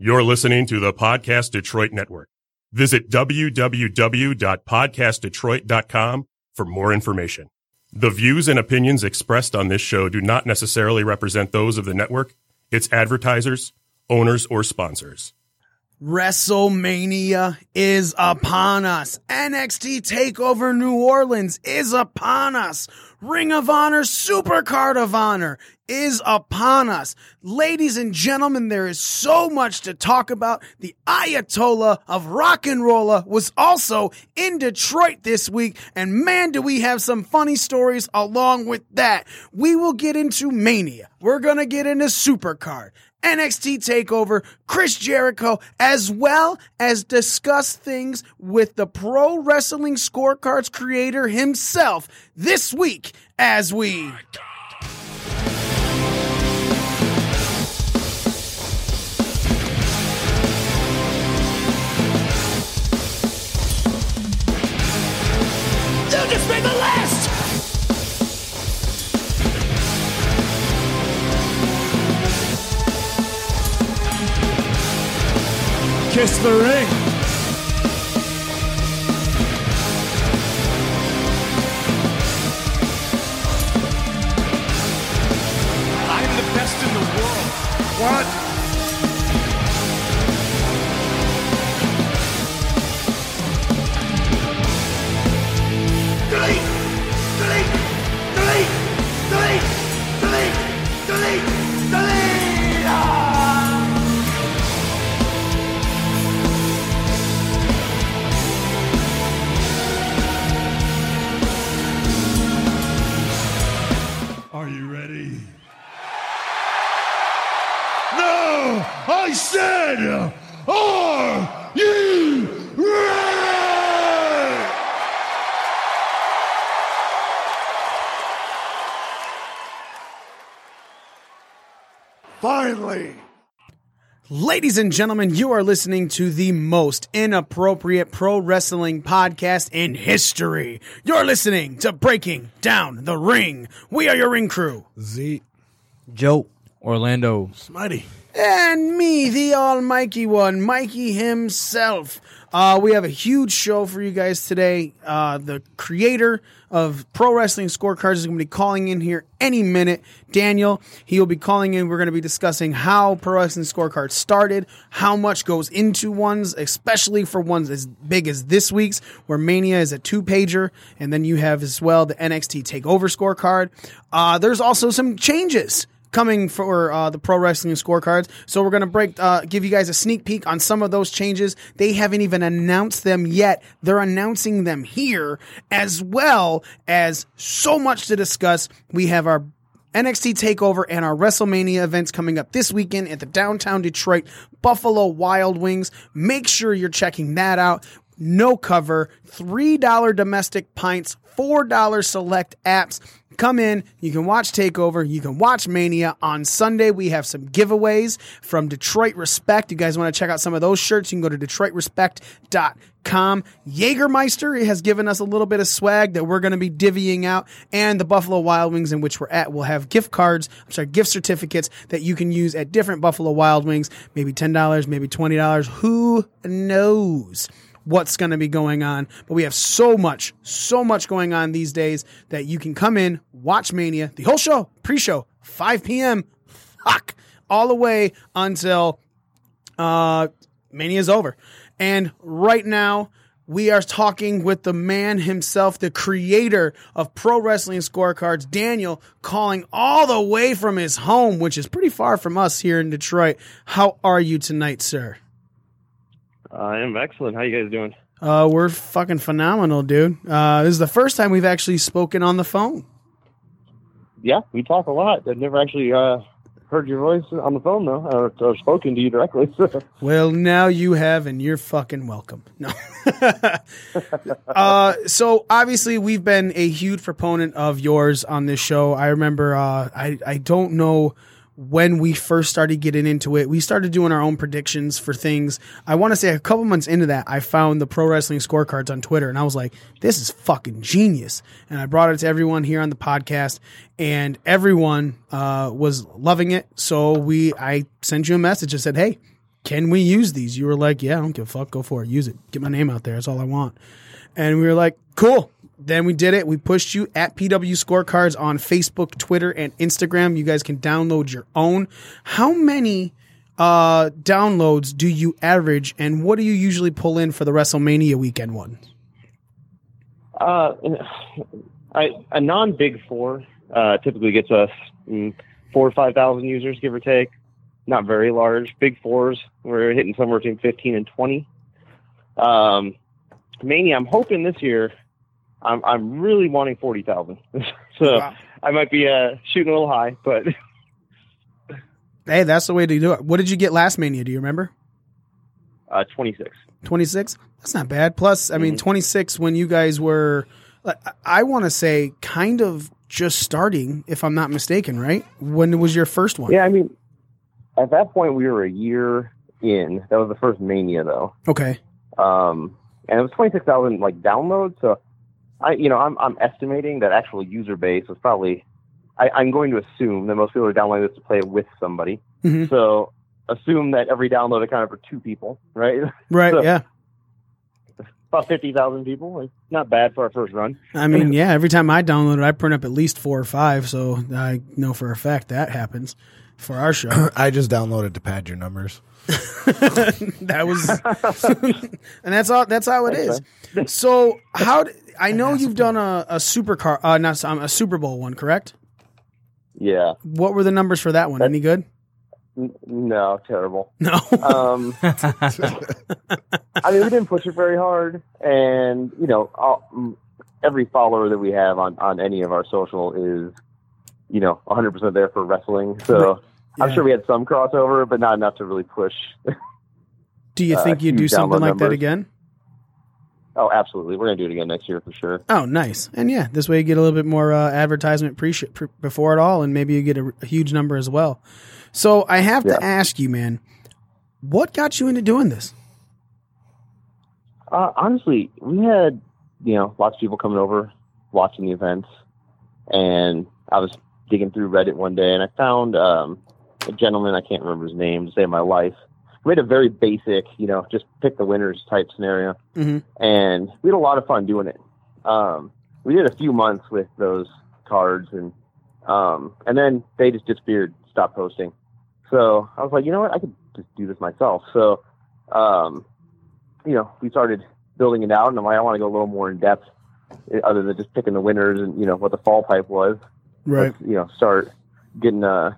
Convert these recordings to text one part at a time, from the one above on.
You're listening to the Podcast Detroit Network. Visit www.podcastdetroit.com for more information. The views and opinions expressed on this show do not necessarily represent those of the network, its advertisers, owners, or sponsors. WrestleMania is upon us. NXT TakeOver New Orleans is upon us. Ring of Honor Super Card of Honor is upon us. Ladies and gentlemen, there is so much to talk about. The Ayatollah of rock and rolla was also in Detroit this week. And man, do we have some funny stories along with that. We will get into Mania. We're to get into Supercard. NXT TakeOver, Chris Jericho, as well as discuss things with the Pro Wrestling Scorecards creator himself this week as we. Oh you Kiss the ring. I'm the best in the world. What? Delete! I said, are you ready? Finally! Ladies and gentlemen, you are listening to the most inappropriate pro wrestling podcast in history. You're listening to Breaking Down the Ring. We are your ring crew. Z. Joe. Orlando. Smitty. And me, the almighty one, Mikey himself. Uh, we have a huge show for you guys today. Uh, the creator of Pro Wrestling Scorecards is going to be calling in here any minute. Daniel, he will be calling in. We're going to be discussing how Pro Wrestling Scorecards started, how much goes into ones, especially for ones as big as this week's, where Mania is a two pager. And then you have as well the NXT TakeOver scorecard. Uh, there's also some changes coming for uh, the pro wrestling scorecards. So we're gonna break, uh, give you guys a sneak peek on some of those changes. They haven't even announced them yet. They're announcing them here, as well as so much to discuss. We have our NXT Takeover and our WrestleMania events coming up this weekend at the downtown Detroit Buffalo Wild Wings. Make sure you're checking that out. No cover, $3 domestic pints, $4 select apps. Come in, you can watch Takeover, you can watch Mania. On Sunday, we have some giveaways from Detroit Respect. You guys want to check out some of those shirts, you can go to DetroitRespect.com. Jägermeister has given us a little bit of swag that we're going to be divvying out, and the Buffalo Wild Wings, in which we're at, will have gift cards, I'm sorry, gift certificates that you can use at different Buffalo Wild Wings, maybe $10, maybe $20. Who knows? What's going to be going on. But we have so much, so much going on these days that you can come in, watch Mania, the whole show, pre show, 5 p.m. Fuck. All the way until uh, Mania's over. And right now, we are talking with the man himself, the creator of Pro Wrestling Scorecards, Daniel, calling all the way from his home, which is pretty far from us here in Detroit. How are you tonight, sir? I am excellent. How you guys doing? Uh, we're fucking phenomenal, dude. Uh, this is the first time we've actually spoken on the phone. Yeah, we talk a lot. I've never actually uh, heard your voice on the phone though, or, or spoken to you directly. Well, now you have, and you're fucking welcome. No. uh, so obviously, we've been a huge proponent of yours on this show. I remember, uh, I I don't know when we first started getting into it. We started doing our own predictions for things. I want to say a couple months into that, I found the pro wrestling scorecards on Twitter, and I was like, "This is fucking genius!" And I brought it to everyone here on the podcast, and everyone uh, was loving it. So we, I sent you a message and said, "Hey." can we use these? You were like, yeah, I don't give a fuck. Go for it. Use it. Get my name out there. That's all I want. And we were like, cool. Then we did it. We pushed you at PW Scorecards on Facebook, Twitter, and Instagram. You guys can download your own. How many uh, downloads do you average, and what do you usually pull in for the WrestleMania weekend one? Uh, I, a non-big four uh, typically gets us mm, four or five thousand users, give or take. Not very large. Big fours, we're hitting somewhere between fifteen and twenty. Um, Mania, I'm hoping this year. I'm I'm really wanting forty thousand. so Wow. I might be uh, shooting a little high, but Hey, that's the way to do it. What did you get last Mania? Do you remember? uh, twenty six. 26 that's not bad plus i mean 26 when you guys were like, i want to say kind of just starting if i'm not mistaken right when was your first one Yeah, I mean, at that point we were a year in. That was the first Mania, though. okay um, and it was twenty six thousand like downloads. So I, you know, I'm I'm estimating that actual user base was probably. I, I'm going to assume that most people are downloading this to play it with somebody. Mhm. So assume that every download accounted for two people, right? right So- yeah About fifty thousand people. Like, not bad for our first run. i mean yeah every time i download it i print up at least four or five so i know for a fact that happens for our show I just downloaded to pad your numbers. that was and that's all that's how it is so how d- i know you've done a, a supercar uh not um, a super bowl one correct Yeah. what were the numbers for that one any good N- no, terrible. no Um, I mean, we didn't push it very hard, and you know, all, every follower that we have on on any of our social is, you know, 100 percent there for wrestling. So I'm sure we had some crossover, but not enough to really push. Do you uh, think you'd do something like that again? Oh, absolutely, we're gonna do it again next year for sure. Oh, nice. And yeah, this way you get a little bit more uh, advertisement pre- pre- before it all, and maybe you get a, a huge number as well. So I have Yeah. to ask you, man, what got you into doing this? Uh, honestly, we had you know lots of people coming over watching the events, and I was digging through Reddit one day, and I found um, a gentleman I can't remember his name to save my life. We had a very basic, you know, just pick the winners type scenario, Mhm. and we had a lot of fun doing it. Um, we did a few months with those cards, and um, and then they just disappeared, stopped posting. So I was like, you know what, I could just do this myself. So um, you know, we started building it out, and I'm like, I want to go a little more in depth, eh, other than just picking the winners and you know what the fall pipe was. Right. Let's, you know, start getting uh,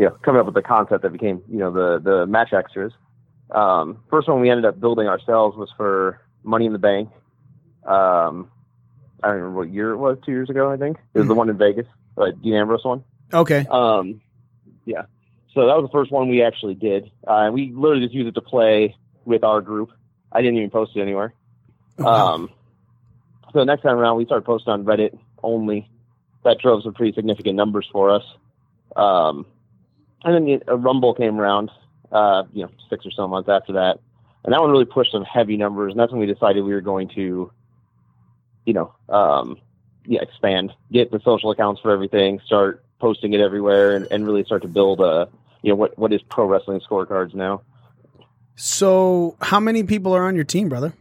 you know, coming up with the concept that became you know the the match extras. Um, first one we ended up building ourselves was for Money in the Bank. Um, I don't remember what year it was. Two years ago, I think it was the one in Vegas, uh, Dean Ambrose one. Okay. Um, yeah. So that was the first one we actually did. Uh, and we literally just used it to play with our group. I didn't even post it anywhere. Um, so next time around, we started posting on Reddit only. That drove some pretty significant numbers for us. Um, and then the, a Rumble came around, uh, you know, six or so months after that. And that one really pushed some heavy numbers. And that's when we decided we were going to, you know, um, yeah, expand, get the social accounts for everything, start posting it everywhere, and, and really start to build a, you know, what what is pro wrestling scorecards now. So, how many people are on your team, brother?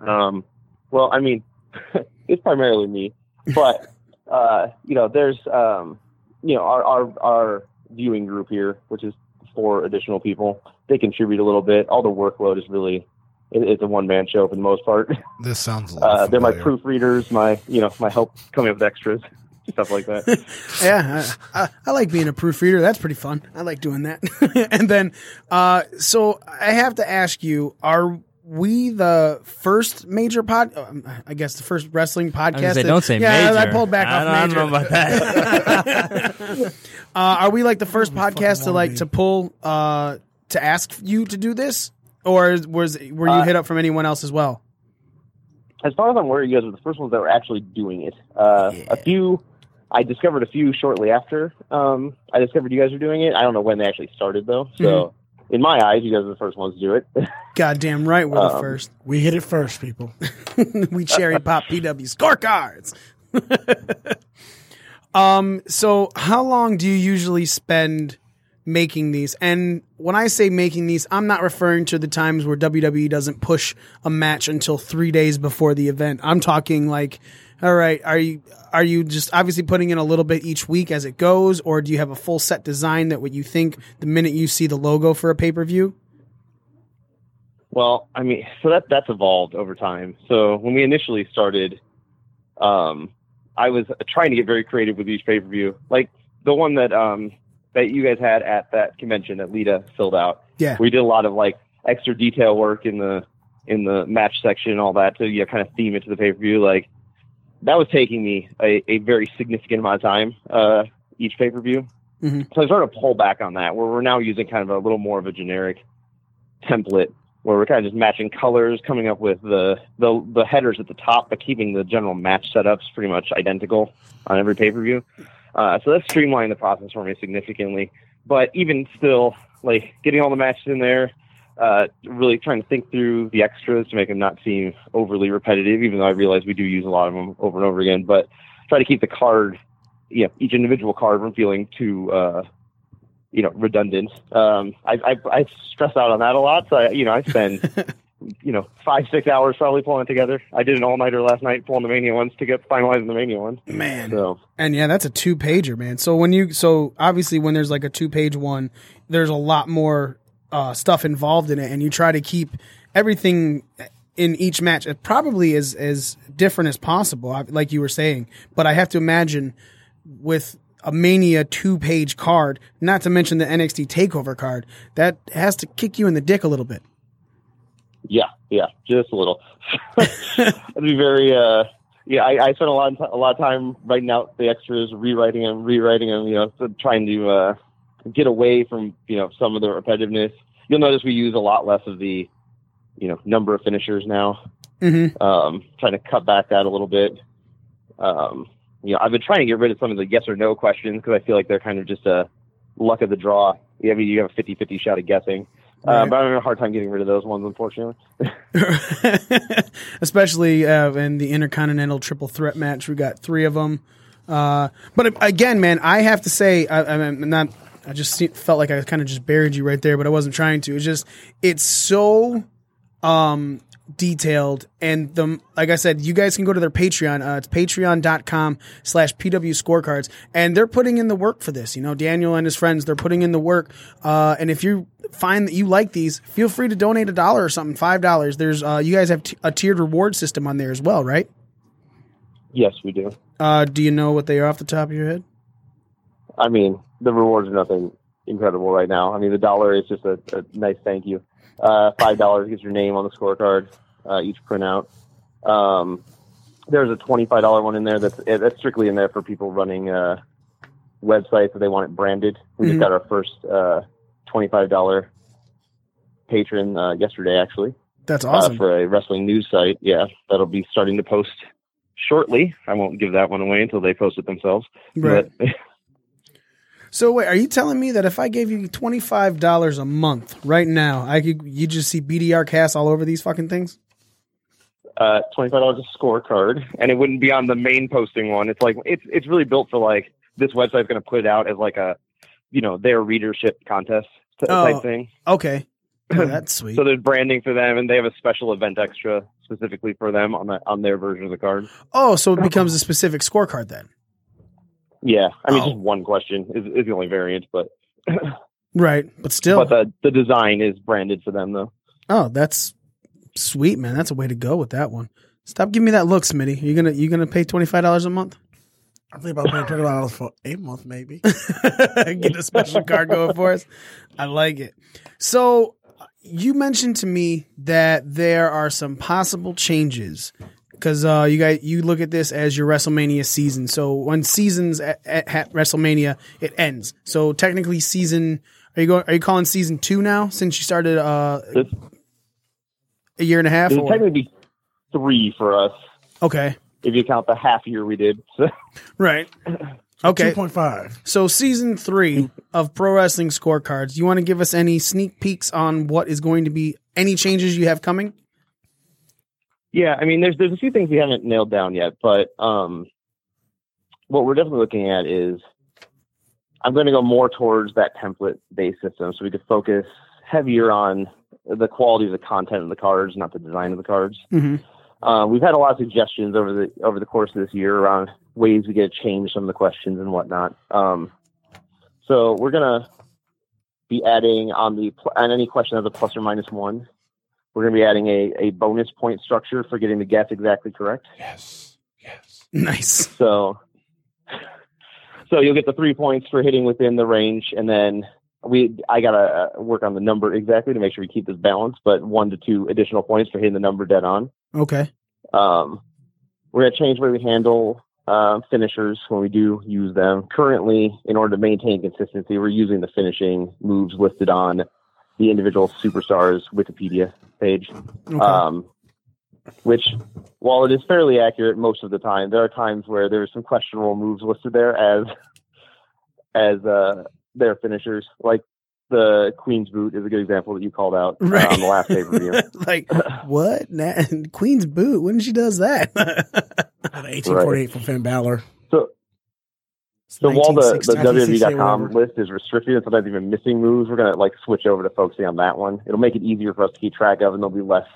Um, well, I mean, it's primarily me, but uh, you know, there's um, you know, our, our our viewing group here, which is four additional people. They contribute a little bit. All the workload is really it, it's a one man show for the most part. This sounds a Uh, they're my proofreaders, my you know, my help coming up with extras, stuff like that. Yeah, I, I, I like being a proofreader. That's pretty fun. I like doing that. and then, uh, so I have to ask you: Are we the first major pod? um, I guess the first wrestling podcast. I was gonna say, that- don't say yeah, major. I pulled back I off don't, I don't know about that. uh, are we like the first podcast to like to pull uh, to ask you to do this, or was were you Uh, hit up from anyone else as well? as far as I'm aware, you guys were the first ones that were actually doing it. Uh, A few, I discovered a few shortly after um, I discovered you guys were doing it. I don't know when they actually started though. So in my eyes, you guys are the first ones to do it. Goddamn right, we're the um, first. We hit it first, people. we cherry pop PW scorecards. um, so how long do you usually spend making these. And when I say making these, I'm not referring to the times where WWE doesn't push a match until three days before the event. I'm talking like, all right, are you are you just obviously putting in a little bit each week as it goes, or do you have a full set design that what you think the minute you see the logo for a pay per view? Well, I mean, so that that's evolved over time. So when we initially started, um, I was trying to get very creative with each pay per view, like the one that um that you guys had at that convention that Lita filled out. Yeah. we did a lot of like extra detail work in the in the match section and all that to you know, kind of theme it to the pay per view. Like that was taking me a, a very significant amount of time uh, each pay per view. Mhm. So I started to pull back on that, where we're now using kind of a little more of a generic template, where we're kind of just matching colors, coming up with the the, the headers at the top, but keeping the general match setups pretty much identical on every pay per view. Uh, so that's streamlined the process for me significantly. But even still, like getting all the matches in there, uh, really trying to think through the extras to make them not seem overly repetitive, even though I realize we do use a lot of them over and over again. But try to keep the card, you know, each individual card from feeling too, uh, you know, redundant. Um, I, I, I stress out on that a lot. So, I, you know, I spend, you know, five, six hours probably pulling it together. I did an all nighter last night pulling the Mania ones to get finalizing the Mania ones. Man. So, And yeah, that's a two pager, man. So when you so obviously when there's like a two page one, there's a lot more uh, stuff involved in it, and you try to keep everything in each match probably as as different as possible, like you were saying. But I have to imagine with a Mania two page card, not to mention the NXT Takeover card, that has to kick you in the dick a little bit. Yeah, yeah, just a little. It'd be very. Uh, yeah, I, I spent a lot, of ti- a lot of time writing out the extras, rewriting them, rewriting them. You know, trying to uh, get away from you know some of the repetitiveness. You'll notice we use a lot less of the, you know, number of finishers now. Mm-hmm. Um, trying to cut back that a little bit. Um, you know, I've been trying to get rid of some of the yes or no questions because I feel like they're kind of just a luck of the draw. I mean, you have a 50-50 shot at guessing. Uh, but I'm having a hard time getting rid of those ones, unfortunately. especially uh, in the Intercontinental Triple Threat match. We got three of them. Uh, but again, man, I have to say, I, I'm not. I just see, felt like I kind of just buried you right there, but I wasn't trying to. It's just, it's so um detailed and the like i said you guys can go to their patreon uh, it's patreon.com slash pw scorecards and they're putting in the work for this you know daniel and his friends they're putting in the work uh, and if you find that you like these feel free to donate a dollar or something five dollars there's uh, you guys have t- a tiered reward system on there as well right yes, we do. uh, do you know what they are off the top of your head I mean, the rewards are nothing incredible right now. I mean, the dollar is just a, a nice thank you. Uh, Five dollars gets your name on the scorecard, uh, each printout. Um, there's a twenty-five dollar one in there that's that's strictly in there for people running uh, websites that they want it branded. We Mhm. just got our first uh, twenty-five dollar patron uh, yesterday, actually, that's uh, awesome for a wrestling news site. Yeah, that'll be starting to post shortly. I won't give that one away until they post it themselves. right But so wait are you telling me that if i gave you $25 a month right now i could you just see bdr cast all over these fucking things uh, twenty five dollars a scorecard, and it wouldn't be on the main posting one. It's like it's it's really built for like this website's going to put it out as like a you know their readership contest t- Oh. type thing. Okay. Oh, that's sweet. So there's branding for them, and they have a special event extra specifically for them on that on their version of the card. oh, so it becomes a specific scorecard then. Yeah, I mean Oh. just one question is, is the only variant, but Right. But still. but the the design is branded for them though. oh, that's sweet, man. That's a way to go with that one. Stop giving me that look, Smitty. You gonna you gonna pay twenty five dollars a month? I think about paying twenty five dollars for a month, maybe. Get a special card going for us. I like it. So uh, you mentioned to me that there are some possible changes because uh, you guys you look at this as your WrestleMania season. So when seasons at, at, at WrestleMania it ends. So technically, season are you going? Are you calling season two now since you started uh, This, a year and a half? this would technically be three for us Okay, if you count the half year we did. So, right. Okay, Two point five. So season three of Pro Wrestling Scorecards. You want to give us any sneak peeks on what is going to be any changes you have coming? Yeah, I mean, there's there's a few things we haven't nailed down yet, but um, what we're definitely looking at is I'm going to go more towards that template based system so we could focus heavier on the quality of the content of the cards, not the design of the cards. hmm Uh, we've had a lot of suggestions over the over the course of this year around ways we could change some of the questions and whatnot. Um, so we're gonna be adding on the on any question of the plus or minus one. We're gonna be adding a, a bonus point structure for getting the guess exactly correct. Yes. Yes. Nice. So, so you'll get the three points for hitting within the range, and then we I gotta uh, work on the number exactly to make sure we keep this balance, But one to two additional points for hitting the number dead on. Okay. Um, we're gonna change the way we handle uh, finishers when we do use them. Currently, in order to maintain consistency, we're using the finishing moves listed on the individual superstars Wikipedia page. Okay. Um, which, while it is fairly accurate most of the time, there are times where there's some questionable moves listed there as as uh, their finishers. Like the Queen's Boot is a good example that you called out uh, on the last pay per view. like what? Na- Queen's boot. When she does that? 1848 for Finn Balor. So, while the, the 1960, WWE.com list is restricted and sometimes even missing moves, we're gonna like switch over to focusing on that one. It'll make it easier for us to keep track of, and there'll be less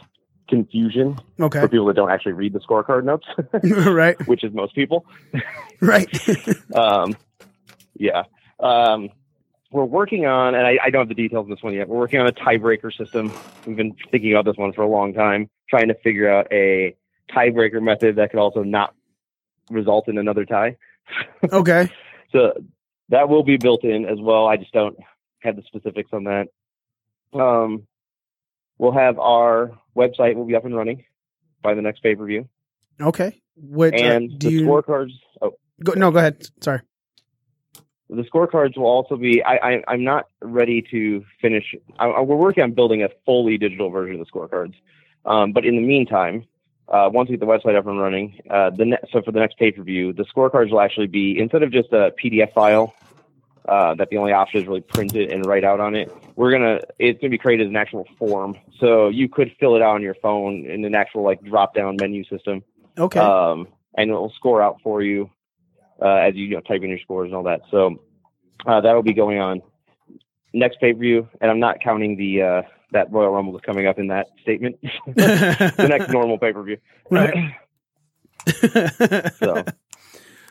confusion okay. for people that don't actually read the scorecard notes, right. which is most people. Right. um, yeah. Um, we're working on, and I, I don't have the details of this one yet. We're working on a tiebreaker system. We've been thinking about this one for a long time, trying to figure out a tiebreaker method that could also not result in another tie. Okay. So that will be built in as well. I just don't have the specifics on that. Um, we'll have our website will be up and running by the next pay per view, Okay. What? uh, and do the you? scorecards. Oh, Go, no, go ahead. Sorry. the scorecards will also be. I, I I'm not ready to finish. I, I- we're working on building a fully digital version of the scorecards. Um, but in the meantime, uh, once we get the website up and running, uh, the ne- so for the next pay per view, the scorecards will actually be instead of just a PDF file uh, that the only option is really print it and write out on it. We're gonna it's gonna be created as an actual form, so you could fill it out on your phone in an actual like drop down menu system Okay. um, and it will score out for you uh, as you, you know, type in your scores and all that. So uh, that will be going on next pay per view, and I'm not counting the uh, that Royal Rumble is coming up in that statement. the next normal pay per view. Right. So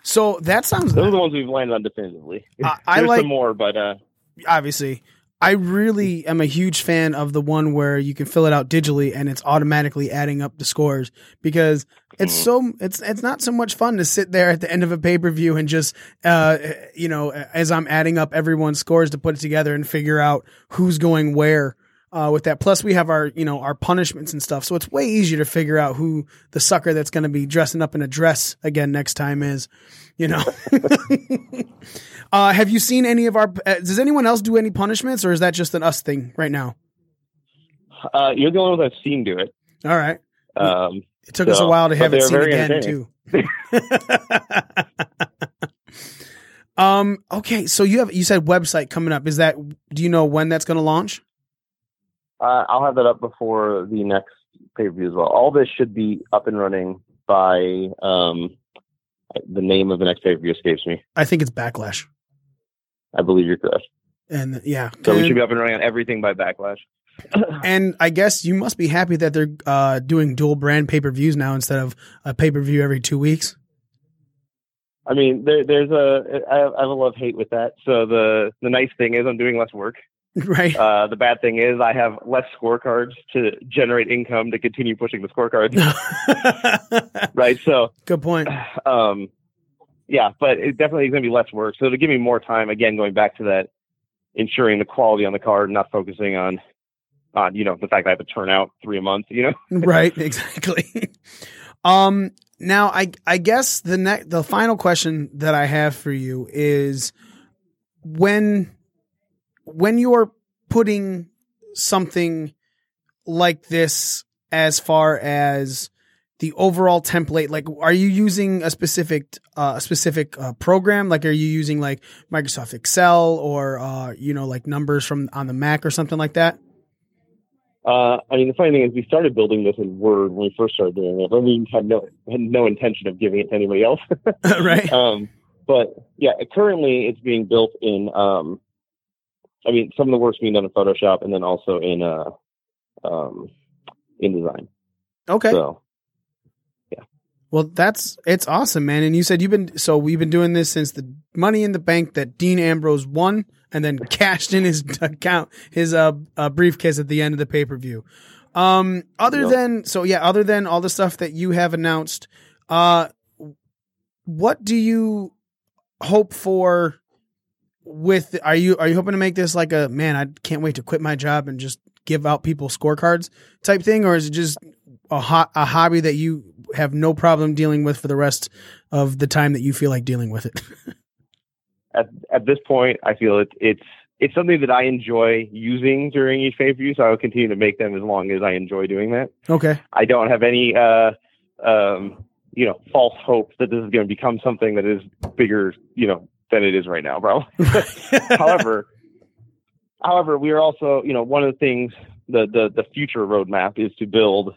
so that sounds those are the ones we've landed on definitively. I- I like- some more, but uh, obviously. I really am a huge fan of the one where you can fill it out digitally and it's automatically adding up the scores because it's Mhm. so it's it's not so much fun to sit there at the end of a pay per view and just uh you know as I'm adding up everyone's scores to put it together and figure out who's going where uh, with that. Plus, we have our you know our punishments and stuff, so it's way easier to figure out who the sucker that's going to be dressing up in a dress again next time is. You know. uh, have you seen any of our? Uh, does anyone else do any punishments, or is that just an us thing right now? uh, you're the only one I've seen do it. All right. Um, It took us a while to have it seen again too. um. Okay. So you have you said website coming up. Is that? Do you know when that's going to launch? Uh, I'll have that up before the next pay per view as well. All this should be up and running by um, the name of the next pay per view escapes me. I think it's backlash. I believe you're correct. And yeah, So we should be up and running on everything by Backlash. and I guess you must be happy that they're uh, doing dual brand pay per views now instead of a pay per view every two weeks. I mean, there, there's a I have a love hate with that. So the the nice thing is I'm doing less work. right. Uh, the bad thing is I have less scorecards to generate income to continue pushing the scorecards. right. So Good point. um, yeah, but it definitely is going to be less work. So to give me more time, again, going back to that, ensuring the quality on the card, not focusing on, on you know, the fact that I have to turn out three a month. You know, right exactly um now i i guess the next the final question that i have for you is when when you're putting something like this as far as the overall template like are you using a specific uh a specific uh, program like are you using like microsoft excel or uh you know like numbers from on the mac or something like that uh, I mean, the funny thing is, we started building this in Word when we first started doing it, but we had no had no intention of giving it to anybody else. right um, but yeah, currently it's being built in. Um, I mean, some of the work's being done in Photoshop, and then also in uh, um, InDesign. Okay. So yeah. Well, that's it's awesome, man. And you said you've been so we've been doing this since the Money in the Bank that Dean Ambrose won and then cashed in his account his uh, uh briefcase at the end of the pay per view. Um, other Yep. than so yeah, other than all the stuff that you have announced, uh, what do you hope for? With are you are you hoping to make this like a man? I can't wait to quit my job and just give out people scorecards type thing, or is it just a ho- a hobby that you have no problem dealing with for the rest of the time that you feel like dealing with it. at at this point, I feel it, it's it's something that I enjoy using during each pay per view. So I will continue to make them as long as I enjoy doing that. okay. I don't have any, uh, um, you know, false hope that this is going to become something that is bigger, you know, than it is right now, bro. however, however, we are also, you know, one of the things, the the the future roadmap is to build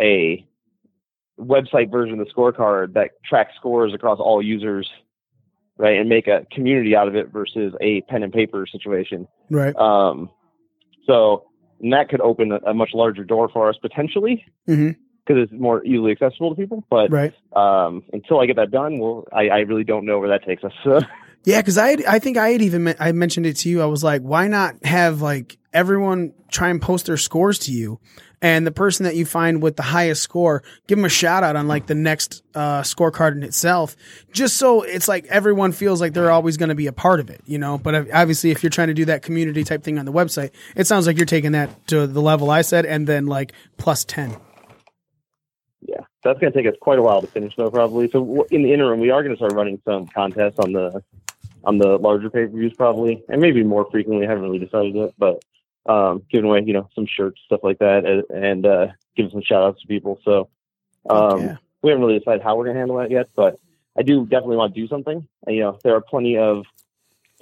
a website version of the scorecard that tracks scores across all users, right, and make a community out of it versus a pen and paper situation. right. Um, so and that could open a, a much larger door for us potentially hmm because it's more easily accessible to people. But Right. um, until I get that done, well, I, I really don't know where that takes us. Yeah, because I had, I think I had even men- I mentioned it to you. I was like, why not have like everyone try and post their scores to you, and the person that you find with the highest score, give them a shout out on like the next uh, scorecard in itself, just so it's like everyone feels like they're always going to be a part of it, you know. But obviously, if you're trying to do that community type thing on the website, it sounds like you're taking that to the level I said, and then like plus ten. That's going to take us quite a while to finish though, probably. So in the interim, we are going to start running some contests on the on the larger pay per views, probably, and maybe more frequently. I haven't really decided yet, but um, giving away, you know, some shirts, stuff like that, and, and uh, giving some shout outs to people. So um, yeah. we haven't really decided how we're going to handle that yet, but I do definitely want to do something. And, you know, there are plenty of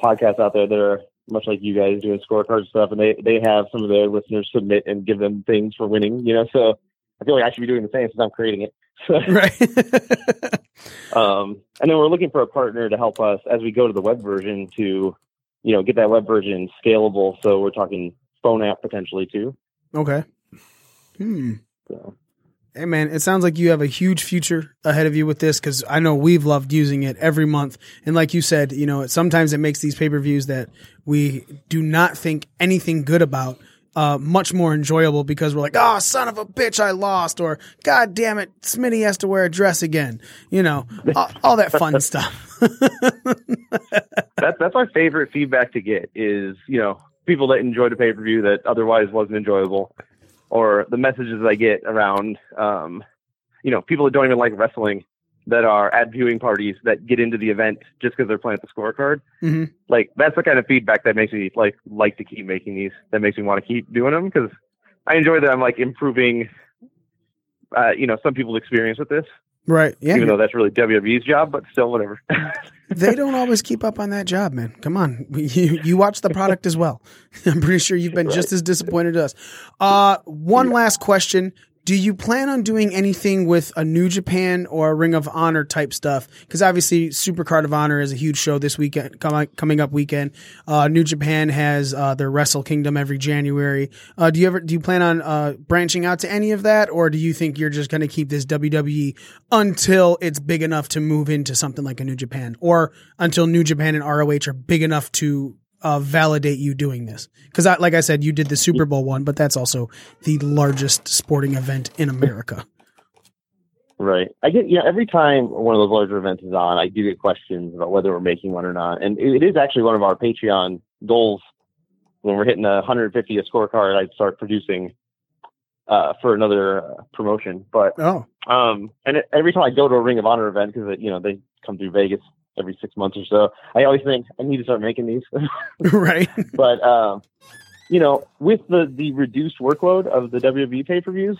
podcasts out there that are much like you guys doing scorecard stuff, and they they have some of their listeners submit and give them things for winning. You know, so I feel like I should be doing the same since I'm creating it. Right. um, and then we're looking for a partner to help us as we go to the web version to, you know, get that web version scalable. So we're talking phone app potentially too. okay. Hmm. So Hey man, it sounds like you have a huge future ahead of you with this because I know we've loved using it every month. And like you said, you know, sometimes it makes these pay per views that we do not think anything good about uh, much more enjoyable because we're like, oh, son of a bitch, I lost, or God damn it, Smitty has to wear a dress again. You know, all, all that fun stuff. that's that's my favorite feedback to get is you know people that enjoyed a pay per view that otherwise wasn't enjoyable, or the messages I get around um, you know people that don't even like wrestling that are at viewing parties that get into the event just because they're playing at the scorecard. hmm Like that's the kind of feedback that makes me like like to keep making these. That makes me want to keep doing them because I enjoy that I'm like improving. Uh, you know, some people's experience with this, Right. Yeah. even though that's really WWE's job, but still, whatever. they don't always keep up on that job, man. Come on, you you watch the product as well. I'm pretty sure you've been just as disappointed as us. Uh, one last question: Do you plan on doing anything with a New Japan or a Ring of Honor type stuff? Because obviously, Supercard of Honor is a huge show this weekend, com- coming up weekend. Uh, New Japan has uh, their Wrestle Kingdom every January. Uh, do you ever do you plan on uh, branching out to any of that, or do you think you're just going to keep this WWE until it's big enough to move into something like a New Japan, or until New Japan and ROH are big enough to uh, validate you doing this? Because, I, like I said, you did the Super Bowl one, but that's also the largest sporting event in America. Right. I get, you know, every time one of those larger events is on, I do get questions about whether we're making one or not. And it, is actually one of our Patreon goals. When we're hitting a 150 a scorecard, I'd start producing uh, for another uh, promotion. But, Oh, um, and it, every time I go to a Ring of Honor event, because, you know, they come through Vegas every six months or so, I always think I need to start making these. right. but, um, you know, with the, the reduced workload of the WWE pay per views,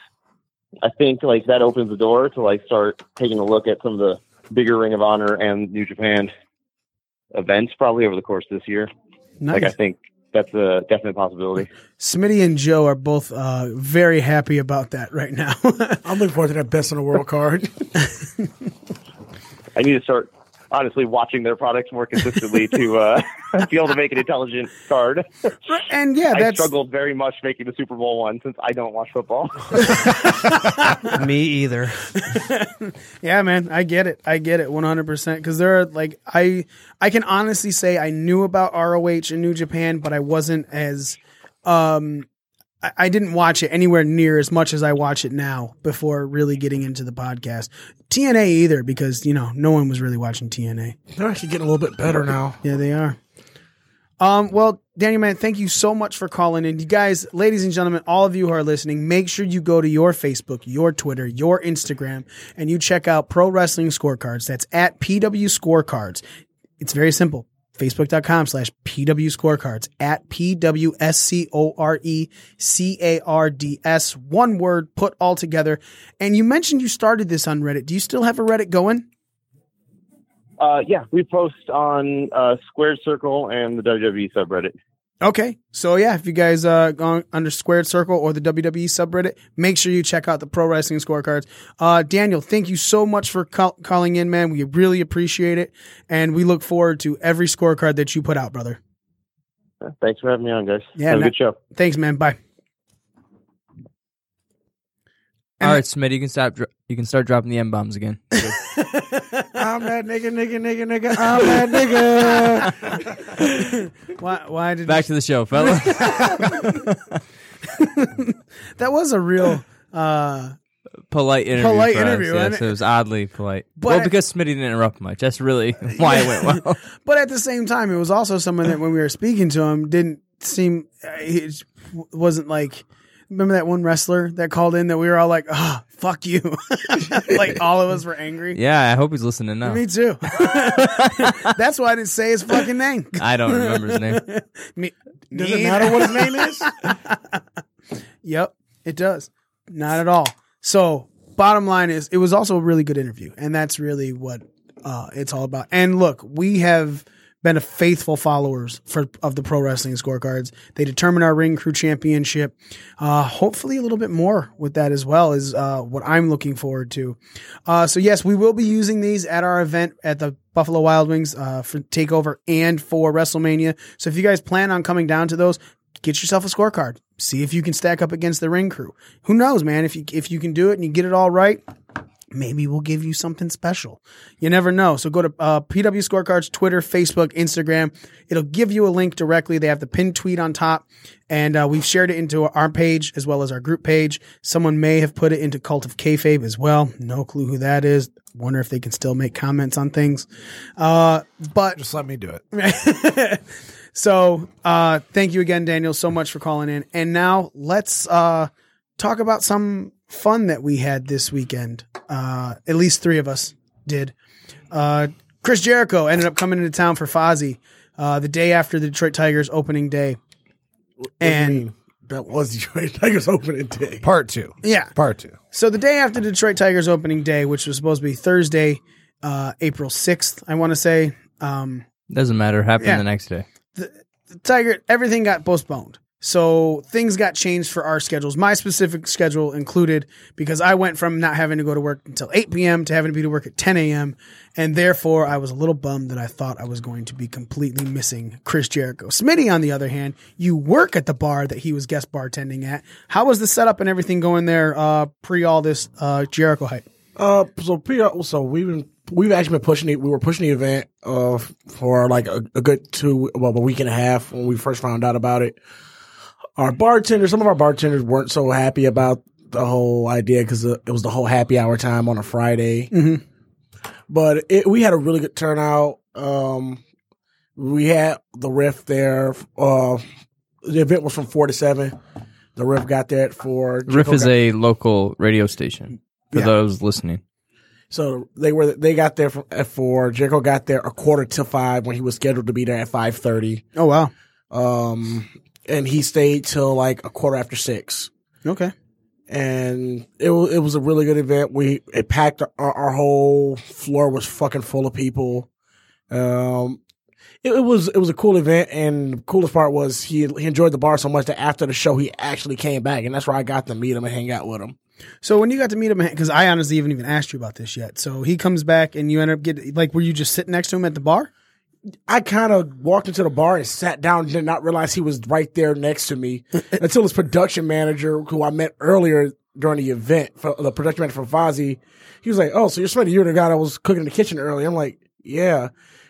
I think like that opens the door to like start taking a look at some of the bigger Ring of Honor and New Japan events probably over the course of this year. Nice. Like I think that's a definite possibility. Smitty and Joe are both uh, very happy about that right now. I'm looking forward to that best in the world card. I need to start honestly watching their products more consistently to uh, be able to make an intelligent card. And yeah, I that's struggled very much making the Super Bowl one since I don't watch football. Me either. Yeah, man, I get it. I get it 100% because there are like I I can honestly say I knew about ROH and New Japan, but I wasn't as um I, didn't watch it anywhere near as much as I watch it now before really getting into the podcast. TNA either because, you know, no one was really watching TNA. They're actually getting a little bit better now. Yeah, they are. Um, well, Daniel, man, thank you so much for calling in. You guys, ladies and gentlemen, all of you who are listening, make sure you go to your Facebook, your Twitter, your Instagram, and you check out Pro Wrestling Scorecards. That's at PW Scorecards. It's very simple. Facebook.com slash PW Scorecards at PW S C O R E C A R D S. One word put all together. And you mentioned you started this on Reddit. Do you still have a Reddit going? Uh, yeah, we post on uh, Squared Circle and the WWE subreddit. Okay. So yeah, if you guys uh go under Squared Circle or the WWE subreddit, make sure you check out the pro wrestling scorecards. Uh Daniel, thank you so much for call- calling in, man. We really appreciate it and we look forward to every scorecard that you put out, brother. Thanks for having me on, guys. Yeah, Have a no- good show. Thanks, man. Bye. All right, Smitty, you can stop. Dro- you can start dropping the m bombs again. I'm that nigga, nigga, nigga, nigga. I'm that nigga. Why why did Back to the show, fella. that was a real uh polite interview. Polite for us, interview, Yes, wasn't it? it was oddly polite. But- well, because Smitty didn't interrupt much. That's really why it went well. but at the same time it was also someone that when we were speaking to him didn't seem uh, he wasn't like remember that one wrestler that called in that we were all like oh fuck you like all of us were angry Yeah, I hope he's listening now. Me too. That's why I didn't say his fucking name. I don't remember his name. Me, Does it matter what his name is? Yep, it does. Not at all. So, bottom line is, it was also a really good interview, and that's really what uh, it's all about. And look, we have been a faithful followers for of the pro wrestling scorecards. They determine our ring crew championship. Uh, hopefully, a little bit more with that as well is uh, what I'm looking forward to. Uh, so yes, we will be using these at our event at the Buffalo Wild Wings uh, for Takeover and for WrestleMania. So if you guys plan on coming down to those, get yourself a scorecard. See if you can stack up against the ring crew. Who knows, man? If you if you can do it and you get it all right, maybe we'll give you something special. You never know. So go to uh, PW Scorecards, Twitter, Facebook, Instagram. It'll give you a link directly. They have the pinned tweet on top, and uh, we've shared it into our page as well as our group page. Someone may have put it into Cult of Kayfabe as well. No clue who that is. Wonder if they can still make comments on things. Uh, but Just let me do it. so uh thank you again daniel so much for calling in and now let's uh talk about some fun that we had this weekend uh at least three of us did uh chris jericho ended up coming into town for Fozzy uh the day after the detroit tigers opening day and that was Detroit Tigers opening day. Part two. yeah Part two. so the day after Detroit Tigers opening day, which was supposed to be Thursday, uh, April sixth, I want to say, um, Doesn't matter. Happened Yeah. the next day. the Tiger, everything got postponed. So things got changed for our schedules. My specific schedule included because I went from not having to go to work until 8 p.m. to having to be to work at 10 a.m. And therefore, I was a little bummed that I thought I was going to be completely missing Chris Jericho. Smitty, on the other hand, you work at the bar that he was guest bartending at. How was the setup and everything going there uh, pre all this uh, Jericho hype? Uh, so PR, so we've been we've actually been pushing it. We were pushing the event uh for like a, a good two, well, a week and a half when we first found out about it. Our bartenders, some of our bartenders weren't so happy about the whole idea because it was the whole happy hour time on a Friday. Mhm. But it, we had a really good turnout. Um, we had the riff there. Uh, the event was from four to seven. The riff got there at four. Riff Jericho is got- a local radio station for Yeah. those listening. So they were they got there from at four. Jericho got there a quarter to five when he was scheduled to be there at five thirty. Oh, wow. Um, and he stayed till like a quarter after six. Okay. And it was it was a really good event. We it packed our, our whole floor was fucking full of people. Um, it, it was it was a cool event, and the coolest part was he he enjoyed the bar so much that after the show he actually came back, and that's where I got to meet him and hang out with him. So when you got to meet him, because I honestly haven't even asked you about this yet. So he comes back and you end up getting like, were you just sitting next to him at the bar? I kind of walked into the bar and sat down, did not realize he was right there next to me until his production manager, who I met earlier during the event, for, the production manager for Fozzy, he was like, "Oh, so you're Smitty? You're the guy that was cooking in the kitchen earlier." I'm like, "Yeah."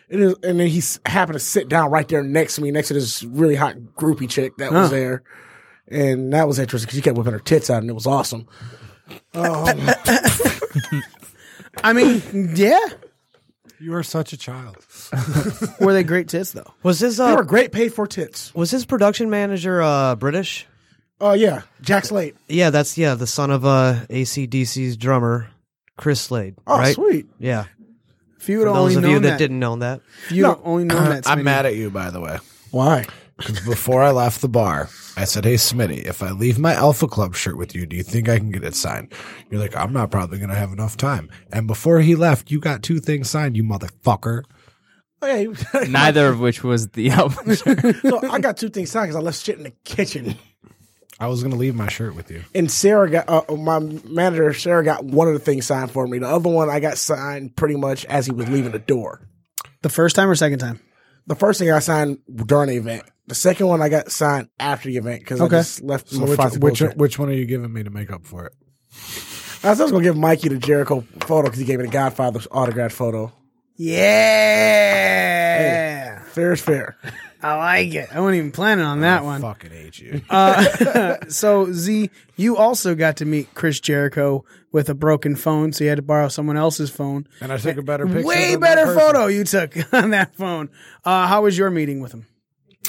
It is, and then he happened to sit down right there next to me, next to this really hot groupie chick that was there, and that was interesting because she kept whipping her tits out, and it was awesome. I mean, yeah. You are such a child. Were they great tits though? Was his They uh, were great paid for tits. was his production manager uh British? Oh yeah, Jack Slade. Yeah, that's yeah, the son of uh ACDC's drummer, Chris Slade. Oh right? sweet. Yeah. If you would For only those of known you that, that, didn't know that. if you would only known that, I'm Smitty. mad at you, by the way. Why? Because before I left the bar, I said, Hey, Smitty, if I leave my Alpha Club shirt with you, do you think I can get it signed? You're like, I'm not probably going to have enough time. And before he left, you got two things signed, you motherfucker. Oh, yeah, Neither of which was the album. so I got two things signed because I left shit in the kitchen. I was going to leave my shirt with you. And Sarah got uh, my manager. Sarah got one of the things signed for me. The other one I got signed pretty much as he was leaving the door. the first time or second time? The first thing I signed during the event. The second one I got signed after the event because Okay. I just left So my which, which, which one are you giving me to make up for it? I was just gonna give Mikey the Jericho photo because he gave me the Godfather autographed photo. Yeah, Fair is fair. I like it. I wasn't even planning on that I one. fucking hate you. Uh, so Z, you also got to meet Chris Jericho with a broken phone, so you had to borrow someone else's phone. and I took a better picture. Way better photo you took on that phone. Uh, how was your meeting with him?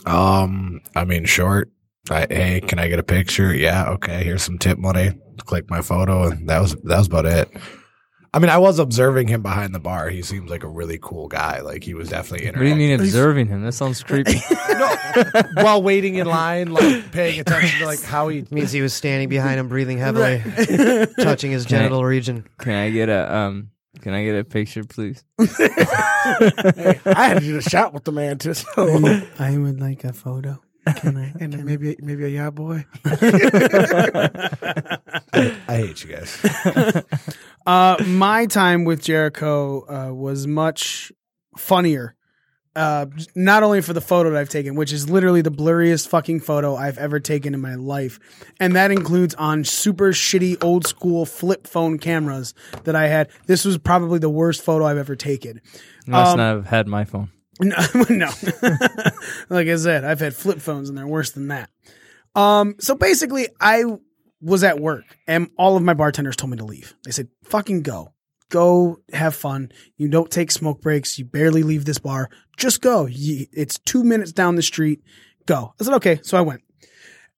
Um, I mean, short. I, hey, can I get a picture? Yeah, okay. Here's some tip money. Click my photo, and that was that was about it. I mean, I was observing him behind the bar. He seems like a really cool guy. Like he was definitely what do you mean observing him? That sounds creepy. while waiting in line, like paying attention to like how he. means he was standing behind him, breathing heavily, touching his Can I- genital region. Can I get a um? Can I get a picture, please? I had to do the shot with the man too. So. I would like a photo. Can I? and then maybe maybe a yeah boy. I hate you guys. Uh, my time with Jericho uh, was much funnier. Uh, not only for the photo that I've taken, which is literally the blurriest fucking photo I've ever taken in my life, and that includes on super shitty old school flip phone cameras that I had. This was probably the worst photo I've ever taken. Must Um, have had my phone. No, no. like I said, I've had flip phones and they're worse than that. Um, so basically, I was at work and all of my bartenders told me to leave. They said, "Fucking go, go have fun. You don't take smoke breaks. You barely leave this bar. Just go. It's two minutes down the street. Go." I said, "Okay." So I went.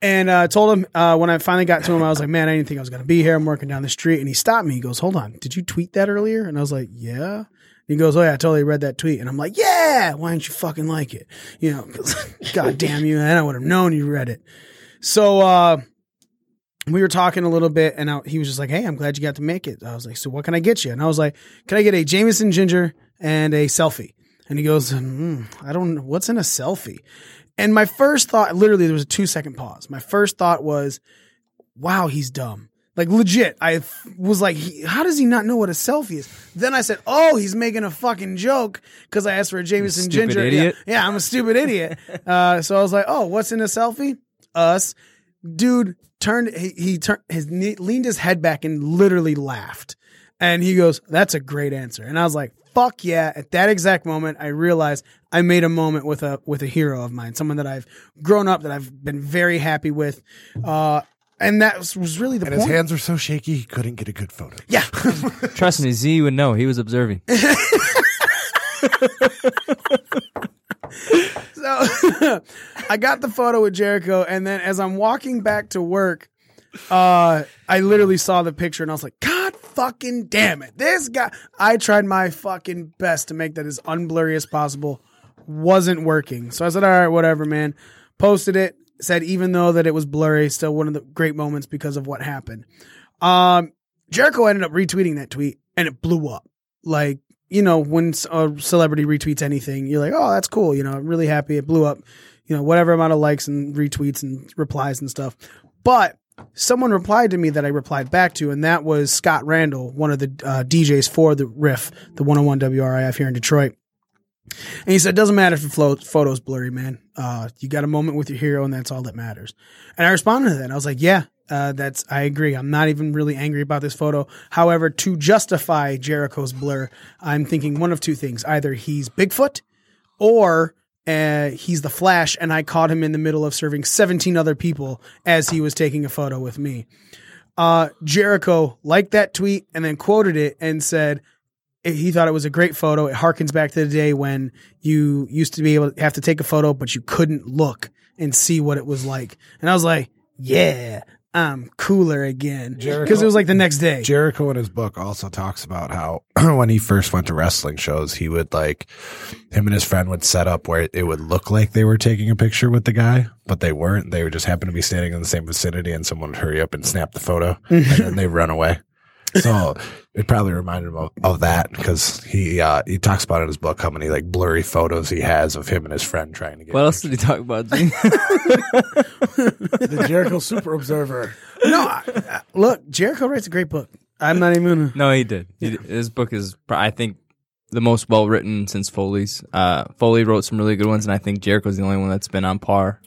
And uh, told him uh, when I finally got to him, I was like, "Man, I didn't think I was going to be here. I'm working down the street." And he stopped me. He goes, "Hold on, did you tweet that earlier?" And I was like, "Yeah." He goes, "Oh yeah, I totally read that tweet." And I'm like, "Yeah, why didn't you fucking like it?" You know, God damn you, and I would have known you read it. So uh, we were talking a little bit, and I, he was just like, "Hey, I'm glad you got to make it." I was like, "So what can I get you?" And I was like, "Can I get a Jameson ginger and a selfie?" And he goes, mm, "I don't know what's in a selfie." And my first thought, literally, there was a two second pause. My first thought was, "Wow, he's dumb." Like legit, I was like, he, "How does he not know what a selfie is?" Then I said, "Oh, he's making a fucking joke because I asked for a Jameson ginger." idiot. Yeah, yeah, I'm a stupid idiot. Uh, so I was like, "Oh, what's in a selfie?" Us, dude turned he, he turned his knee, leaned his head back and literally laughed, and he goes, "That's a great answer." And I was like, "Fuck yeah!" At that exact moment, I realized I made a moment with a with a hero of mine, someone that I've grown up that I've been very happy with. Uh, and that was, was really the And point. his hands were so shaky he couldn't get a good photo. yeah, Trust me, Z would know. He was observing. So I got the photo with Jericho, and then as I'm walking back to work, uh, I literally saw the picture and I was like, God fucking damn it. This guy I tried my fucking best to make that as unblurry as possible. Wasn't working. So I said, All right, whatever, man. Posted it, said even though that it was blurry, still one of the great moments because of what happened. Um Jericho ended up retweeting that tweet and it blew up. Like, you know, when a celebrity retweets anything, you're like, oh, that's cool. You know, I'm really happy it blew up. You know, whatever amount of likes and retweets and replies and stuff. But someone replied to me that I replied back to, and that was Scott Randall, one of the uh, DJs for the Riff, the 101 WRIF here in Detroit. And he said, doesn't matter if the photo's blurry, man. Uh, you got a moment with your hero, and that's all that matters. And I responded to that. I was like, yeah, uh, that's, I agree. I'm not even really angry about this photo. However, to justify Jericho's blur, I'm thinking one of two things. Either he's Bigfoot or uh, he's the Flash, and I caught him in the middle of serving 17 other people as he was taking a photo with me. Uh, Jericho liked that tweet and then quoted it and said, he thought it was a great photo. It harkens back to the day when you used to be able to have to take a photo, but you couldn't look and see what it was like. And I was like, yeah, I'm cooler again. Because it was like the next day. Jericho in his book also talks about how when he first went to wrestling shows, he would like him and his friend would set up where it would look like they were taking a picture with the guy, but they weren't. They would just happen to be standing in the same vicinity, and someone would hurry up and snap the photo, and then they run away. So it probably reminded him of, of that because he uh, he talks about in his book how many like blurry photos he has of him and his friend trying to get. What else did he talk about? Gene? the Jericho Super Observer. no, I, I- look, Jericho writes a great book. I'm not even gonna. no, he did. He did. His book is, I think, the most well written since Foley's. Uh, Foley wrote some really good ones, and I think Jericho's the only one that's been on par.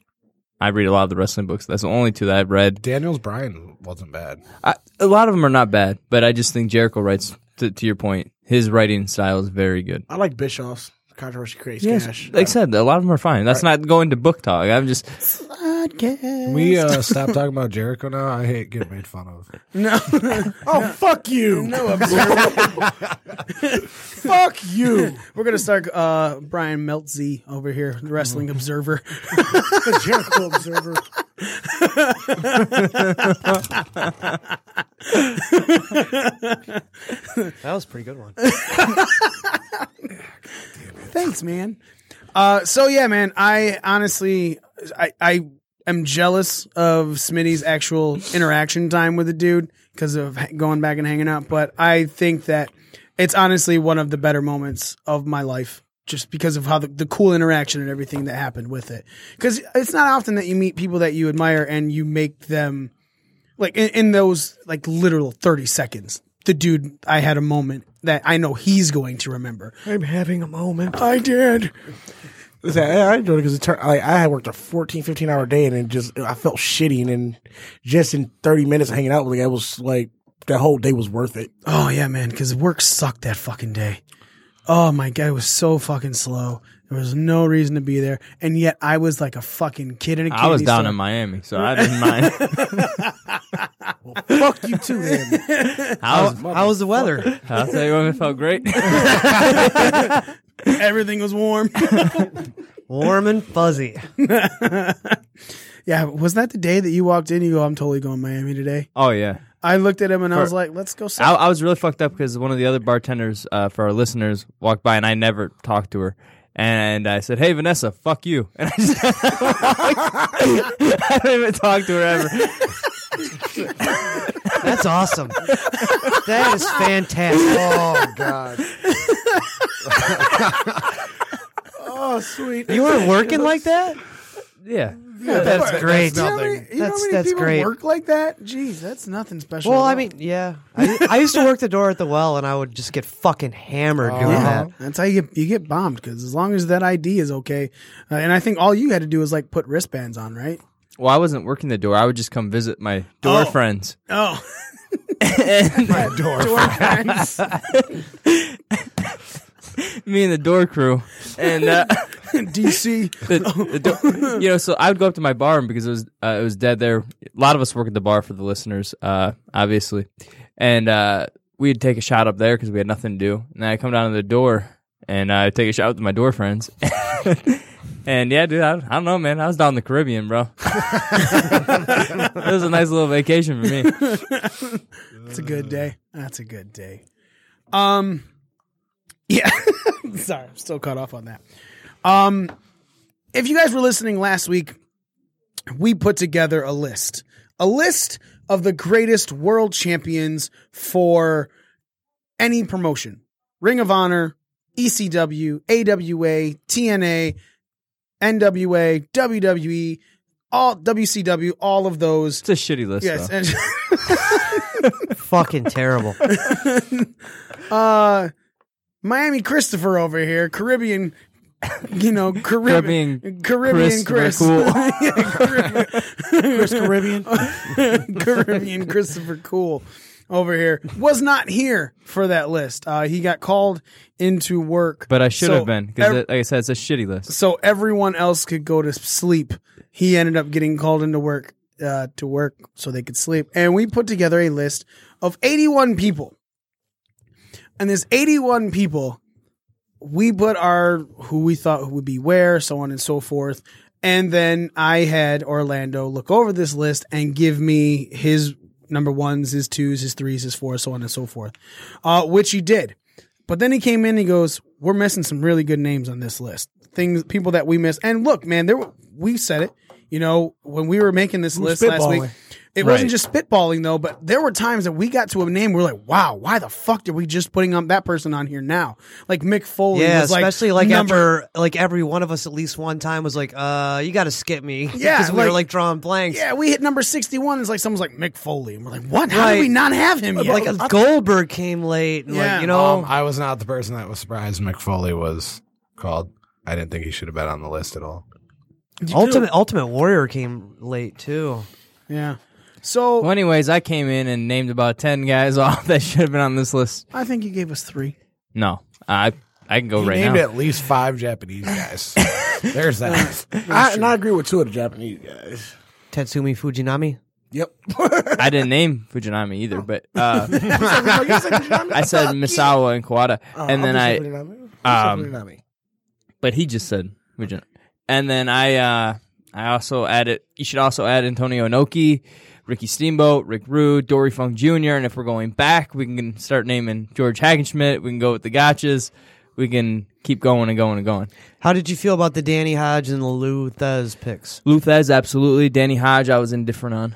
I read a lot of the wrestling books. That's the only two that I've read. Daniels Bryan wasn't bad. I, a lot of them are not bad, but I just think Jericho writes. To, to your point, his writing style is very good. I like Bischoff's. Controversy creates Yes, cash. like I said, a lot of them are fine. That's not going to book talk. I'm just Podcast. We uh, stop talking about Jericho now. I hate getting made fun of. no, oh, fuck you. no, observer. fuck you. We're gonna start uh, Brian Meltzy over here, the Wrestling Observer. the Jericho Observer. That was a pretty good one. Thanks, man. Uh, so yeah, man. I honestly, I, I am jealous of Smitty's actual interaction time with the dude because of going back and hanging out. But I think that it's honestly one of the better moments of my life, just because of how the, the cool interaction and everything that happened with it. Because it's not often that you meet people that you admire and you make them like in, in those like literal 30 seconds the dude i had a moment that i know he's going to remember I'm having a moment. i did I I enjoyed it because it turned like I had worked a 14, 15 hour day and it just I felt shitty and then just in thirty minutes of hanging out with the guy was like that whole day was worth it. oh yeah man because work sucked that fucking day oh my god it was so fucking slow there was no reason to be there and yet i was like a fucking kid in a candy I was down store. in Miami, so I didn't mind. Fuck you too, then. How, How was the weather? I'll tell you what, it felt great. everything was warm Warm and fuzzy. yeah was that the day that you walked in you go i'm totally going miami today oh yeah, i looked at him and i was like let's go I, I was really fucked up because one of the other bartenders uh, for our listeners walked by and I never talked to her. And I said, "Hey Vanessa, fuck you," and I just I didn't even talk to her ever. That's awesome. that is fantastic. Oh God! oh sweet. You were working like that? Yeah, That's great. You know how many, you know how That's many that's people great. work like that? Jeez, that's nothing special. Well, I mean, yeah. I, I used to work the door at the well, and I would just get fucking hammered doing Yeah, that. that's how you get you get bombed because as long as that ID is okay, uh, and I think all you had to do was like put wristbands on, right? Well, I wasn't working the door. I would just come visit my door Oh. friends. Oh, And door friends. me and the door crew, and uh, DC. the, the door, you know, so I would go up to my bar because it was uh, it was dead there. A lot of us work at the bar for the listeners, uh, obviously, and uh, we'd take a shot up there because we had nothing to do. And then I come down to the door and I take a shot with my door friends. and yeah, dude, I, I don't know, man. I was down in the Caribbean, bro. it was a nice little vacation for me. That's a good day. That's a good day. Um, yeah. Sorry, I'm still caught off on that. Um, if you guys were listening last week, we put together a list, a list of the greatest world champions for any promotion: Ring of Honor, ECW, AWA, TNA, NWA, WWE. all WCW, all of those. It's a shitty list. Yes, though. and Fucking terrible. uh, Miami Christopher over here, Caribbean. You know, Caribbean, Caribbean Caribbean Chris, Christopher Cool. Yeah, Caribbean, Chris Caribbean. Caribbean Christopher Cool over here was not here for that list. Uh, he got called into work, But I should So have been because, ev- like I said, it's a shitty list. so everyone else could go to sleep. He ended up getting called into work uh, to work so they could sleep, and we put together a list of 81 people. And there's 81 people, we put our who we thought would be where, so on and so forth. And then I had Orlando look over this list and give me his number ones, his twos, his threes, his fours, so on and so forth, uh, which he did. But then he came in. and He goes, "We're missing some really good names on this list. Things, people that we miss." And look, man, there were, we said it. You know, when we were making this We were list last week, spitballing. it wasn't just spitballing though. But there were times that we got to a name. We're like, "Wow, why the fuck did we just putting up that person on here now?" Like Mick Foley, Yeah, was like especially like number, after like every one of us at least one time was like, uh, you got to skip me. Yeah, because we were like- like drawing blanks. Yeah, we hit number sixty-one. It's like someone's like Mick Foley, and we're like, "What? How Right. did we not have him yet?" Like uh, Goldberg came late, and Yeah. like you know, Um, I was not the person that was surprised Mick Foley was called. I didn't think he should have been on the list at all. Ultimate Ultimate Warrior came late too. yeah. So Well, anyways, I came in and named about ten guys off that should have been on this list. I think you gave us three. No, I I can go He right named now. at least five Japanese guys. There's that. I, and I agree with two of the Japanese guys. Tatsumi Fujinami. Yep. I didn't name Fujinami either, but uh, I said Misawa and Kawada, and then I, um, but he just said Fujinami, and then I, uh, I also added. You should also add Antonio Inoki, Ricky Steamboat, Rick Rude, Dory Funk Jr. And if we're going back, we can start naming George Hackenschmidt. We can go with the Gotchas. We can keep going and going and going. How did you feel about the Danny Hodge and the Lou Thesz picks? Lou Thesz, absolutely. Danny Hodge, I was indifferent on.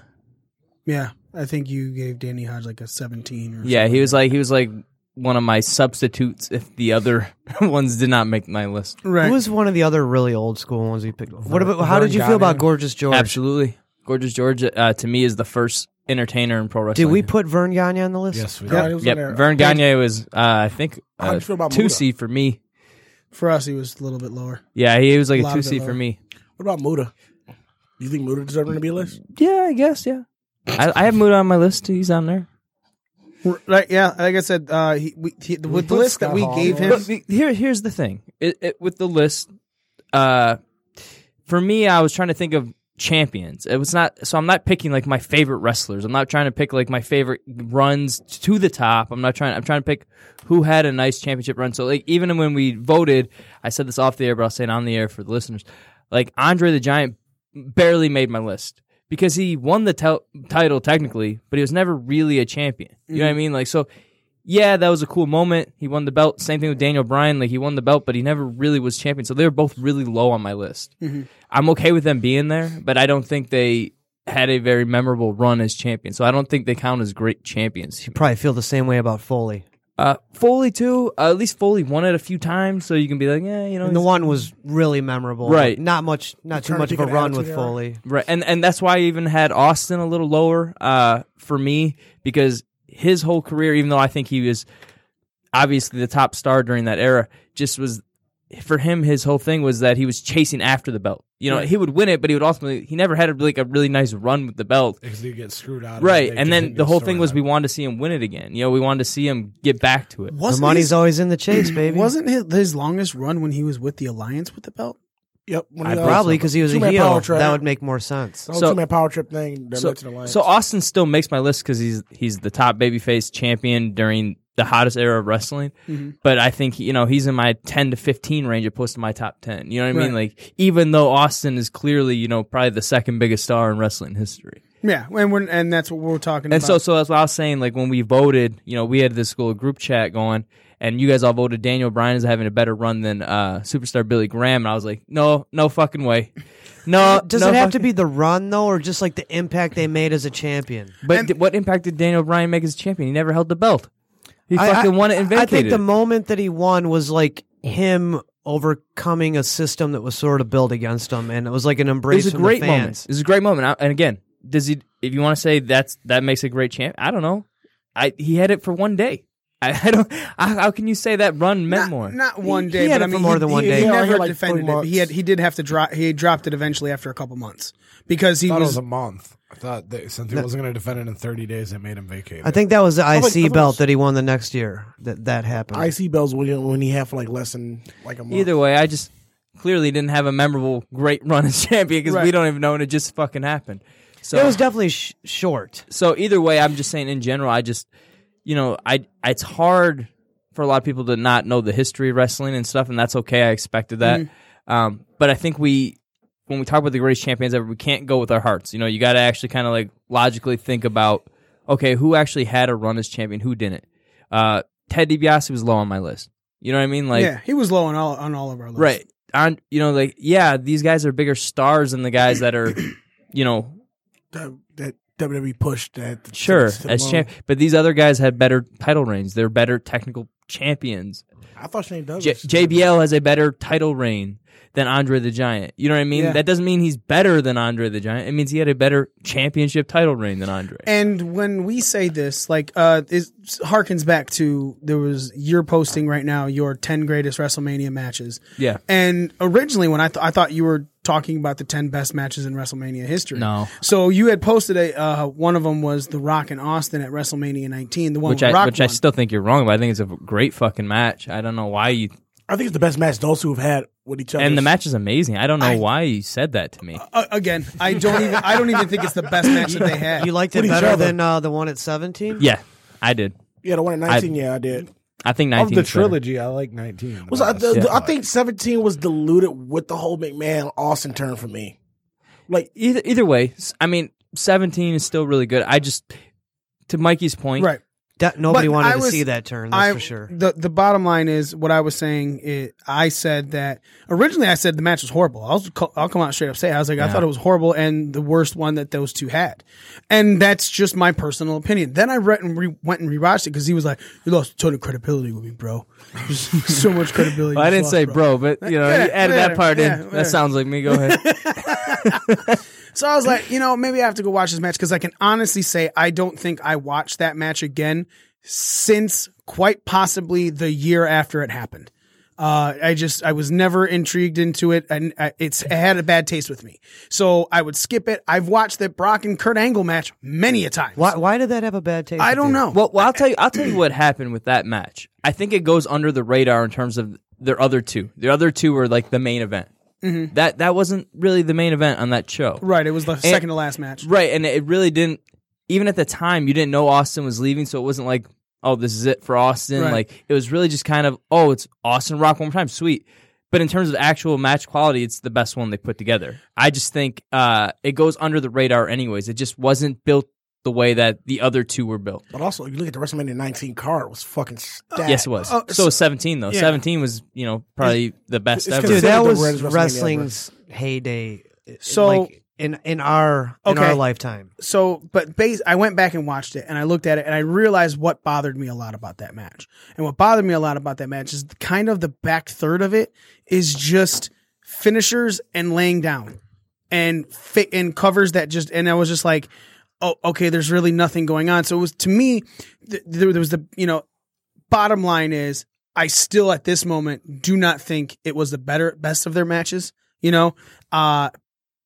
Yeah, I think you gave Danny Hodge like a seventeen. Or Yeah, something he was like he was like one of my substitutes if the other ones did not make my list. right. Who was one of the other really old school ones you picked? What about? How did you feel about Gorgeous George? Absolutely, Gorgeous George uh, to me is the first entertainer in pro wrestling. Did we put Verne Gagne on the list? yes, we Yeah, did. he was Yep. Verne Gagne was uh, I think How do uh, you feel about two C for me. For us, he was a little bit lower. Yeah, he was like A a two C for me. What about Muta? You think Muta deserving to be a list? Yeah, I guess. Yeah, I, I have Muta on my list. He's on there. Right? Yeah, like I said, uh, he, we, he, with the put list that we Hall gave him. But here, here's the thing. It, it, with the list, uh, for me, I was trying to think of champions. It was not so. I'm not picking like my favorite wrestlers. I'm not trying to pick like my favorite runs to the top. I'm not trying. I'm trying to pick who had a nice championship run. So like even when we voted, I said this off the air, but I'll say it on the air for the listeners. Like Andre the Giant barely made my list because he won the tel- title technically, but he was never really a champion. You know what I mm-hmm. mean? Like so yeah, that was a cool moment. He won the belt. Same thing with Daniel Bryan. Like he won the belt, but he never really was champion. So they were both really low on my list. Mm-hmm. I'm okay with them being there, but I don't think they had a very memorable run as champions. So I don't think they count as great champions. You probably feel the same way about Foley. Uh, Foley too. Uh, at least Foley won it a few times, so you can be like, yeah, you know, And the he's- one was really memorable. Right. Not much. Not too trying to much of think a of run attitude with. Foley. Right, and and that's why I even had Austin a little lower uh, for me because his whole career, even though I think he was obviously the top star during that era, just was for him. His whole thing was that he was chasing after the belt. You know, he would win it, but he would ultimately he never had a, like a really nice run with the belt. Because you get screwed out. of Right, it, and then the whole thing was we wanted to see him win it again. You know, we wanted to see him get back to it. The Wasn't money's his, always in the chase, baby. wasn't his, his longest run when he was with the Alliance with the belt? Yep. When he, uh, probably because he was a two-man heel. power trip. That would make more sense. The So- two man power trip thing. so, led to the Alliance. so Austin still makes my list because he's he's the top babyface champion during the hottest era of wrestling. But I think you know he's in my ten to fifteen range opposed to my top ten. You know what I mean? Like even though Austin is clearly you know probably the second biggest star in wrestling history. Yeah, and we're and that's what we're talking And about. so so that's what I was saying. Like when we voted, you know, we had this little group chat going. And you guys all voted Daniel Bryan as having a better run than uh, superstar Billy Graham, and I was like, no, no fucking way, no. Does no it have to be the run though, or just like the impact they made as a champion? But th- what impact did Daniel Bryan make as a champion? He never held the belt. He I- fucking I- won it and I vacated. think the moment that he won was like him overcoming a system that was sort of built against him, and it was like an embrace. It embrace was a from great moment. fans. It was a great moment. I- And again, does he? If you want to say that's that makes a great champ, I don't know. I he had it for one day. I, I don't. I, how can you say that run meant not, more? Not one He- day, he had but it I for mean, more he, than one he, day. He Yeah, he never had like defended three it. He had he did have to drop. He dropped it eventually after a couple months because he I thought was. it was a month. I thought they, since he wasn't going to defend it in 30 days, they made him vacate. I it. think that was the I IC thought it belt was- that he won the next year. That that happened. IC bells when he, when he had for like less than like a month. Either way, I just clearly didn't have a memorable great run as champion because we Right. don't even know and it just fucking happened. So it was definitely sh- short. so either way, I'm just saying in general, I just you know, I it's hard for a lot of people to not know the history of wrestling and stuff, and that's okay. I expected that, um, but I think we when we talk about the greatest champions ever, we can't go with our hearts. You know, you got to actually kind of like logically think about okay, who actually had a run as champion, who didn't. Uh, Ted DiBiase was low on my list. You know what I mean? Like yeah, he was low on all on all of our lists. Right. On you know, like yeah, these guys are bigger stars than the guys that are, you know, that, that WWE pushed that. to- sure the as champ. But these other guys had better title reigns. They're better technical champions. I thought Shane Douglas. J- JBL has a better title reign than Andre the Giant. You know what I mean? Yeah. That doesn't mean he's better than Andre the Giant. It means he had a better championship title reign than Andre. And when we say this, like, uh, it harkens back to there was you're posting right now your ten greatest WrestleMania matches. Yeah. And originally, when I th- I thought you were talking about the ten best matches in WrestleMania history. No. So you had posted a uh, one of them was the Rock and Austin at WrestleMania 19, the one which with I Rock which I still think you're wrong, but I think it's a great fucking match. I don't know why you I think it's the best match those two have had with each other. and the match is amazing. I don't know I- why you said that to me. Uh, again, I don't even I don't even think it's the best match that they had. You liked it With each better other. than uh, the one at seventeen. Yeah, I did. yeah, the one at nineteen. yeah, I did. I think of 19 the is better. trilogy, I like 19. the Was I, best. the, the- I think seventeen was diluted with the whole McMahon Austin turn for me. Like either either way, s- I mean, seventeen is still really good. I just to Mikey's point, right. That, nobody But wanted to see that turn. That's I, for sure. The the bottom line is what I was saying. Is I said that originally I said the match was horrible. I'll I'll come out straight up say it. I was like I thought it was horrible and the worst one that those two had, and that's just my personal opinion. Then I read and re- went and rewatched it because he was like, "You lost a ton of credibility with me, bro. So much credibility." Well, I didn't lost, say bro, but you know, Yeah, you added yeah, that part yeah, in. yeah. That sounds like me. Go ahead. So I was like, you know, maybe I have to go watch this match because I can honestly say I don't think I watched that match again since quite possibly the year after it happened. Uh, I just I was never intrigued into it, and uh, it's it had a bad taste with me. So I would skip it. I've watched that Brock and Kurt Angle match many a time. Why, why did that have a bad taste? I don't know. well, well, I'll tell you. I'll tell you what happened with that match. I think it goes under the radar in terms of their other two. Their other two were like the main event. That that wasn't really the main event on that show. right, it was the second to last match. Right, and it really didn't. Even at the time, you didn't know Austin was leaving, so it wasn't like, oh, this is it for Austin. Right. Like it was really just kind of, oh, it's Austin Rock one more time, sweet. But in terms of actual match quality, it's the best one they put together. I just think uh, it goes under the radar, anyways. It just wasn't built the way that the other two were built. But also, you look at the WrestleMania 19 card, it was fucking stacked. Yes, it was. Oh, so was seventeen though. yeah. Seventeen was, you know, probably the best it's ever. Dude, that was greatest WrestleMania wrestling's heyday. So- like, in in our in our lifetime. so but base I went back and watched it and I looked at it and I realized what bothered me a lot about that match. And what bothered me a lot about that match is kind of the back third of it is just finishers and laying down and fit and covers that just and I was just like, oh okay, there's really nothing going on. So it was to me th- there, there was the you know bottom line is I still at this moment do not think it was the better best of their matches. You know, uh,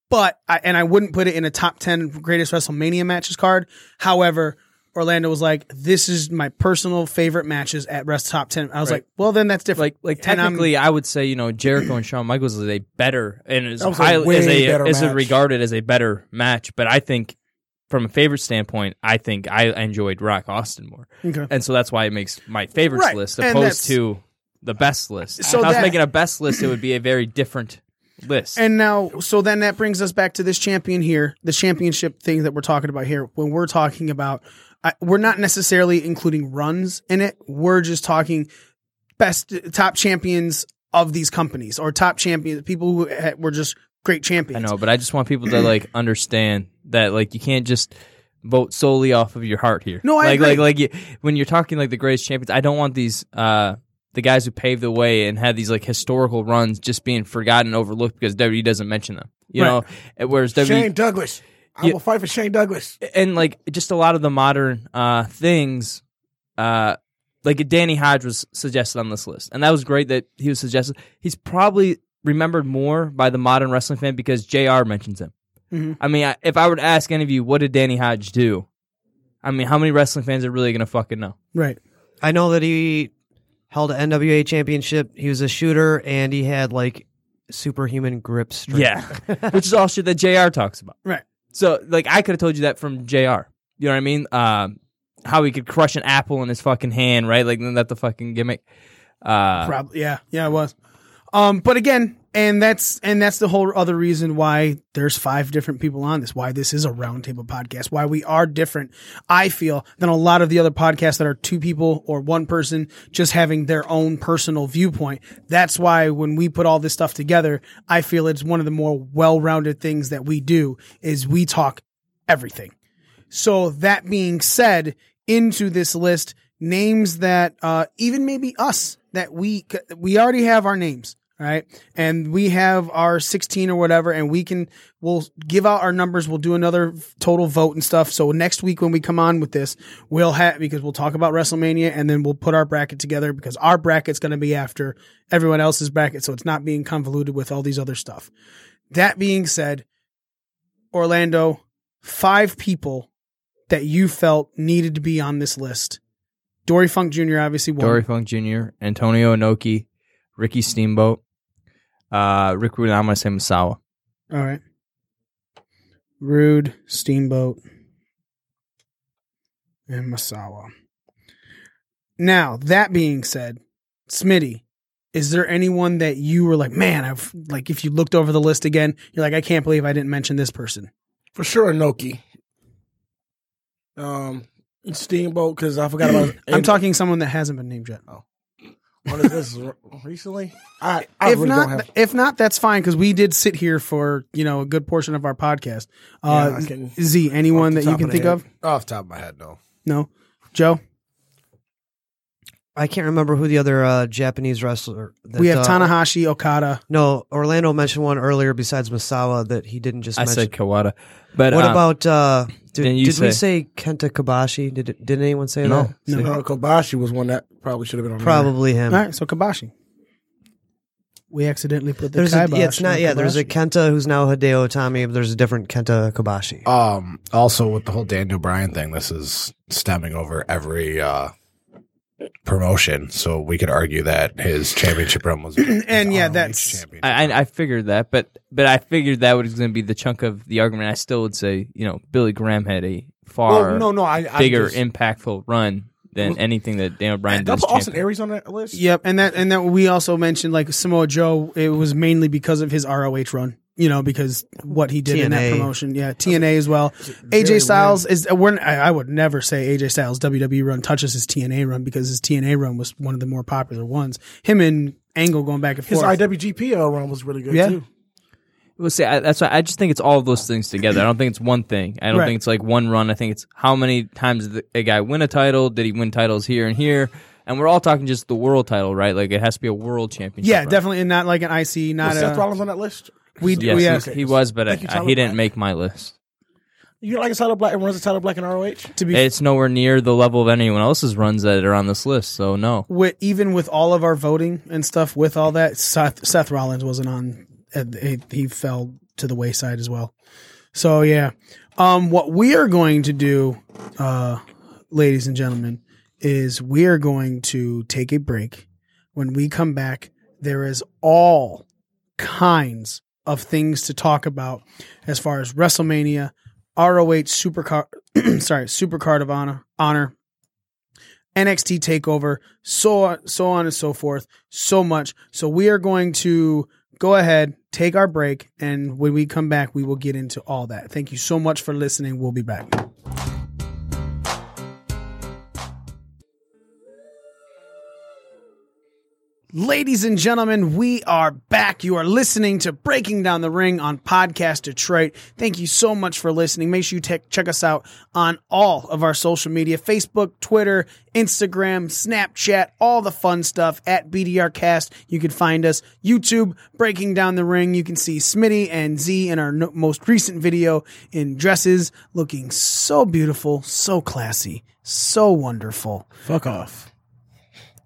but I, and I wouldn't put it in a top 10 greatest WrestleMania matches card. However, Orlando was like, this is my personal favorite matches at Rest Top 10. I was Right. like, well, then that's different. like like technically, I would say you know Jericho and Shawn Michaels is a better and is That was a highly is a is a regarded as a better match. But I think from a favorite standpoint, I think I enjoyed Rock Austin more, Okay. and so that's why it makes my favorites Right, list opposed to the best list. So if I was that- making a best list, it would be a very different list. And now, so then that brings us back to this champion here, the championship thing that we're talking about here. When we're talking about, I, we're not necessarily including runs in it. We're just talking best top champions of these companies or top champions, people who were just great champions. I know, but I just want people to like understand that like you can't just vote solely off of your heart here. No, I like agree. like like you, when you're talking like the greatest champions, I don't want these uh the guys who paved the way and had these like historical runs just being forgotten and overlooked because WWE doesn't mention them. You Right. know, whereas WWE Shane Douglas. I Yeah. will fight for Shane Douglas. and like just a lot of the modern uh things uh like Danny Hodge was suggested on this list and that was great that he was suggested he's probably remembered more by the modern wrestling fan because JR mentions him Mhm. I mean I, if I were to ask any of you what did Danny Hodge do I mean how many wrestling fans are really gonna fucking know Right. I know that he held an NWA championship. He was a shooter, and he had like superhuman grip strength. yeah which is all shit that JR talks about Right. so like I could have told you that from JR you know what I mean um how he could crush an apple in his fucking hand right like isn't that the fucking gimmick uh Probably, yeah, yeah, it was. Um, but again, and that's and that's the whole other reason why there's five different people on this. Why this is a roundtable podcast. Why we are different. I feel than a lot of the other podcasts that are two people or one person just having their own personal viewpoint. That's why when we put all this stuff together, I feel it's one of the more well-rounded things that we do is we talk everything. So that being said, into this list, names that uh, even maybe us that we we already have our names, right? And we have our 16 or whatever, and we can we'll give out our numbers. We'll do another total vote and stuff. So next week when we come on with this, we'll have because we'll talk about WrestleMania and then we'll put our bracket together because our bracket's going to be after everyone else's bracket, so it's not being convoluted with all these other stuff. That being said, Orlando, five people that you felt needed to be on this list. Dory Funk Jr. obviously won. Dory Funk Jr., Antonio Inoki, Ricky Steamboat, uh, Rick Rude. I'm gonna say Misawa. All right. Rude, Steamboat, and Misawa. Now, that being said, Smitty, is there anyone that you were like, man, I've like if you looked over the list again, you're like, I can't believe I didn't mention this person. For sure, Inoki. Um, Steamboat because I forgot about. I'm talking someone that hasn't been named yet. What is this recently? I, I if really not, don't have. if not, that's fine because we did sit here for you know a good portion of our podcast. Uh, Yeah, can- Z, anyone that you can of think head. of? Off the top of my head, no. No, Joe. I can't remember who the other uh, Japanese wrestler. That, we have uh, Tanahashi, Okada. No, Orlando mentioned one earlier besides Misawa that he didn't just I mention. said Kawada, but what um, about? Uh, did Didn't you did we say- say Kenta Kobashi? Did it, did anyone say No. that? No, no, Kobashi was one that probably should have been on. there. Probably him. All right, so Kobashi. We accidentally put the There's a, yeah, it's not. on Yeah, there's a Kenta who's now Hideo Itami. But there's a different Kenta Kobashi. Um, also with the whole Daniel Bryan thing, this is stemming over every uh promotion. So we could argue that his championship run was And yeah, that's- I, I I figured that, but but I figured that was going to be the chunk of the argument. I still would say, you know, Billy Graham had a far Well, no, no, I, I bigger, Just, impactful run than Well, anything that Daniel Bryan did did. I as Austin. Aries on that list? Yep, and that and that we also mentioned like Samoa Joe. It was mainly because of his ROH run. You know, because what he did in that promotion. Yeah, TNA as well. Very AJ weird. Styles is. We're, I, I would never say AJ Styles WWE run touches his TNA run because his TNA run was one of the more popular ones. Him and Angle going back and His forth. His IWGP run was really good Yeah. too. Well, see, I, that's why I just think it's all of those things together. I don't think it's one thing. I don't Right. think it's like one run. I think it's how many times did a guy win a title? Did he win titles here and here? And we're all talking just the world title, right? Like it has to be a world championship. yeah, run. definitely and not like an IC. Not Was Seth a, Rollins on that list? We. Yes, we he- he, was, but Thank you, I, he didn't Black. make my list. You like a title black and runs a title black in ROH? to be It's nowhere near the level of anyone else's runs that are on this list. So no. with even with all of our voting and stuff, with all that, Seth, Seth Rollins wasn't on. uh, He, he fell to the wayside as well. So yeah, um, what we are going to do, uh, ladies and gentlemen, is we are going to take a break. When we come back, there is all kinds of things to talk about as far as WrestleMania, ROH Supercard, sorry, Supercard of Honor, Honor, NXT Takeover, so so on and so forth, so much. So we are going to go ahead, take our break, and when we come back, we will get into all that. Thank you so much for listening. We'll be back. Ladies and gentlemen, we are back. You are listening to Breaking Down the Ring on Podcast Detroit. Thank you so much for listening. Make sure you te- check us out on all of our social media Facebook, Twitter, Instagram, Snapchat, all the fun stuff at BDRcast. You can find us YouTube, Breaking Down the Ring. You can see Smitty and Z in our no- most recent video in dresses looking so beautiful, so classy, so wonderful. Fuck off.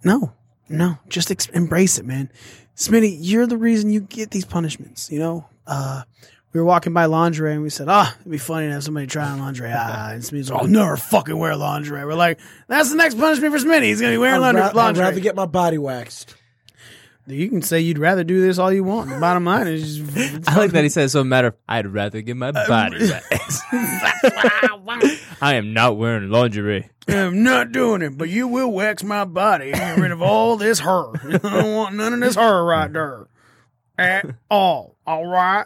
No, no, just ex- embrace it, man. Smitty, you're the reason you get these punishments. You know, uh, we were walking by lingerie and we said, "Ah, it'd be funny to have somebody try on lingerie." Ah, and Smitty's like, "I'll never fucking wear lingerie." We're like, "That's the next punishment for Smitty. He's gonna be wearing I'd, lingerie." I'd rather get my body waxed. You can say you'd rather do this all you want. The bottom line is, just, I like that he says so matter. of, I'd rather get my body waxed. I am not wearing lingerie. I'm not doing it, but you will wax my body. Get rid of all this hair. I don't want none of this hair right there at all. All right.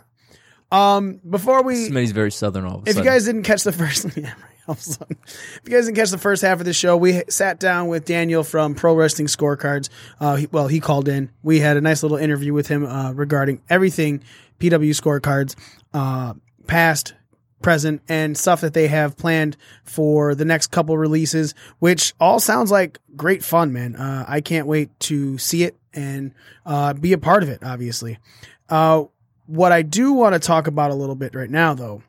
Um, before we Smitty's very southern all of a if you guys didn't catch the first yeah, right, if you guys didn't catch the first half of the show we sat down with daniel from pro wrestling scorecards. Uh, he, well he called in. We had a nice little interview with him uh, regarding everything pw scorecards uh, past present and stuff that they have planned for the next couple releases which all sounds like great fun man. Uh, i can't wait to see it and uh, be a part of it obviously. Uh, what i do want to talk about a little bit right now though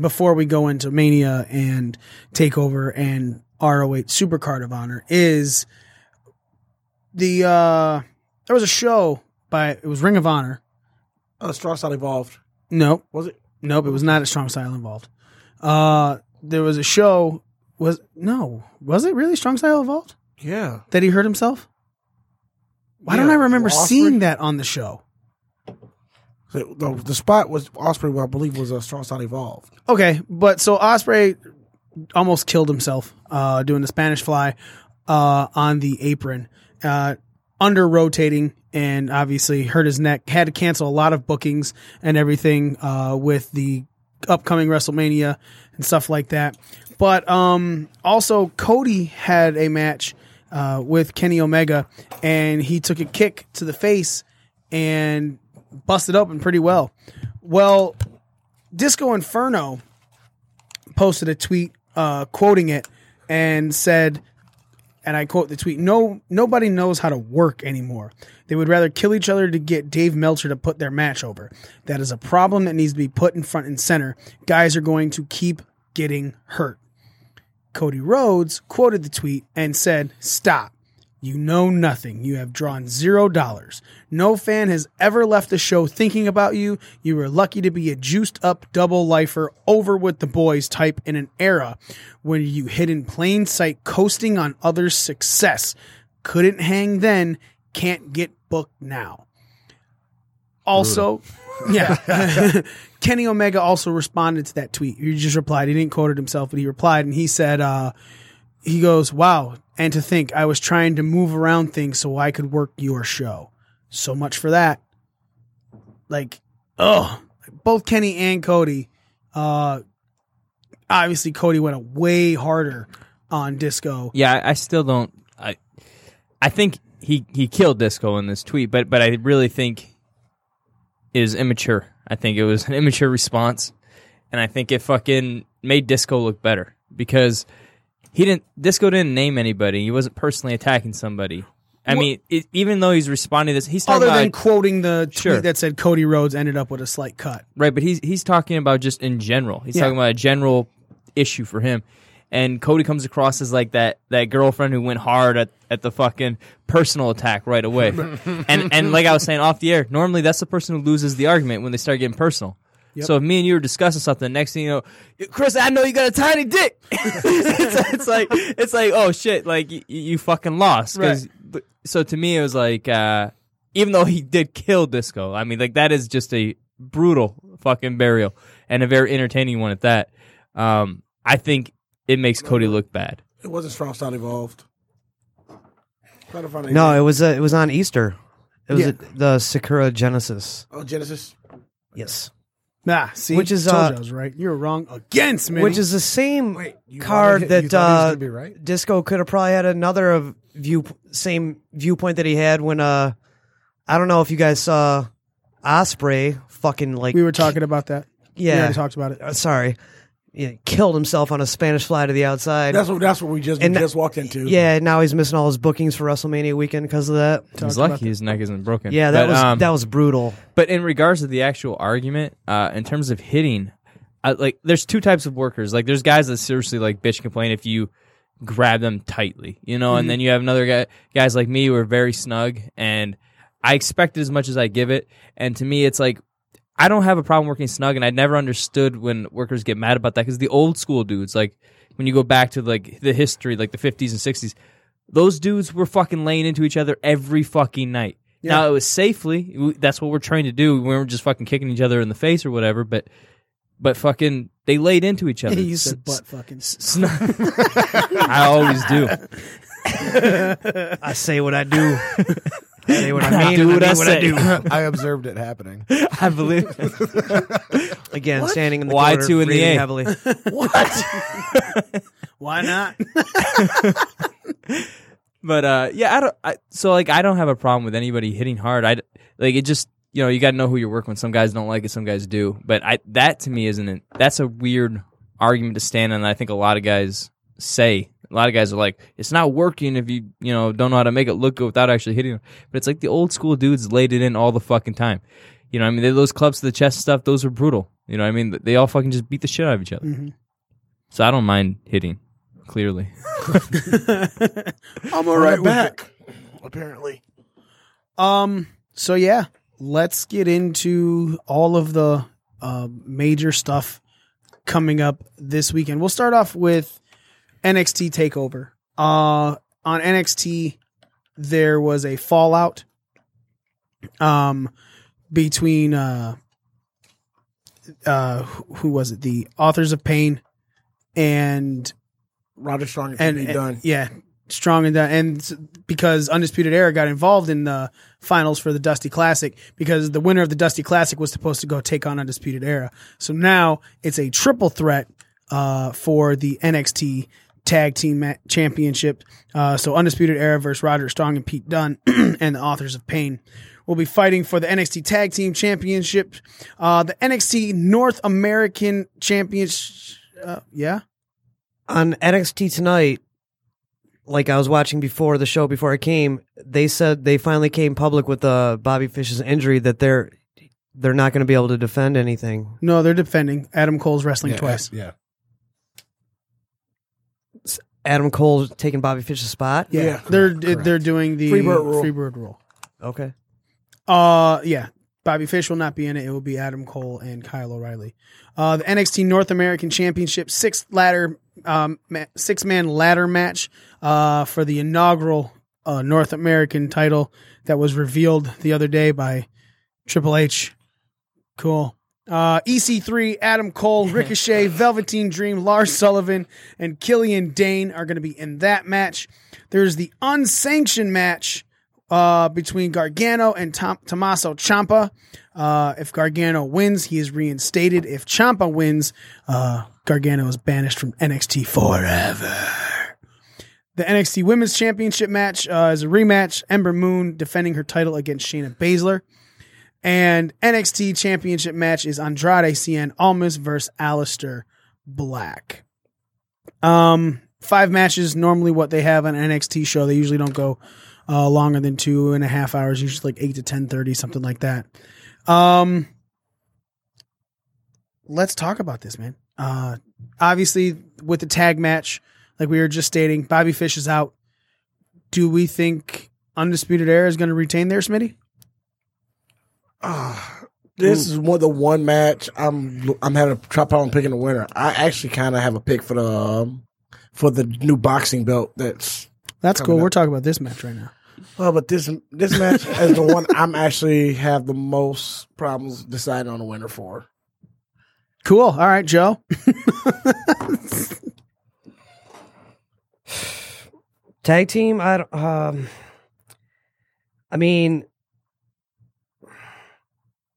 before we go into Mania and Takeover and ROH Supercard of Honor is the uh there was a show by it was Ring of Honor. Uh, Strong Style Evolved. Nope. Was it? Nope, it was not a strong style Evolved. Uh there was a show was no, was it really strong style Evolved? Yeah. That he hurt himself? Why Yeah, don't I remember seeing that on the show? The, the, the spot was Ospreay, I believe, was a Strong Style Evolved. Okay, but so Ospreay almost killed himself uh, doing the Spanish fly uh, on the apron, uh, under rotating, and obviously hurt his neck. Had to cancel a lot of bookings and everything uh, with the upcoming WrestleMania and stuff like that. But um, also, Cody had a match uh, with Kenny Omega, and he took a kick to the face and busted open pretty well. Well, Disco Inferno posted a tweet uh, quoting it and said, and I quote the tweet: "No, nobody knows how to work anymore. They would rather kill each other to get Dave Meltzer to put their match over. That is a problem that needs to be put in front and center. Guys are going to keep getting hurt." Cody Rhodes quoted the tweet and said, Stop. You know nothing. You have drawn zero dollars. No fan has ever left the show thinking about you. You were lucky to be a juiced up double lifer over with the boys type in an era when you hid in plain sight coasting on others' success. Couldn't hang then, can't get booked now. Also, yeah. Kenny Omega also responded to that tweet. He just replied. He didn't quote it himself, but he replied and he said, uh, he goes, wow. And to think I was trying to move around things so I could work your show. So much for that. Like, oh, both Kenny and Cody, uh, obviously Cody went way harder on disco. Yeah, I, still don't. I I think he he killed Disco in this tweet, but but I really think it was immature. I think it was an immature response, and I think it fucking made Disco look better because he didn't. Disco didn't name anybody. He wasn't personally attacking somebody. I mean, it, even though he's responding to this, he's talking Other about than quoting the tweet Sure. that said Cody Rhodes ended up with a slight cut. Right, but he's he's talking about just in general. He's Yeah. talking about a general issue for him. And Cody comes across as like that that girlfriend who went hard at, at the fucking personal attack right away. and and like I was saying off the air, normally that's the person who loses the argument when they start getting personal. So if me and you were discussing something, next thing you know, Chris, I know you got a tiny dick. it's, it's like it's like oh shit, like you, you fucking lost. 'Cause- but- So to me, it was like uh, even though he did kill Disco, I mean like that is just a brutal fucking burial and a very entertaining one at that. Um, I think it makes Cody look bad. It wasn't Strong Style Evolved. Trying to find No, it was uh, it was on Easter. It was Yeah. at the Sakura Genesis. Oh, Genesis. Yes. Ah, see, Which is, Told uh, you I was right. You're wrong again, Smitty. which is the same you card wanted- that thought he was uh, be right? Disco could have probably had another of view same viewpoint that he had when uh I don't know if you guys saw Ospreay fucking like we were talking about that. We yeah already talked about it. uh, sorry yeah, killed himself on a Spanish fly to the outside. That's what that's what we just And we just walked into. yeah, now he's missing all his bookings for WrestleMania weekend because of that. He's Talked lucky his neck isn't broken. Yeah, that But, was um, that was brutal. But in regards to the actual argument, uh, in terms of hitting, I, like there's two types of workers. Like there's guys that seriously like bitch complain if you grab them tightly, you know, and then you have another guy guys like me who are very snug and I expect it as much as I give it. And to me it's like I don't have a problem working snug and I never understood when workers get mad about that because the old school dudes, like when you go back to like the history, like the fifties and sixties, those dudes were fucking laying into each other every fucking night. Now it was safely. That's what we're trying to do. We weren't just fucking kicking each other in the face or whatever. But, but fucking, they laid into each other. you said butt fucking. s- I always do. I say what I do. I say what I mean. do what I mean what I say. do. I observed it happening. I believe. Again, standing in the Why corner, two in the breathing A? heavily. Why not? But uh, yeah, I don't. I, so like, I don't have a problem with anybody hitting hard. I like it. Just you know, you got to know who you're working with. Some guys don't like it, some guys do. But I that to me isn't. It, that's a weird argument to stand on. and I think a lot of guys say. A lot of guys are like, it's not working if you you know don't know how to make it look good without actually hitting. Them. But it's like the old school dudes laid it in all the fucking time. You know, what I mean, they, those clubs to the chest stuff, those are brutal. You know, what I mean, they all fucking just beat the shit out of each other. So I don't mind hitting. Clearly, I'm all right right with back. Apparently, Um. So yeah, let's get into all of the uh, major stuff coming up this weekend. We'll start off with NXT Takeover. Uh, on NXT, there was a fallout. Um, between uh, uh, who was it? The authors of pain and Roderick Strong and, and, and and- Dunne. yeah, strong and Dunne. And because Undisputed Era got involved in the finals for the Dusty Classic, because the winner of the Dusty Classic was supposed to go take on Undisputed Era. So now it's a triple threat uh, for the NXT Tag Team Ma- Championship. Uh, so Undisputed Era versus Roderick Strong and Pete Dunne and the Authors of Pain will be fighting for the NXT Tag Team Championship, uh, the NXT North American Championship. Uh, yeah. on NXT tonight, like I was watching before the show before I came, they said they finally came public with uh, Bobby Fish's injury that they're they're not going to be able to defend anything. No, they're defending. Adam Cole's wrestling twice. Yeah. Adam Cole taking Bobby Fish's spot. Yeah, Yeah, they're they're doing the Freebird rule. Freebird rule. Okay. Uh, yeah, Bobby Fish will not be in it. It will be Adam Cole and Kyle O'Reilly. Uh, the NXT North American Championship six ladder um ma- six man ladder match uh for the inaugural uh North American title that was revealed the other day by Triple H. Cool. Uh, EC3, Adam Cole, Ricochet, Velveteen Dream, Lars Sullivan, and Killian Dain are going to be in that match. There's the unsanctioned match uh, between Gargano and Tom- Tommaso Ciampa. Uh, if Gargano wins, he is reinstated. If Ciampa wins, uh, Gargano is banished from NXT forever. The NXT Women's Championship match uh, is a rematch. Ember Moon defending her title against Shayna Baszler. And NXT Championship match is Andrade Cien Almas versus Aleister Black. Um, five matches normally what they have on an NXT show. They usually don't go uh, longer than two and a half hours. Usually like eight to ten thirty, something like that. Um, let's talk about this, man. Uh, obviously with the tag match, like we were just stating, Bobby Fish is out. Do we think Undisputed Era is going to retain their Smitty? This is one the one match I'm I'm having a trap problem picking a winner. I actually kind of have a pick for the um, for the new boxing belt. That's That's cool. up. We're talking about this match right now. oh, but this this match is the one I'm actually have the most problems deciding on a winner for. Cool. All right, Joe. Tag team, I don't, um, I mean,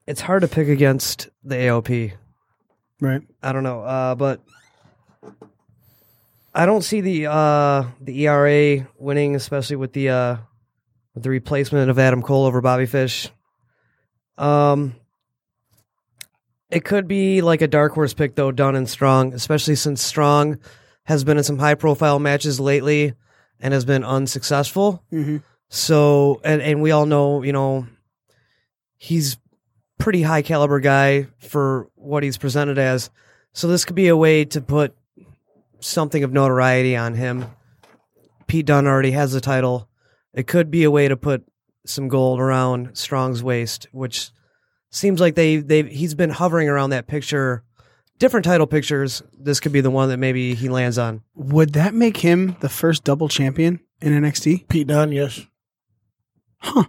it's hard to pick against the AOP. Right. I don't know, uh, but I don't see the uh, the ERA winning, especially with the uh, with the replacement of Adam Cole over Bobby Fish. Um, it could be like a dark horse pick though, Dunne and Strong, especially since Strong has been in some high profile matches lately and has been unsuccessful. Mhm. So, and and we all know, you know, he's pretty high caliber guy for what he's presented as. So this could be a way to put something of notoriety on him. Pete Dunne already has the title. It could be a way to put some gold around Strong's waist, which seems like they they he's been hovering around that picture, different title pictures. This could be the one that maybe he lands on. Would that make him the first double champion in NXT? Pete Dunne, yes. Huh.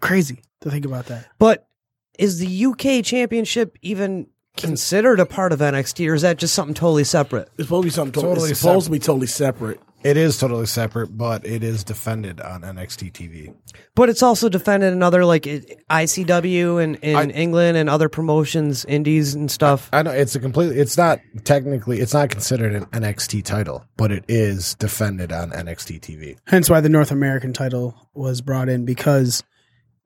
Crazy to think about that. But is the UK Championship even considered a part of NXT, or is that just something totally separate? It's supposed to be something totally, Totally it's supposed separate. to be totally separate. It is totally separate, but it is defended on NXT TV. But it's also defended in other like ICW and in I- England and other promotions, indies and stuff. I know it's a completely. It's not technically. It's not considered an NXT title, but it is defended on NXT TV. Hence why the North American title was brought in because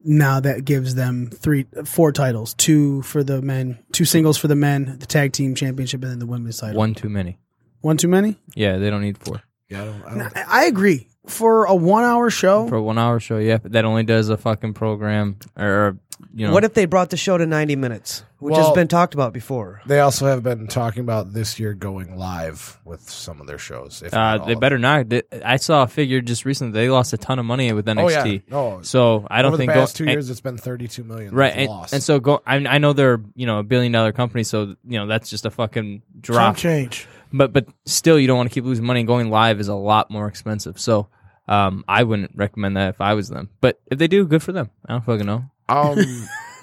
now that gives them three, four titles: two for the men, two singles for the men, the tag team championship, and then the women's title. One too many. One too many. Yeah, they don't need four Yeah, I don't. I don't I I agree. For a one-hour show, for a one-hour show. Yeah, but that only does a fucking program or you know. What if they brought the show to 90 minutes, which has been talked about before? They also have been talking about this year going live with some of their shows. If Uh, they better not. I saw a figure just recently. They lost a ton of money with them. Oh yeah, oh So I don't over think the past go, two and- years it's been thirty-two million. right, and, lost. and so go. I, I know they're you know a billion dollar company, so you know that's just a fucking drop. Chump change. But but still, you don't want to keep losing money. Going live is a lot more expensive. So um, I wouldn't recommend that if I was them. But if they do, good for them. I don't fucking know. Um,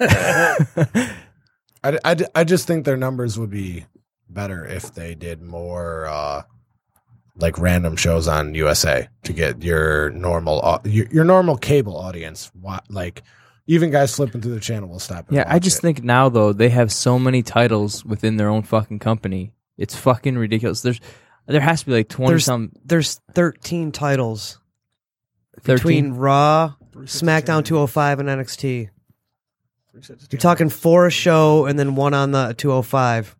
I, I, I just think their numbers would be better if they did more uh, like random shows on USA to get your normal au- your, your normal cable audience. Like even guys flipping through the channel will stop. And Yeah, I just it. think now though they have so many titles within their own fucking company. It's fucking ridiculous. There's there has to be like twenty There's some there's 13 titles 13. between Raw, SmackDown 205, and NXT. You're oh talking four a show and then one on the 205.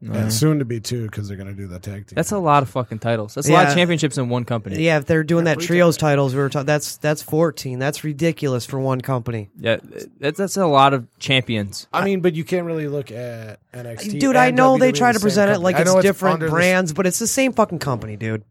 and soon to be two because they're gonna do the tag team. That's a lot of fucking titles. That's a lot of Yeah. championships in one company. Yeah, if they're doing that trios titles, we were talking. That's that's 14. That's ridiculous for one company. Yeah, that's that's a lot of champions. I mean, but you can't really look at NXT. Dude, I and know they WWE try the to same present it company. like I it's know different under the- brands, but it's the same fucking company, dude.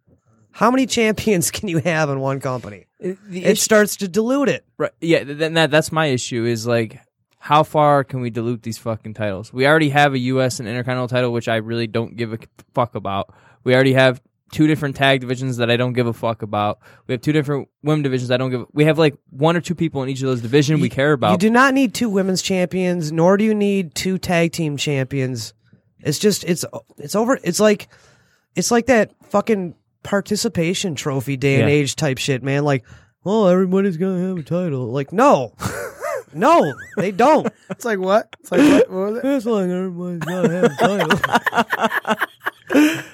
How many champions can you have in one company? It starts to dilute it. Right. Yeah, then that that's my issue is like how far can we dilute these fucking titles? We already have a US and Intercontinental title which I really don't give a fuck about. We already have two different tag divisions that I don't give a fuck about. We have two different women divisions I don't give we have like one or two people in each of those divisions we care about. You do not need two women's champions, nor do you need two tag team champions. It's just it's it's over. It's like it's like that fucking participation trophy day and Yeah. age type shit, man. Like, oh, everybody's gonna have a title. Like, no, no, they don't. it's like what? It's like what? what was it? It's like everybody's gonna have a title.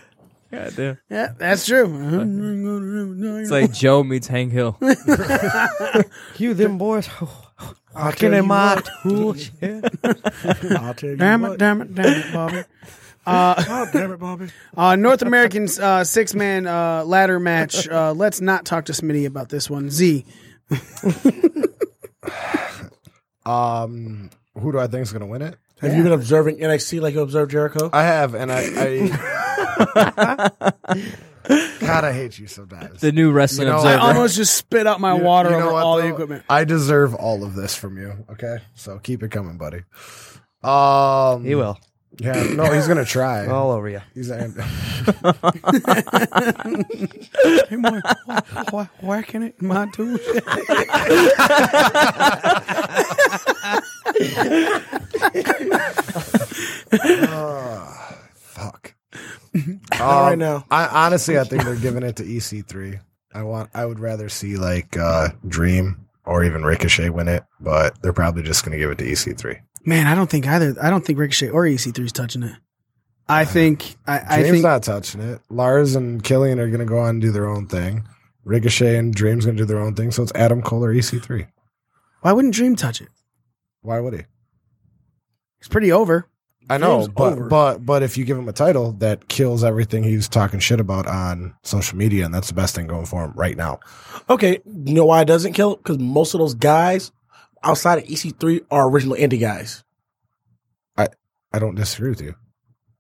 God damn. Yeah, that's true. It's like Joe meets Hank Hill. you them boys. I'll Walking tell in you my what. tool. I'll tell you damn it, damn it, damn it, Bobby. Uh, Oh, damn it, Bobby. uh, North American uh, six man uh, ladder match. Uh, let's not talk to Smitty about this one. Z. Um, who do I think is gonna win it? Have you been observing NXT like you observed Jericho? I have, and I. I God, I hate you sometimes. The new wrestling You know, I observer. almost just spit out my You- water you know over what, all the though? equipment. I deserve all of this from you. Okay, so keep it coming, buddy. Um, He will Yeah, no, he's gonna try. all over you. He's Hey, boy, wh- wh- whacking it my tool shed. fuck. All right Um, now. I honestly, I think they're giving it to EC3. I want. I would rather see like uh Dream or even Ricochet win it, but they're probably just going to give it to E EC3. Man, I don't think either. I don't think Ricochet or EC3 is touching it. I think. I, I Dream's think. not touching it. Lars and Killian are going to go on and do their own thing. Ricochet and Dream's going to do their own thing. So it's Adam Cole or EC3. why wouldn't Dream touch it? Why would he? He's pretty over. I know, Dream's but over. but but if you give him a title, that kills everything he's talking shit about on social media, and that's the best thing going for him right now. Okay, you know why it doesn't kill? Because most of those guys outside of EC3 are original indie guys. I I don't disagree with you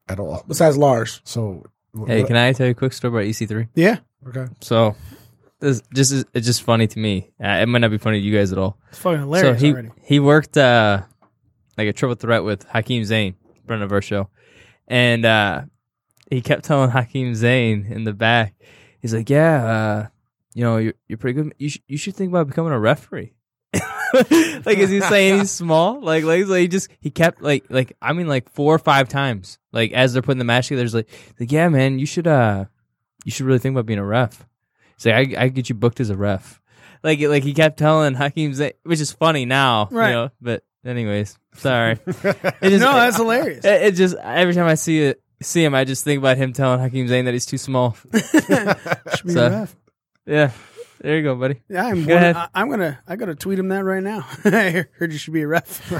at all. Besides Lars, So wh- Hey, what- can I tell you a quick story about EC3? Yeah, okay. So, this just is it's just funny to me. Uh, it might not be funny to you guys at all. it's fucking hilarious so he already. he worked uh like a triple threat with Hakeem Zayn, friend of our show, and uh he kept telling Hakeem Zayn in the back, he's like, "Yeah, uh, you know, you're you're pretty good. You should you should think about becoming a referee." like is he saying he's small? Like like so he just he kept like like I mean like four or five times like as they're putting the match together. He's like like yeah man you should uh you should really think about being a ref. He's like I I get you booked as a ref. Like like he kept telling Hakeem Zayn, which is funny now, Right. You know, but anyways, sorry. It just, no, that's hilarious. it, it just every time I see it see him, I just think about him telling Hakeem Zayn that he's too small. Should be So- a ref. Yeah, there you go, buddy. Yeah, I'm. Go Gonna, ahead. I, I'm gonna. I gotta tweet him that right now. I heard you should be a ref. You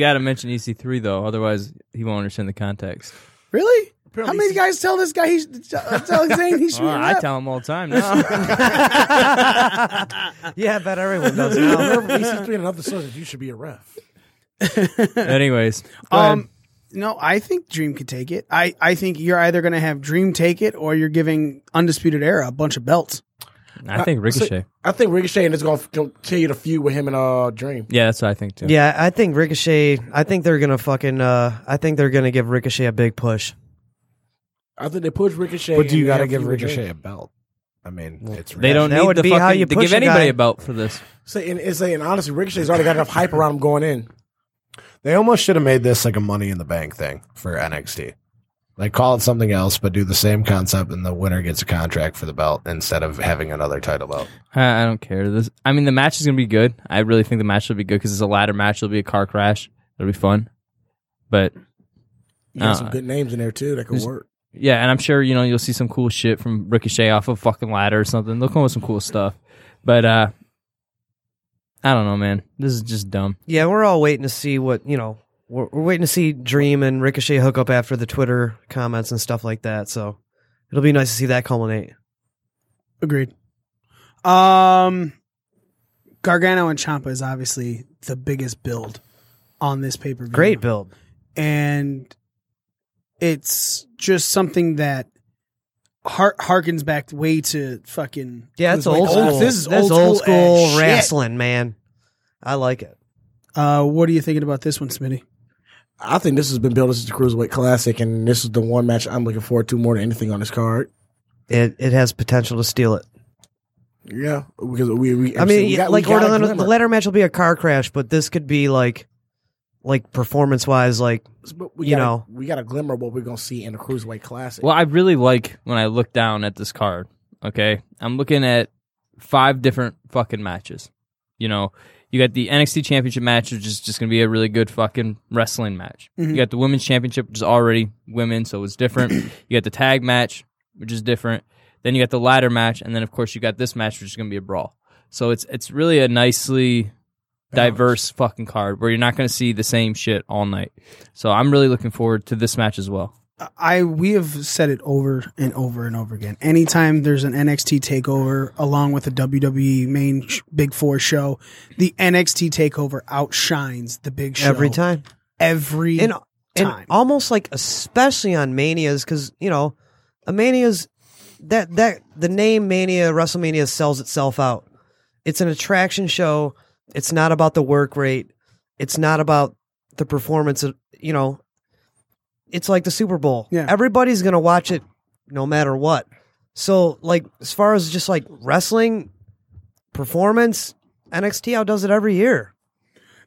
got to mention EC3 though, otherwise he won't understand the context. really? How many guys tell this guy he's tell Zane he should Oh, be a I ref? tell him all the time now. Yeah, I bet everyone does I now. EC3 and other sources, you should be a ref. anyways, go ahead. Um, no, I think Dream could take it. I, I think you're either going to have Dream take it or you're giving Undisputed Era a bunch of belts. I think Ricochet. I think Ricochet and it's going to continue to feud with him and uh Dream. Yeah, that's what I think too. Yeah, I think Ricochet. I think they're gonna fucking. Uh, I think they're gonna give Ricochet a big push. I think they push Ricochet. But do you got to give feud Dream. Ricochet a belt? I mean, it's They don't That need would the be fucking how you to push give a anybody guy. a belt for this. Say, and it's saying honestly, Ricochet's already got enough hype around him going in. They almost should have made this like a money in the bank thing for NXT. Like call it something else, but do the same concept, and the winner gets a contract for the belt instead of having another title belt. I, I don't care. This, I mean, the match is gonna be good. I really think the match will be good because it's a ladder match. It'll be a car crash. It'll be fun. But You got Uh, some good names in there too that could work. yeah, and I'm sure you know you'll see some cool shit from Ricochet off of fucking ladder or something. They'll come with some cool stuff. But uh I don't know, man. This is just dumb. Yeah, we're all waiting to see what you know. We're, we're waiting to see Dream and Ricochet hook up after the Twitter comments and stuff like that. So it'll be nice to see that culminate. Agreed. Um, Gargano and Ciampa is obviously the biggest build on this pay per view. Great build. and it's just something that har- harkens back way to fucking Yeah, it's like, old school. This is That's old, school, as shit. wrestling, man. I like it. Uh, what are you thinking about this one, Smitty? I think this has been built as the Cruiserweight Classic, and this is the one match I'm looking forward to more than anything on this card. It it has potential to steal it. Yeah, because we, we I mean, we got- we like got or a the, the glimmer. match will be a car crash, but this could be like, like performance wise, like But we you got a- know. we got a glimmer of what we're gonna see in the Cruiserweight Classic. Well, I really like when I look down at this card. Okay, I'm looking at five different fucking matches. You know, you got the NXT Championship match, which is just going to be a really good fucking wrestling match. Mhm. You got the Women's Championship, which is already women, so it's different. you got the tag match, which is different. Then you got the ladder match, and then of course you got this match, which is going to be a brawl. So it's it's really a nicely diverse fucking card where you're not going to see the same shit all night. So I'm really looking forward to this match as well. I we have said it over and over and over again. Anytime there's an NXT takeover along with a WWE main sh- Big Four show, the NXT takeover outshines the big show every time. Every and, and time. almost like especially on manias because you know a mania's that that the name mania wrestlemania sells itself out it's an attraction show it's not about the work rate it's not about the performance of you know it's like the super bowl Yeah. everybody's gonna watch it no matter what so like as far as just like wrestling performance nxt outdoes it every year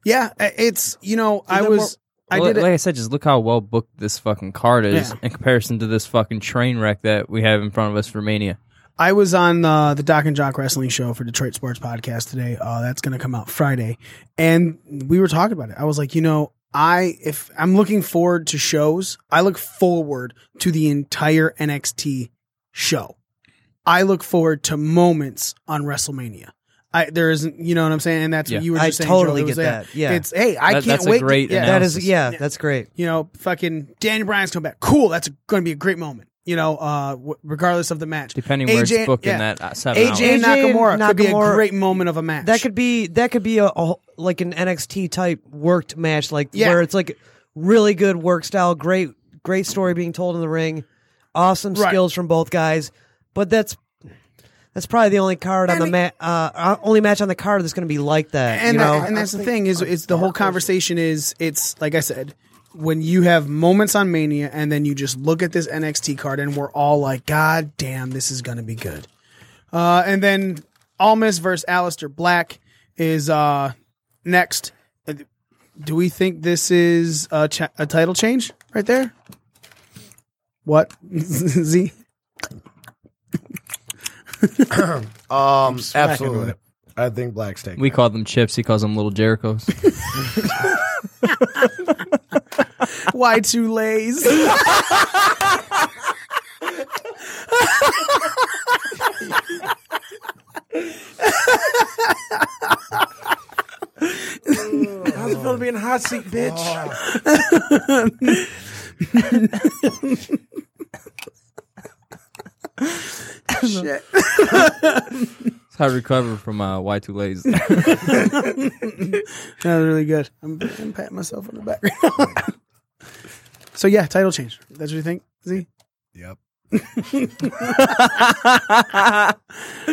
yeah, it's you know I that was I Well, did like it. I said, just look how well booked this fucking card is Yeah. in comparison to this fucking train wreck that we have in front of us for Mania. I was on uh, the Doc and Jock Wrestling Show for Detroit Sports Podcast today. Uh, that's going to come out Friday, and we were talking about it. I was like, you know, I if I'm looking forward to shows, I look forward to the entire NXT show. I look forward to moments on WrestleMania. I there isn't, you know what I'm saying, and that's Yeah. what you were I just saying. totally. Get that. Yeah. it's hey, I That- can't wait. to- great yeah, that is yeah, that's great. you know, fucking Daniel Bryan's coming back. Cool, that's going to be a great moment. You know, uh, w- regardless of the match, Depending where it's AJ booked in that uh, seven AJ hours. and Nakamura, AJ could be a great moment of a match. That could be that could be a, a like an NXT type worked match, like Yeah. where it's like really good work style, great great story being told in the ring, awesome Right. skills from both guys. But that's that's probably the only card on And the mat, uh, uh, only match on the card that's going to be like that. and you know, that- and that's the thing is, it's the whole conversation is it's like I said, when you have moments on Mania and then you just look at this NXT card and we're all like, God damn, this is gonna be good. Uh, and then Almas versus Aleister Black is uh next. Uh, Do we think this is a, cha- a title change right there? What Z? Um, absolutely. I think Black's taking. We call them chips. He calls them little Jerichos. Why two lays? How's it feel to be in the hot seat, bitch? Shit. That's how I recover from uh, Y two lays. That was really good. I'm, I'm patting myself on the back. so yeah, title change. That's what you think, Z? Yep.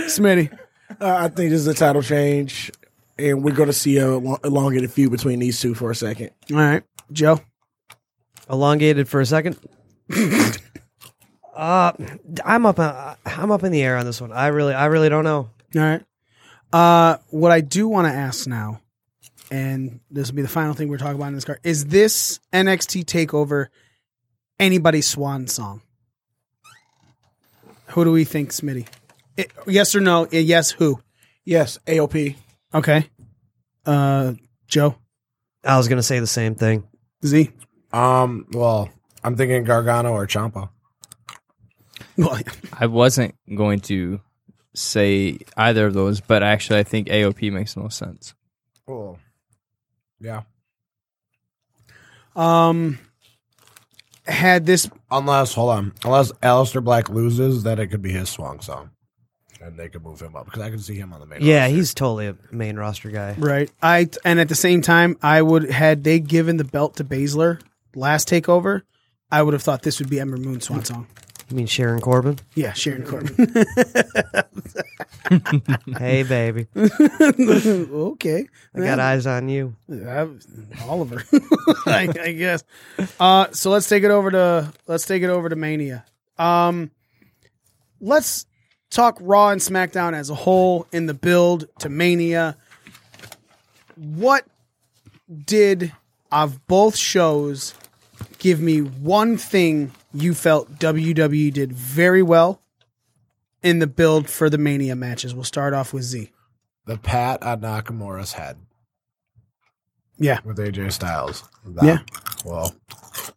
Smitty. Uh, I think this is a title change, and we're going to see a lo- elongated feud between these two for a second. All right, Joe. elongated for a second. uh, I'm up. Uh, I'm up in the air on this one. I really, I really don't know. All right. Uh, what I do want to ask now, and this will be the final thing we're talking about in this card, is this NXT Takeover anybody's swan song? Who do we think, Smitty? It- yes or no? Uh, Yes. Who? Yes, AOP. Okay. Uh, Joe. I was gonna say the same thing. Z. Um. Well, I'm thinking Gargano or Ciampa. Well, I wasn't going to say either of those, but actually, I think AOP makes the most sense. Cool. Yeah. um, had this Unless, hold on, unless Aleister Black loses, then it could be his swan song, and they could move him up because I can see him on the main. Yeah, roster. he's totally a main roster guy. Right. I and at the same time, I would had they given the belt to Baszler last takeover, I would have thought this would be Ember Moon Swan Song. You mean Sharon Corbin? Yeah, Sharon Corbin. hey, baby, okay, I got eyes on you. I- Oliver, I, I guess. Uh, so let's take it over to let's take it over to Mania. Um, let's talk Raw and SmackDown as a whole in the build to Mania. What did of both shows give me one thing you felt WWE did very well in the build for the Mania matches? We'll start off with Z. the pat on Nakamura's head Yeah, with AJ Styles. That- Yeah. Well,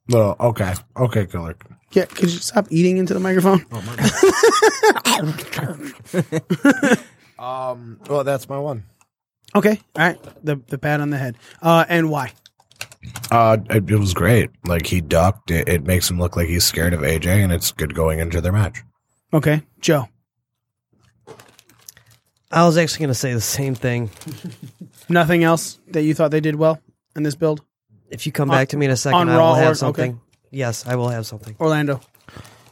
no. Okay. Okay, killer. yeah. Could you stop eating into the microphone? Oh, my god. um. Well, that's my one. Okay, all right. The the pat on the head. Uh, and why? Uh, it, it was great. Like he ducked. It, it makes him look like he's scared of AJ, and it's good going into their match. Okay, Joe. I was actually gonna say the same thing. Nothing else that you thought they did well in this build? If you come On- back to me in a second, I Raw will or- have okay. something. Yes, I will have something. Orlando.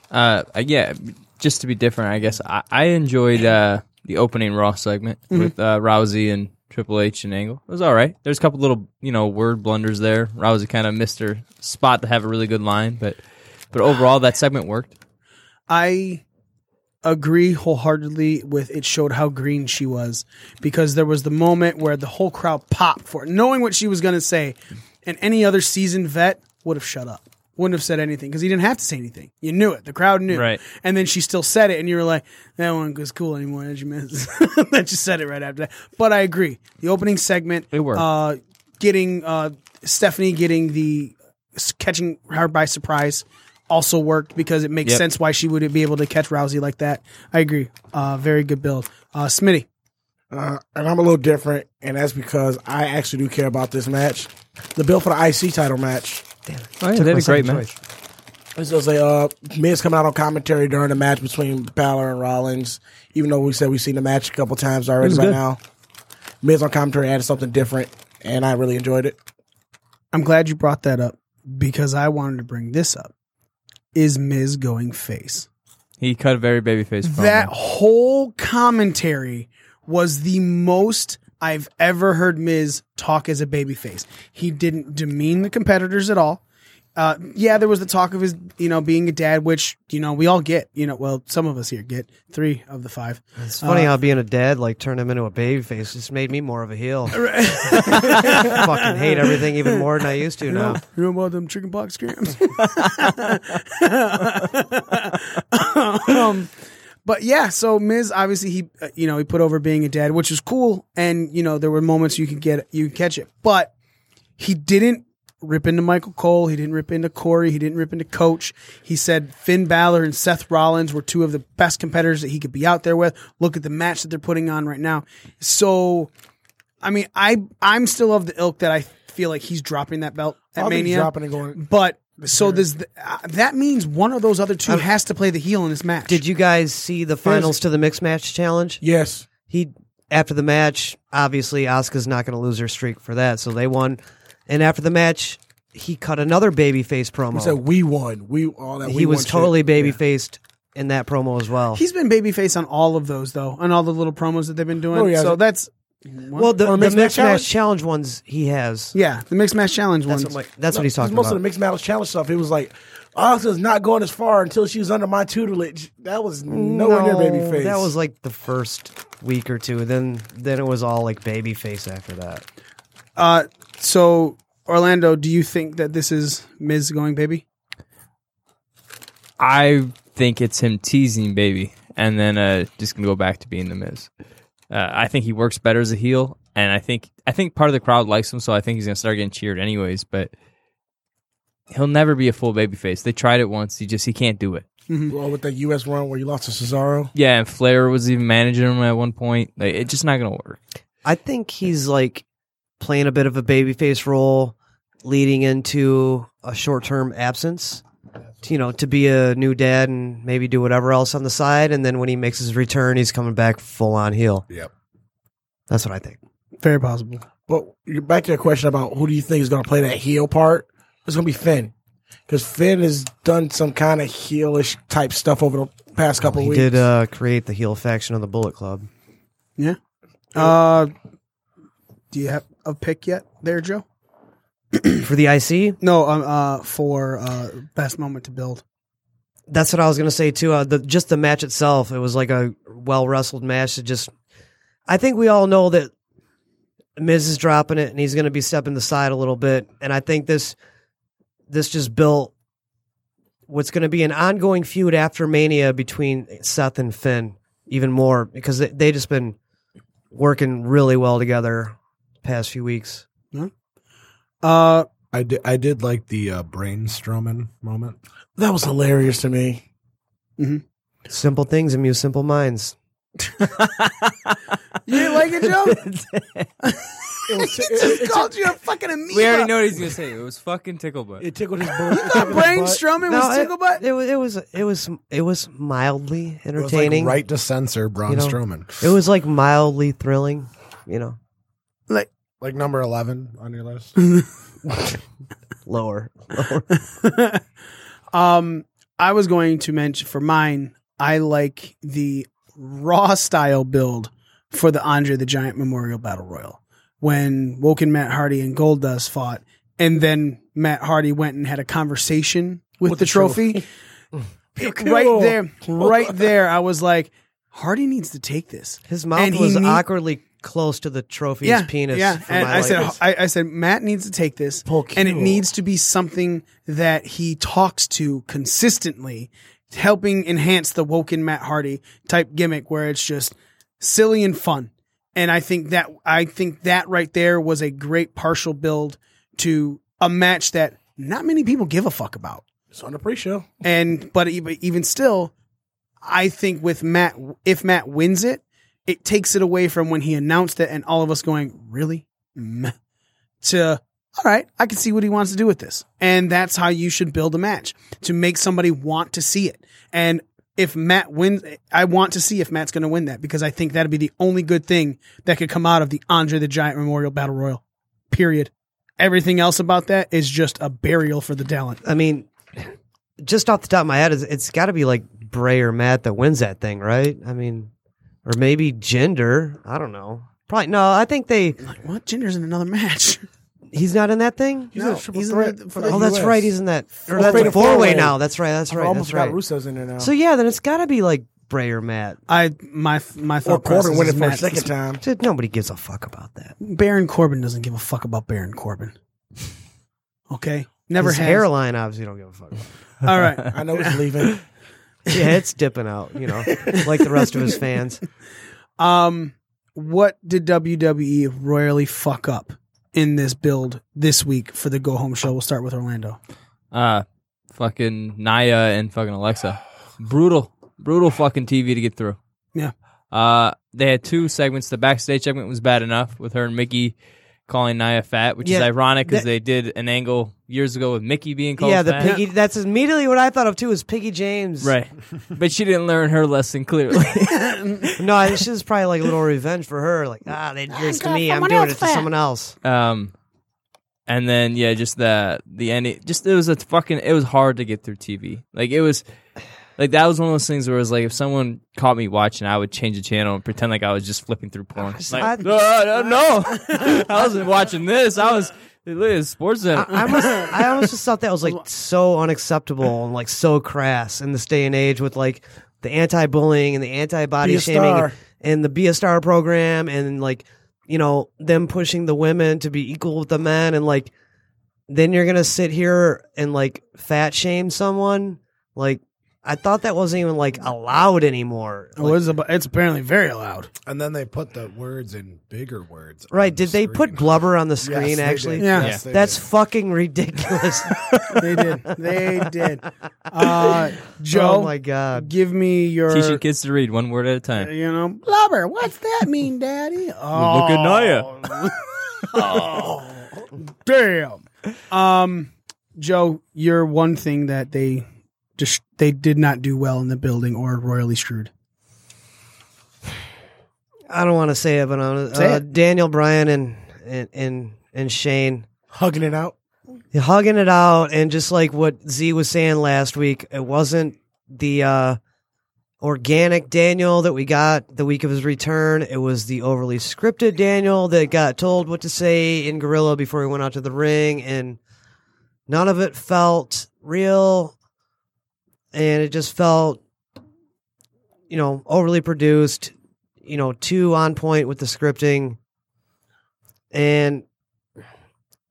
Uh, yeah, just to be different, I guess I, I enjoyed uh, the opening Raw segment with uh, Rousey and Triple H and Angle. It was all right. There's a couple little you know word blunders there. Rousey kind of missed her spot to have a really good line, but but overall that segment worked. I agree wholeheartedly with it showed how green she was because there was the moment where the whole crowd popped for it, knowing what she was going to say, and any other seasoned vet would have shut up. Wouldn't have said anything because he didn't have to say anything. You knew it. The crowd knew. Right. And then she still said it, and you were like, "That one was cool anymore." Did you miss? that just said it right after that. But I agree. The opening segment, It worked. Uh, getting uh, Stephanie getting the catching her by surprise also worked because it makes Yep. sense why she wouldn't be able to catch Rousey like that. I agree. Uh, very good build. Uh, Smitty. Uh, and I'm a little different, and that's because I actually do care about this match. The bill for the IC title match. Oh, yeah, they had a great second match. choice. This was a uh, Miz coming out on commentary during the match between Balor and Rollins. Even though we said we've seen the match a couple times already was by good. now, Miz on commentary added something different, and I really enjoyed it. I'm glad you brought that up because I wanted to bring this up. Is Miz going face? He cut a very babyface promo. That whole commentary was the most I've ever heard Miz talk as a babyface. He didn't demean the competitors at all. Uh, yeah, there was the talk of his, you know, being a dad, which you know we all get. You know, well, some of us here get three of the five. It's funny Uh, how being a dad like turned him into a baby face just made me more of a heel. Fucking hate everything even more than I used to now. you know about them chicken pox scams? um, but yeah, so Miz obviously he uh, you know he put over being a dad, which is cool, and you know there were moments you could get you could catch it, but he didn't rip into Michael Cole, he didn't rip into Corey, he didn't rip into Coach. He said Finn Balor and Seth Rollins were two of the best competitors that he could be out there with. Look at the match that they're putting on right now. So, I mean, I I'm still of the ilk that I feel like he's dropping that belt at don't think he's Mania. dropping and going. But so does uh, that means one of those other two has to play the heel in this match. Did you guys see the finals to the mixed match challenge? Yes, He after the match, obviously Asuka's not going to lose her streak for that, so they won. And after the match, he cut another babyface promo. he said we won. We all that. he we was won shit. totally baby faced in that promo as well. He's been babyface on all of those though, on all the little promos that they've been doing. No, he so that's well, the, the mixed mixed, match match challenge ones he has. yeah, the mixed match challenge That's ones. what, my- that's what he's Because talking most about. of the mixed match challenge stuff, it was like Asuka's not going as far until she was under my tutelage. That was nowhere near baby face. That was like the first week or two. Then then it was all like baby face after that. uh, so Orlando, do you think that this is Miz going baby? I think it's him teasing baby, and then uh, just gonna go back to being the Miz. Uh, I think he works better as a heel, and I think I think part of the crowd likes him, so I think he's gonna start getting cheered anyways. But he'll never be a full babyface. They tried it once. He just he can't do it. well, with that U.S. run where you lost to Cesaro. Yeah, and Flair was even managing him at one point. Like, it's just not gonna work. I think he's like playing a bit of a babyface role, leading into a short term absence. To, You know, to be a new dad and maybe do whatever else on the side, and then when he makes his return, he's coming back full on heel. Yep. That's what I think. Very possible. But back to your question about who do you think is going to play that heel part? It's going to be Finn. Because Finn has done some kind of heelish type stuff over the past couple weeks. He weeks. did uh, create the heel faction of the Bullet Club. Yeah. Uh, do you have a pick yet, there, Joe? For the IC, No. Um. Uh. For uh, best moment to build. That's what I was gonna say too. Uh, the just the match itself, it was like a well wrestled match. It just, I think we all know that Miz is dropping it, and he's gonna be stepping the side a little bit. And I think this, this just built what's gonna be an ongoing feud after Mania between Seth and Finn, even more because they they just been working really well together past few weeks. Uh. I did. I did like the uh, Braun Strowman moment. that was hilarious to me. Simple things amuse simple minds. You didn't like it, Joe? It, was, he it, just it, called you a fucking amoeba. We already know what he's gonna say. It was fucking tickle butt. it tickled his butt. It Uh, tickled Brain butt. No, was it, tickle butt. it was it was it was it was mildly It was like entertaining. right to censor Braun You know, Strowman. It was like mildly thrilling, you know, Like Like number eleven on your list. lower. lower. Um, I was going to mention for mine, I like the Raw style build for the Andre the Giant Memorial Battle Royal when Woken Matt Hardy and Goldust fought, and then Matt Hardy went and had a conversation with, With the, the trophy. It- right there, right there, I was like, Hardy needs to take this. His mouth And he was need- awkwardly close to the trophy's yeah, penis. Yeah, for and my I said. I, I said, Matt needs to take this, and it needs to be something that he talks to consistently, helping enhance the woken Matt Hardy type gimmick, where it's just silly and fun. And I think that I think that right there was a great partial build to a match that not many people give a fuck about. It's on the pre-show. And but even even still, I think with Matt, if Matt wins it, it takes it away from when he announced it and all of us going, really? Meh. To all right, I can see what he wants to do with this, and that's how you should build a match to make somebody want to see it. And if Matt wins, I want to see if Matt's going to win that because I think that'd be the only good thing that could come out of the Andre the Giant Memorial Battle Royal. Period. Everything else about that is just a burial for the talent. I mean, just off the top of my head, it's, it's got to be like Bray or Matt that wins that thing, right? I mean, or maybe Jinder. I don't know. Probably no. I think they. Like what? Jinder's in another match. He's not in that thing. He's No, a triple he's in threat the- for the the Oh, that's right. He's in that. Or Or that's a four way four-way. now. That's right. That's I right. almost That's got right. Rusev's in there now. So yeah, then it's got to be like Bray or Matt. I my my thought process Corbin win it for a second time. Dude, nobody gives a fuck about that. Baron Corbin doesn't give a fuck about Baron Corbin. Okay, never His has. hairline obviously don't give a fuck. About. All right. I know it's leaving. yeah, it's dipping out. You know, like the rest of his fans. Um, what did WWE royally fuck up in this build this week for the go home show? We'll start with Orlando. Uh, fucking Nia and fucking Alexa. Brutal, brutal fucking TV to get through. Yeah. Uh, they had two segments. The backstage segment was bad enough with her and Mickie calling Nia fat, which is Yeah, ironic because that- they did an angle years ago with Mickie being called yeah, the fat. piggy. That's immediately what I thought of too. Is Piggy James? Right. but she didn't learn her lesson clearly. No, this is probably like a little revenge for her. Like, ah, they did this to me. I'm doing it to someone else. Um, and then yeah, just the the ending. Just it was a fucking. It was hard to get through TV. Like it was, like that was one of those things where it was like if someone caught me watching, I would change the channel and pretend like I was just flipping through porn. Like, I- "Uh, uh, no, I wasn't watching this. I was look at Sports Center. I almost, I almost just thought that was like so unacceptable and like so crass in this day and age with like the anti-bullying and the anti-body shaming star. and the Be a Star program and like you know them pushing the women to be equal with the men and like then you're gonna sit here and like fat shame someone like I thought that wasn't even like allowed anymore. Oh, it's, ab- it's apparently very loud. And then they put the words in bigger words. Right? on Did the they put screen. blubber on the screen? Yes, they actually, did. Yeah. Yes, they that's did. fucking ridiculous. They did. They did. Uh, Joe, oh my god! give me your. Teaching kids to read one word at a time. You know, blubber. What's that mean, Daddy? Oh, Look at Nia. oh, damn. Um, Joe, you're one thing that they just they did not do well in the building or royally screwed. I don't want to say it, but I'm, Say uh, it. Daniel Bryan and and and, and Shane Hugging it out. hugging it out, and just like what Z was saying last week, it wasn't the uh, organic Daniel that we got the week of his return. It was the overly scripted Daniel that got told what to say in Gorilla before he went out to the ring, and none of it felt real, and it just felt, you know, overly produced. You know, too on point with the scripting, and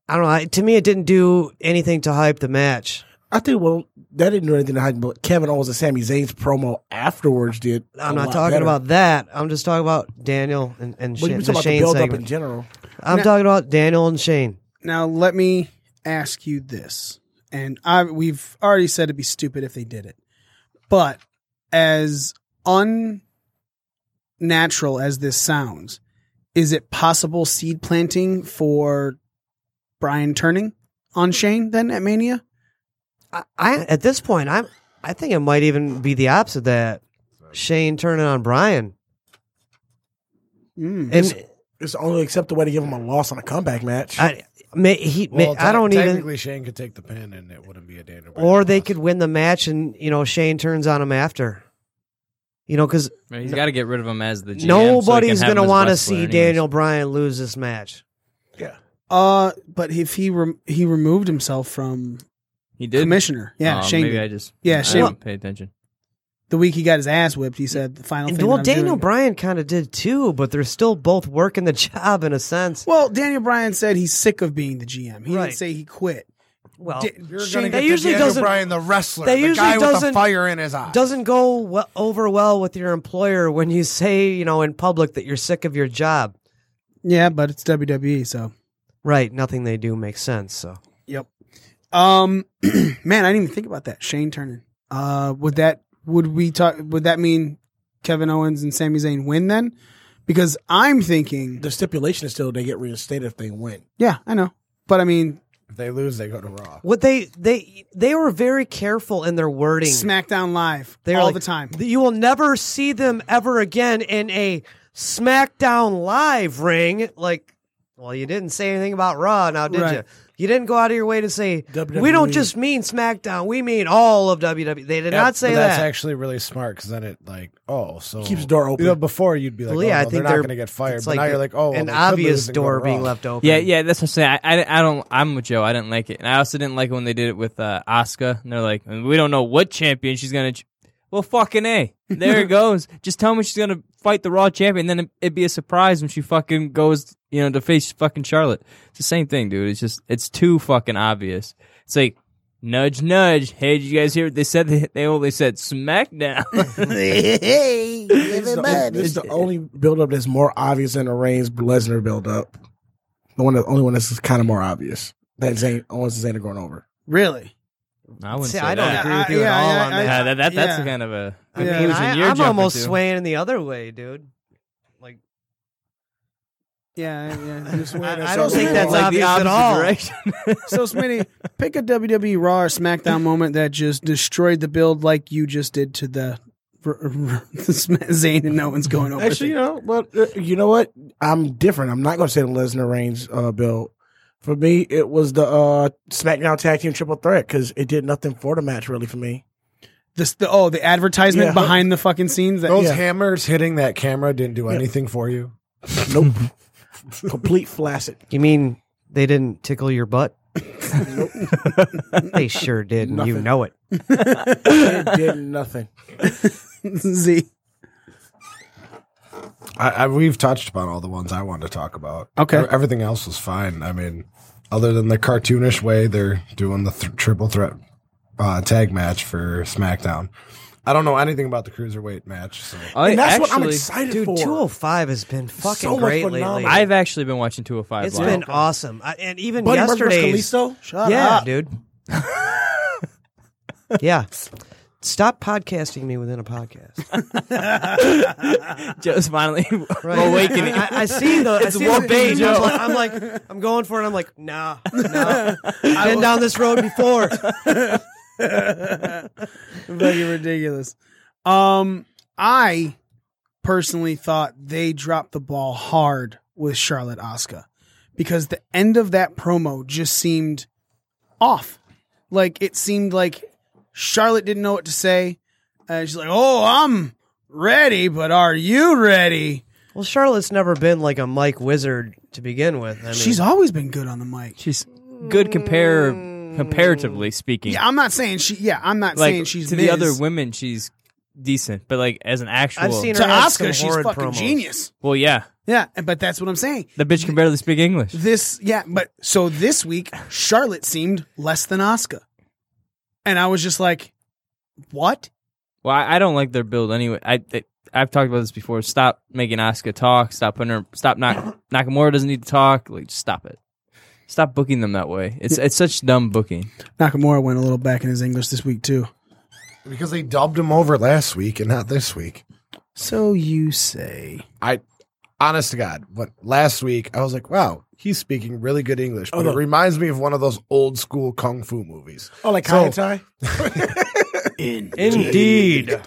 I don't know. I- To me, it didn't do anything to hype the match. I think well that didn't do anything to hype, but Kevin Owens and Sami Zayn's promo afterwards did. I'm a not lot talking better. about that. I'm just talking about Daniel and, and But Shane, you the talking about the Shane build up segment. in general. I'm Now- talking about Daniel and Shane. Now, let me ask you this, and I we've already said it'd be stupid if they did it, but as unnatural as this sounds, is it possible seed planting for Bryan turning on Shane then at Mania? I, I at this point, I'm. I think it might even be the opposite of that. Shane turning on Bryan, Mm. and It's the only acceptable way to give him a loss on a comeback match. I, may, he, may, Well, I don't te- even. Technically, Shane could take the pin, and it wouldn't be a Daniel. Bryan Or they loss. could win the match, and you know Shane turns on him after. You know, because Right, He's got to get rid of him as the GM. nobody's can have him gonna want to see. Daniel Bryan lose this match. Yeah. Uh, but if he rem- he removed himself from He did. commissioner, yeah, Oh, Shane. Maybe did. I just Yeah, I Shane- didn't pay attention. The week he got his ass whipped, he said the final And, thing. well, Daniel doing- Bryan kind of did too, but they're still both working the job in a sense. Well, Daniel Bryan said he's sick of being the GM. He Right. didn't say he quit. Well, Da- You're Shane- That usually Daniel doesn't- Bryan, the wrestler, that the guy with the fire in his eye. doesn't go well, over well with your employer when you say, you know, in public that you're sick of your job. yeah, but it's WWE, so Right, nothing they do makes sense. So Yep. Um, man, I didn't even think about that. Shane turning. Uh, would that would we talk? Would that mean Kevin Owens and Sami Zayn win then? Because I'm thinking, The stipulation is still they get reinstated if they win. yeah, I know, but I mean, If they lose, they go to Raw. what they they they were very careful in their wording. SmackDown Live They're all like, the time. You will never see them ever again in a SmackDown Live ring. Like, well, you didn't say anything about Raw, now did Right. you? You didn't go out of your way to say WWE. we don't just mean SmackDown, we mean all of WWE. They did Yeah, not say but That's that. actually really smart because then it like oh so Keeps the door open. You know, before you'd be like, Well, oh, yeah, I no, think they're they're going to get fired, it's but now you're like, oh, well, an they could obvious lose and go door to being Raw. left open. Yeah, yeah, that's what I'm saying. I, I, I don't. I'm with Joe. I didn't like it, and I also didn't like it when they did it with uh, Asuka. And they're like, we don't know what champion she's gonna. Ch-. Well, fucking a. There it goes. Just tell me she's gonna fight the Raw champion, then it, it'd be a surprise when she fucking goes, you know, to face fucking Charlotte. It's the same thing, dude. It's just it's too fucking obvious. It's like. Nudge, nudge. Hey, did you guys hear what they said? They, they only said SmackDown. hey, This is, the, this is the only build up that's more obvious than the Reigns Lesnar build up. The one, the only one that's kind of more obvious. That Zayn Owens and Zayn are going over. really? I wouldn't See, say I don't that. agree with I- you yeah, at all yeah, on I- that. Yeah, that, that, that's Yeah. kind of a I mean, I mean, conclusion I, you're I'm almost to. swaying the other way, dude. Like, Yeah, yeah. I, I don't think that's like the obvious at all. so, Smitty, pick a WWE Raw or SmackDown moment that just destroyed the build like you just did to the, the Zayn and no one's going over. Actually, you know, but uh, you know what? I'm different. I'm not going to say the Lesnar Reigns uh, build. For me, it was the uh, SmackDown Tag Team Triple Threat because it did nothing for the match really for me. This the oh the advertisement Yeah. behind the fucking scenes. That, Those yeah. hammers hitting that camera didn't do anything for you. Nope. Complete flaccid. You mean they didn't tickle your butt? they sure did, and you know it. It did nothing. Z. I, I we've touched upon all the ones I wanted to talk about. Okay. Everything else was fine. I mean, other than the cartoonish way they're doing the th- triple threat uh, tag match for SmackDown. I don't know anything about the cruiserweight match. So I And that's what I'm actually- excited Dude, for. 205 has been fucking So great phenomenal. lately. I've actually been watching 205 it's live. been awesome. I, and even Buddy yesterday's. Kalisto? Shut yeah, up. dude. yeah. Stop podcasting me within a podcast. Joe's finally Right. awakening. I, I see the. It's I see the warping. Joe. I'm like, I'm like, I'm going for it. I'm like, nah, nah. I've been down this road before. Fucking ridiculous. Um, I personally thought they dropped the ball hard with Charlotte Asuka because the end of that promo just seemed off. Like it seemed like Charlotte didn't know what to say. And she's like, "Oh, I'm ready, but are you ready?" Well, Charlotte's never been like a Mike Wizard to begin with. I mean, She's always been good on the mic. She's good compare comparatively speaking. Yeah, I'm not saying she. Yeah, I'm not like saying she's to Miz. the other women, she's decent, but like as an actual, I've seen her to have Oscar, she's horrid fucking promos. genius. well, yeah, Yeah, but that's what I'm saying. the bitch can barely speak English. This, yeah, but so this week, Charlotte seemed less than Asuka. And I was just like, what? Well, I, I don't like their build anyway. I, I I've talked about this before. Stop making Asuka talk. Stop putting her. Stop. Nak- Nakamura doesn't need to talk. Like, just stop it. Stop booking them that way. It's it's such dumb booking. Nakamura went a little back in his English this week, too. because they dubbed him over last week and not this week. So you say. I, honest to God, what last week I was like, wow, he's speaking really good English, but oh, no. it reminds me of one of those old school kung fu movies. Oh, like So- Kai Tai? indeed.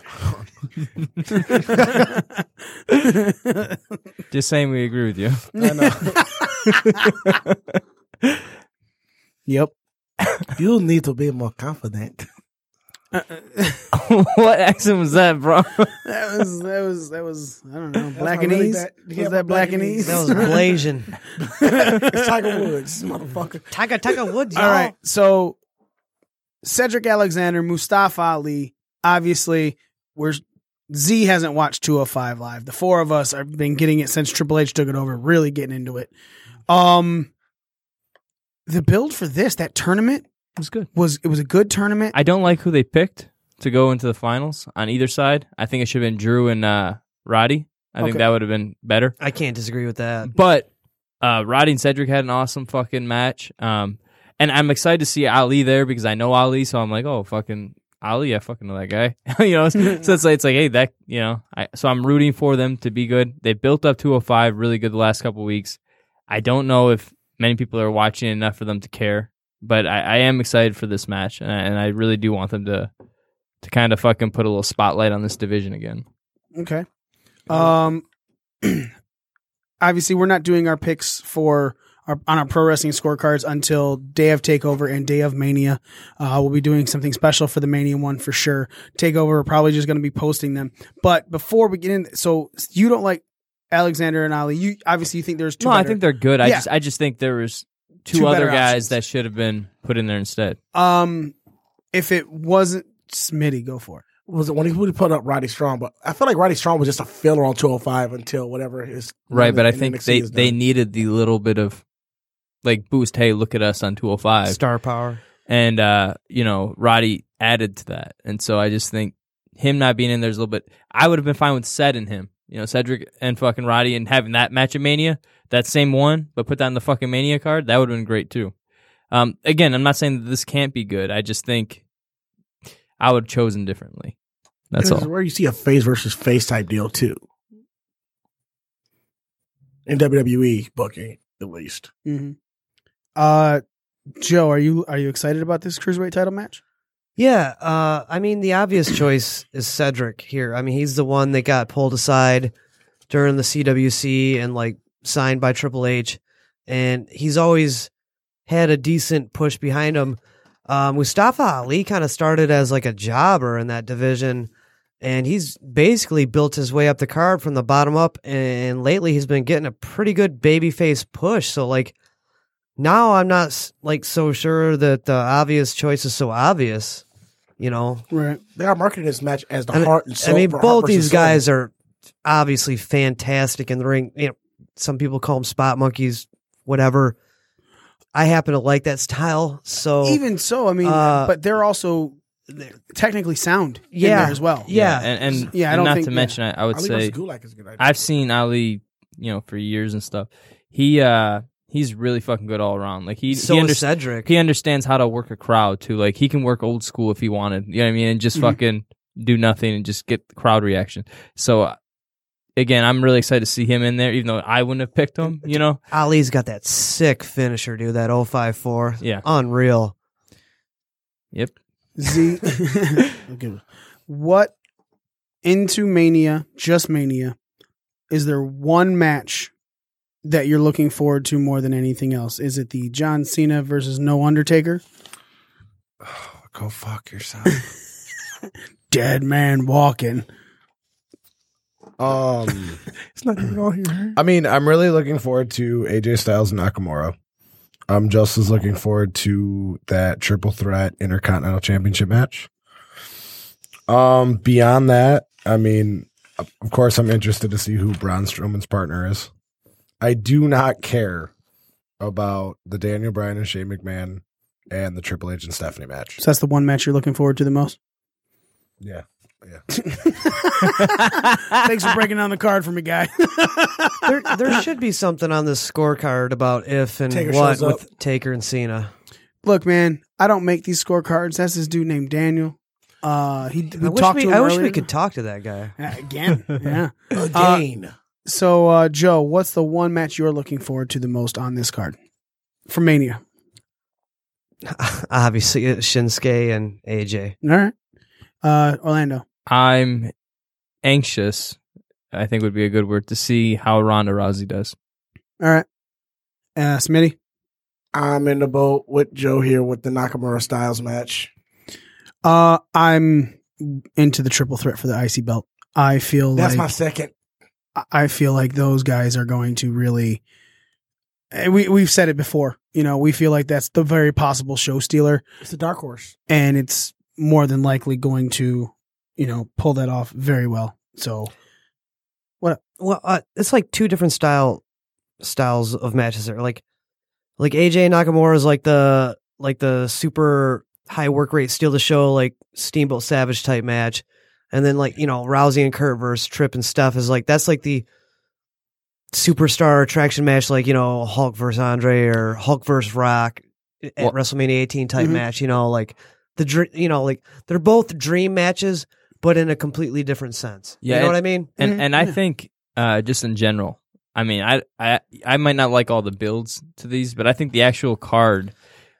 Just saying, we agree with you. I know. Yep. You need to be more confident. what accent was that, bro? That was, that was, that was, I don't know, my really Blackanese? bad- yeah, was that my Blackanese? Blackanese. That was Blasian. it's Tiger Woods, motherfucker. Tiger Tiger Woods. All right. So Cedric Alexander, Mustafa Ali, obviously we're Z hasn't watched 205 live. The four of us have been getting it since Triple H took it over, really getting into it. Um, the build for this that tournament It was good. was it was a good tournament. I don't like who they picked to go into the finals on either side. I think it should have been Drew and uh, Roddy. I think Okay. that would have been better. I can't disagree with that. But uh, Roddy and Cedric had an awesome fucking match. Um, and I'm excited to see Ali there because I know Ali, so I'm like, oh fucking Ali, I fucking know that guy. you know, so it's like it's like, hey, that you know, I so I'm rooting for them to be good. They built up 205 really good the last couple weeks. I don't know if many people are watching enough for them to care, but I, I am excited for this match, and I, and I really do want them to to kind of fucking put a little spotlight on this division again. Okay. Um, obviously, we're not doing our picks for our on our pro wrestling scorecards until day of Takeover and day of Mania. Uh, we'll be doing something special for the Mania one for sure. Takeover, we're probably just going to be posting them. But before we get in, so you don't like Alexander and Ali. You obviously you think there's two. no, I think they're good. I just I just think there was two, Two other guys options. that should have been put in there instead. Um, if it wasn't Smitty, go for it. Was it when he would put up Roddy Strong? But I feel like Roddy Strong was just a filler on 205 until whatever his Right, but I think NXT they they needed the little bit of like boost. Hey, look at us on 205, Star power. and uh, you know Roddy added to that, and so I just think him not being in there's a little bit. I would have been fine with Ced and him, you know, Cedric and fucking Roddy, and having that match at Mania, that same one, but put that on the fucking Mania card. That would have been great too. Um, again, I'm not saying that this can't be good. I just think I would have chosen differently. That's This is all. where you see a face versus face type deal too. In WWE booking, at least. Mm-hmm. Uh, Joe, are you are you excited about this cruiserweight title match? Yeah, uh, I mean the obvious choice is Cedric here. I mean he's the one that got pulled aside during the CWC and like signed by Triple H, and he's always had a decent push behind him. Um, Mustafa Ali kind of started as like a jobber in that division, and he's basically built his way up the card from the bottom up. And lately, he's been getting a pretty good babyface push. So like now, I'm not like so sure that the obvious choice is so obvious. You know, Right. They are marketing this match as the I mean, heart and soul. I mean both these Soul. guys are obviously fantastic in the ring. You know, some people call them spot monkeys, whatever. I happen to like that style. So Even so, I mean, Uh, but they're also they're technically sound in Yeah. there as well. Yeah. and and, Yeah, I and don't not think- to yeah. mention, I, I would Ali say Gulak is a good idea. I've seen Ali, you know, for years and stuff. He uh he's really fucking good all around. Like he so he, is under- Cedric. he understands how to work a crowd too. Like he can work old school if he wanted. You know what I mean? And just Mhm. fucking do nothing and just get the crowd reaction. So again, I'm really excited to see him in there, even though I wouldn't have picked him. You know? Ali's got that sick finisher, dude. That 054. Yeah. unreal. Yep. Z. okay. What into Mania, just Mania, is there one match that you're looking forward to more than anything else? Is it the John Cena versus No Undertaker? Go fuck yourself. Dead man walking. Um, It's not even all here. I mean, I'm really looking forward to AJ Styles and Nakamura. I'm just as looking forward to that triple threat intercontinental championship match. Um, beyond that, I mean, of of course, I'm interested to see who Braun Strowman's partner is. I do not care about the Daniel Bryan and Shane McMahon and the Triple H and Stephanie match. So that's the one match you're looking forward to the most. Yeah, yeah. Thanks for breaking down the card for me, guy. There, there should be something on this scorecard about if and Taker what shows up. with Taker and Cena. Look, man, I don't make these scorecards. That's this dude named Daniel. Uh, he we I wish talked we, to him I wish earlier. we could talk to that guy. Uh, again. Yeah. Again. So, uh, Joe, what's the one match you're looking forward to the most on this card for Mania? Obviously, it's Shinsuke and AJ. All right, uh, Orlando. I'm anxious. I think would be a good word to see how Ronda Rousey does. All right, uh, Smitty. I'm in the boat with Joe here with the Nakamura Styles match. Uh, I'm into the triple threat for the IC belt. I feel like That's like my second. I feel like those guys are going to really. We we've said it before. You know, we feel like that's the very possible show stealer, It's the dark horse. and it's more than likely going to, you know, pull that off very well. So what Well, uh, it's like two different style styles of matches there. Like, like AJ Nakamura is like the like the super high work rate, steal the show, like Steamboat Savage type match, and then like you know Rousey and Kurt versus Trip and stuff is like that's like the superstar attraction match, like you know Hulk versus Andre or Hulk versus Rock at Well- WrestleMania 18 type Mhm. match. You know, like the you know like they're both dream matches, but in a completely different sense. Yeah, you know and- what I mean? and Mhm, and I think uh, just in general, I mean, I I I might not like all the builds to these, but I think the actual card,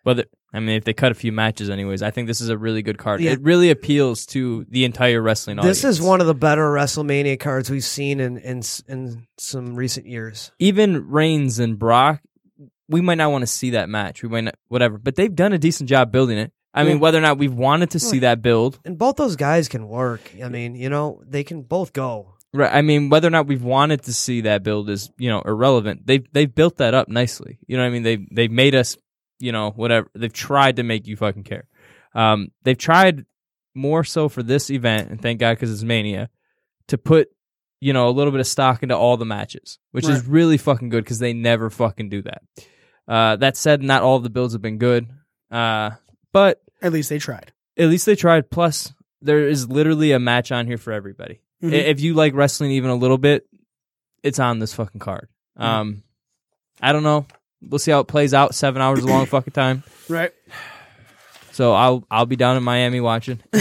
whether I mean, if they cut a few matches, anyways, I think this is a really good card. Yeah. It really appeals to the entire wrestling audience. This is one of the better WrestleMania cards we've seen in in in some recent years. even Reigns and Brock. We might not want to see that match. We might not, whatever, but they've done a decent job building it. I mean, whether or not we've wanted to see that build, And both those guys can work. I mean, you know, they can both go. Right. I mean, whether or not we've wanted to see that build is, you know, irrelevant. They've they've built that up nicely. You know what I mean? They they've made us, you know, whatever. They've tried to make you fucking care. Um, they've tried more so for this event, and thank God because it's Mania, to put, you know, a little bit of stock into all the matches, which is really fucking good because they never fucking do that. Uh, that said, not all of the builds have been good. Uh, but at least they tried. at least they tried. Plus, there is literally a match on here for everybody. Mhm. If you like wrestling even a little bit, it's on this fucking card. Mm-hmm. Um, I don't know. We'll see how it plays out. Seven hours a long fucking time. Right. So I'll I'll be down in Miami watching.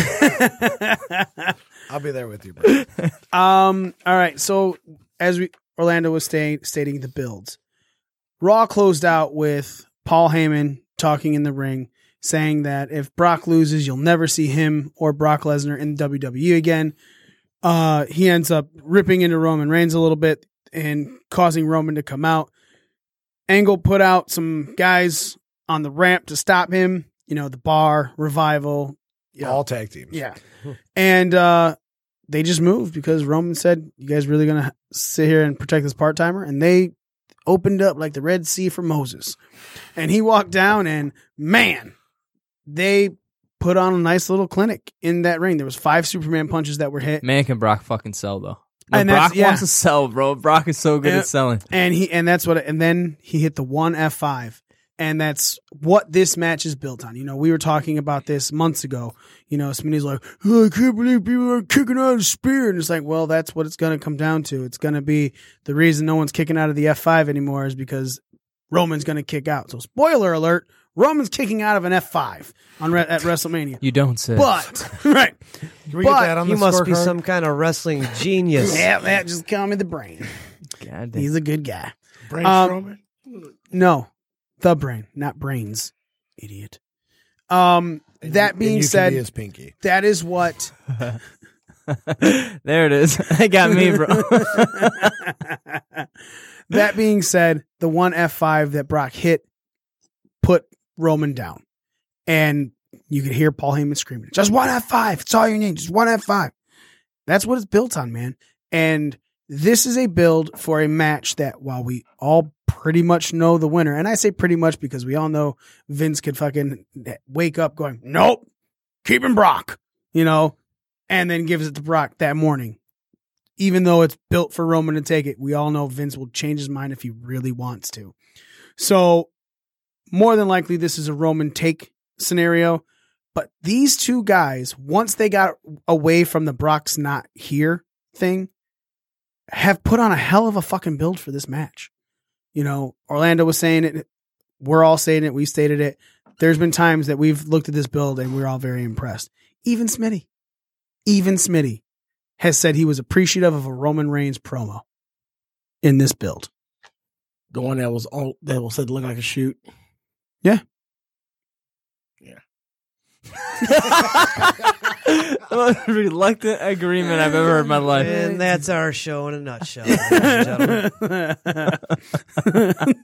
I'll be there with you, bro. Um. All right. So as we Orlando was staying, stating the builds, Raw closed out with Paul Heyman talking in the ring, saying that if Brock loses, you'll never see him or Brock Lesnar in WWE again. Uh, he ends up ripping into Roman Reigns a little bit and causing Roman to come out. Angle put out some guys on the ramp to stop him. You know, the bar, revival, yeah. All tag teams. Yeah. And uh they just moved because Roman said, You guys really gonna sit here and protect this part timer? And they opened up like the Red Sea for Moses. And he walked down and man, they put on a nice little clinic in that ring. There was five Superman punches that were hit. Man, can Brock fucking sell though? When And Brock yeah. wants to sell, bro. Brock is so good Yeah. at selling. And he and that's what and then he hit the one F five. And that's what this match is built on. You know, we were talking about this months ago. You know, Smitty's like, oh, I can't believe people are kicking out of spear. And it's like, well, that's what it's going to come down to. It's going to be the reason no one's kicking out of the F5 anymore is because Roman's going to kick out. So, spoiler alert, Roman's kicking out of an F5 on Re- at WrestleMania. You don't say. But, right. Can we But get that on He the must be scorecard? some kind of wrestling genius. Yeah, that just call me the brain. God damn. He's a good guy. Braun Um, Strowman. No, the brain, not brains, idiot. Um, that And being you can said, be his pinky. that is what there it is. That got me, bro. that being said, the one F5 that Brock hit put Roman down. And you could hear Paul Heyman screaming, just one F5. It's all you need. Just one F5. That's what it's built on, man. And this is a build for a match that while we all pretty much know the winner, and I say pretty much because we all know Vince could fucking wake up going, nope, keeping Brock, you know, and then gives it to Brock that morning even though it's built for Roman to take it, we all know Vince will change his mind if he really wants to. So, more than likely, this is a Roman take scenario. But these two guys, once they got away from the Brock's not here thing, have put on a hell of a fucking build for this match. You know, Orlando was saying it. We're all saying it. We stated it. There's been times that we've looked at this build and we're all very impressed. Even Smitty, even Smitty has said he was appreciative of a Roman Reigns promo in this build. The one that was all that was said to look like a shoot. the most reluctant agreement I've ever heard in my life. And that's our show in a nutshell. ladies and gentlemen.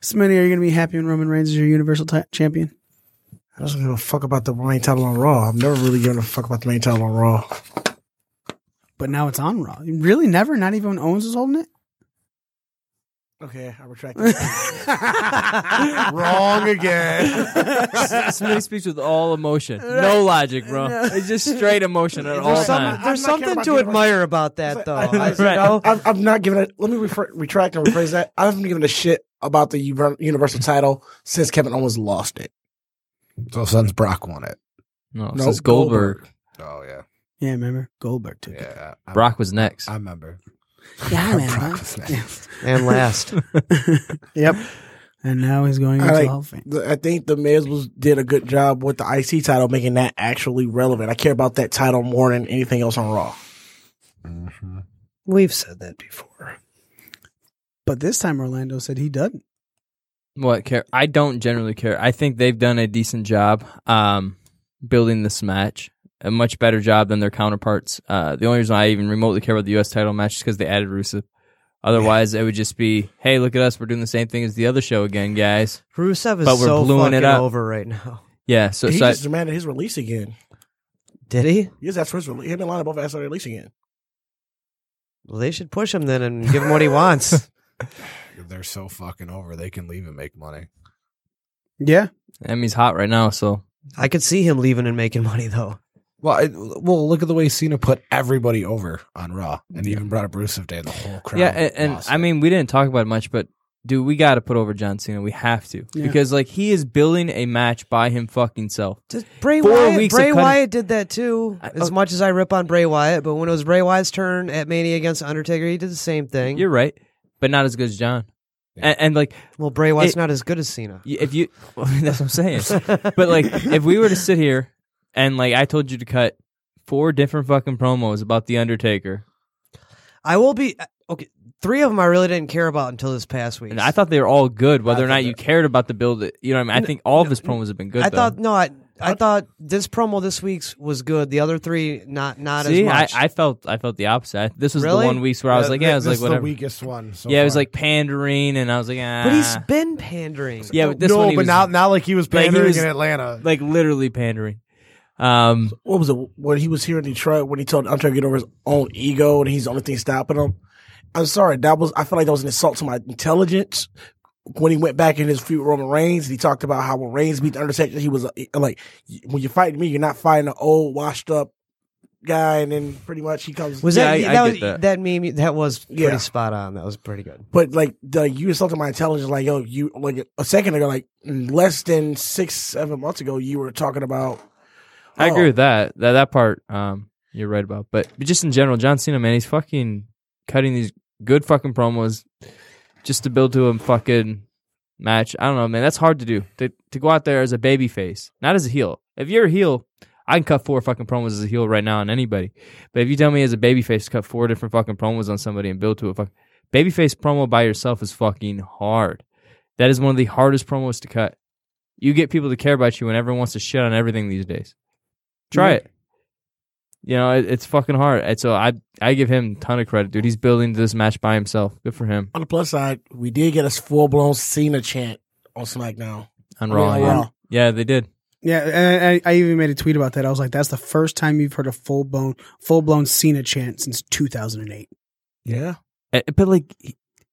Smitty, are you going to be happy when Roman Reigns is your Universal ti- Champion? I don't give a fuck about the main title on Raw. I've never really given a fuck about the main title on Raw. But now it's on Raw. Really, never? Not even when Owens is holding it? Okay, I retract. that. Wrong again. Somebody speaks with all emotion, no logic, bro. It's just straight emotion at all There's, some, times. there's not caring something about to the admire about that, though. I, you Right. know? I'm, I'm not giving it. Let me refer, retract and rephrase that. I haven't given a shit about the Uver- Universal title since Kevin Owens lost it. so since Brock won it. No, No, since Goldberg. Oh yeah, Yeah, remember Goldberg took it. yeah. I, Brock was next. I remember. Yeah, man. Brock was. And last. Yep. And now he's going I into like- Hall of Fame. The- I think the Miz was did a good job with the IC title, making that actually relevant. I care about that title more than anything else on Raw. Mm-hmm. We've said that before. But this time Orlando said he doesn't. What care? I don't generally care. I think they've done a decent job um, building this match. A much better job than their counterparts. Uh, the only reason I even remotely care about the U.S. title match is because they added Rusev. Otherwise, it would just be, "Hey, look at us! We're doing the same thing as the other show again, guys." Rusev is But we're so blowing fucking it up. over right now. Yeah. So, he so I- just demanded his release again. Did he? Yes, that's his release. Him and Lana both asked for their release again. Well, they should push him then and give him what he wants. They're so fucking over. They can leave and make money. Yeah. Emmy's hot right now, so I could see him leaving and making money though. Well, I, well, look at the way Cena put everybody over on Raw, and even brought up Rusev Day. The whole crowd. yeah. And, and I mean, we didn't talk about it much, but dude, we got to put over John Cena. We have to Yeah. because like he is building a match by him fucking self. Just Bray Four Wyatt. weeks Bray Wyatt did that too. I- As oh. much as I rip on Bray Wyatt, but when it was Bray Wyatt's turn at Mania against Undertaker, he did the same thing. You're right, but not as good as John. And, and like, well, Bray Wyatt's It- not as good as Cena. if you, that's what I'm saying. but like, if we were to sit here and like I told you to cut four different fucking promos about the Undertaker, I will be okay. Three of them I really didn't care about until this past week. and I thought they were all good, whether or not you cared about the build. You know, what I mean, I think all of his promos have been good. I though. thought no, I I thought this promo this week's was good. The other three not not See, as I, much. I felt I felt the opposite. This was Really? the one week where I was Uh, like, yeah, I was this like, is whatever. the weakest one. So yeah, it was far. like pandering, and I was like, ah. but he's been pandering. yeah, but this no, one he but was now, now like he was like, he pandering was- in Atlanta. like literally pandering. Um, What was it when he was here in Detroit when he told I'm trying to get over his own ego and he's the only thing stopping him? I'm sorry, that was I feel like that was an insult to my intelligence. When he went back in his feud with Roman Reigns, he talked about how when Reigns beat the Undertaker, he was uh, like, "When you're fighting me, you're not fighting an old, washed up guy." And then pretty much he comes. Was Yeah, that I- that, I was that. that meme? That was pretty Yeah. spot on. That was pretty good. But like the you insulted my intelligence, like yo, you like a second ago, like less than six, seven months ago, you were talking about. I oh, agree with that. That that part, um, you're right about. But, but just in general, John Cena, man, he's fucking cutting these good fucking promos just to build to a fucking match. I don't know, man. That's hard to do. To to go out there as a baby face, not as a heel. If you're a heel, I can cut four fucking promos as a heel right now on anybody. But if you tell me as a baby face to cut four different fucking promos on somebody and build to a fuck babyface promo by yourself is fucking hard. That is one of the hardest promos to cut. You get people to care about you when everyone wants to shit on everything these days. Try Yeah. it. You know, it, it's fucking hard. And so I I give him a ton of credit, dude. He's building this match by himself. Good for him On the plus side, we did get a full blown Cena chant on SmackDown. on I mean, Raw. yeah. Yeah, they did. Yeah, and I, I even made a tweet about that. I was like, "That's the first time you've heard a full blown full blown Cena chant since 2008." Yeah. Uh, But like,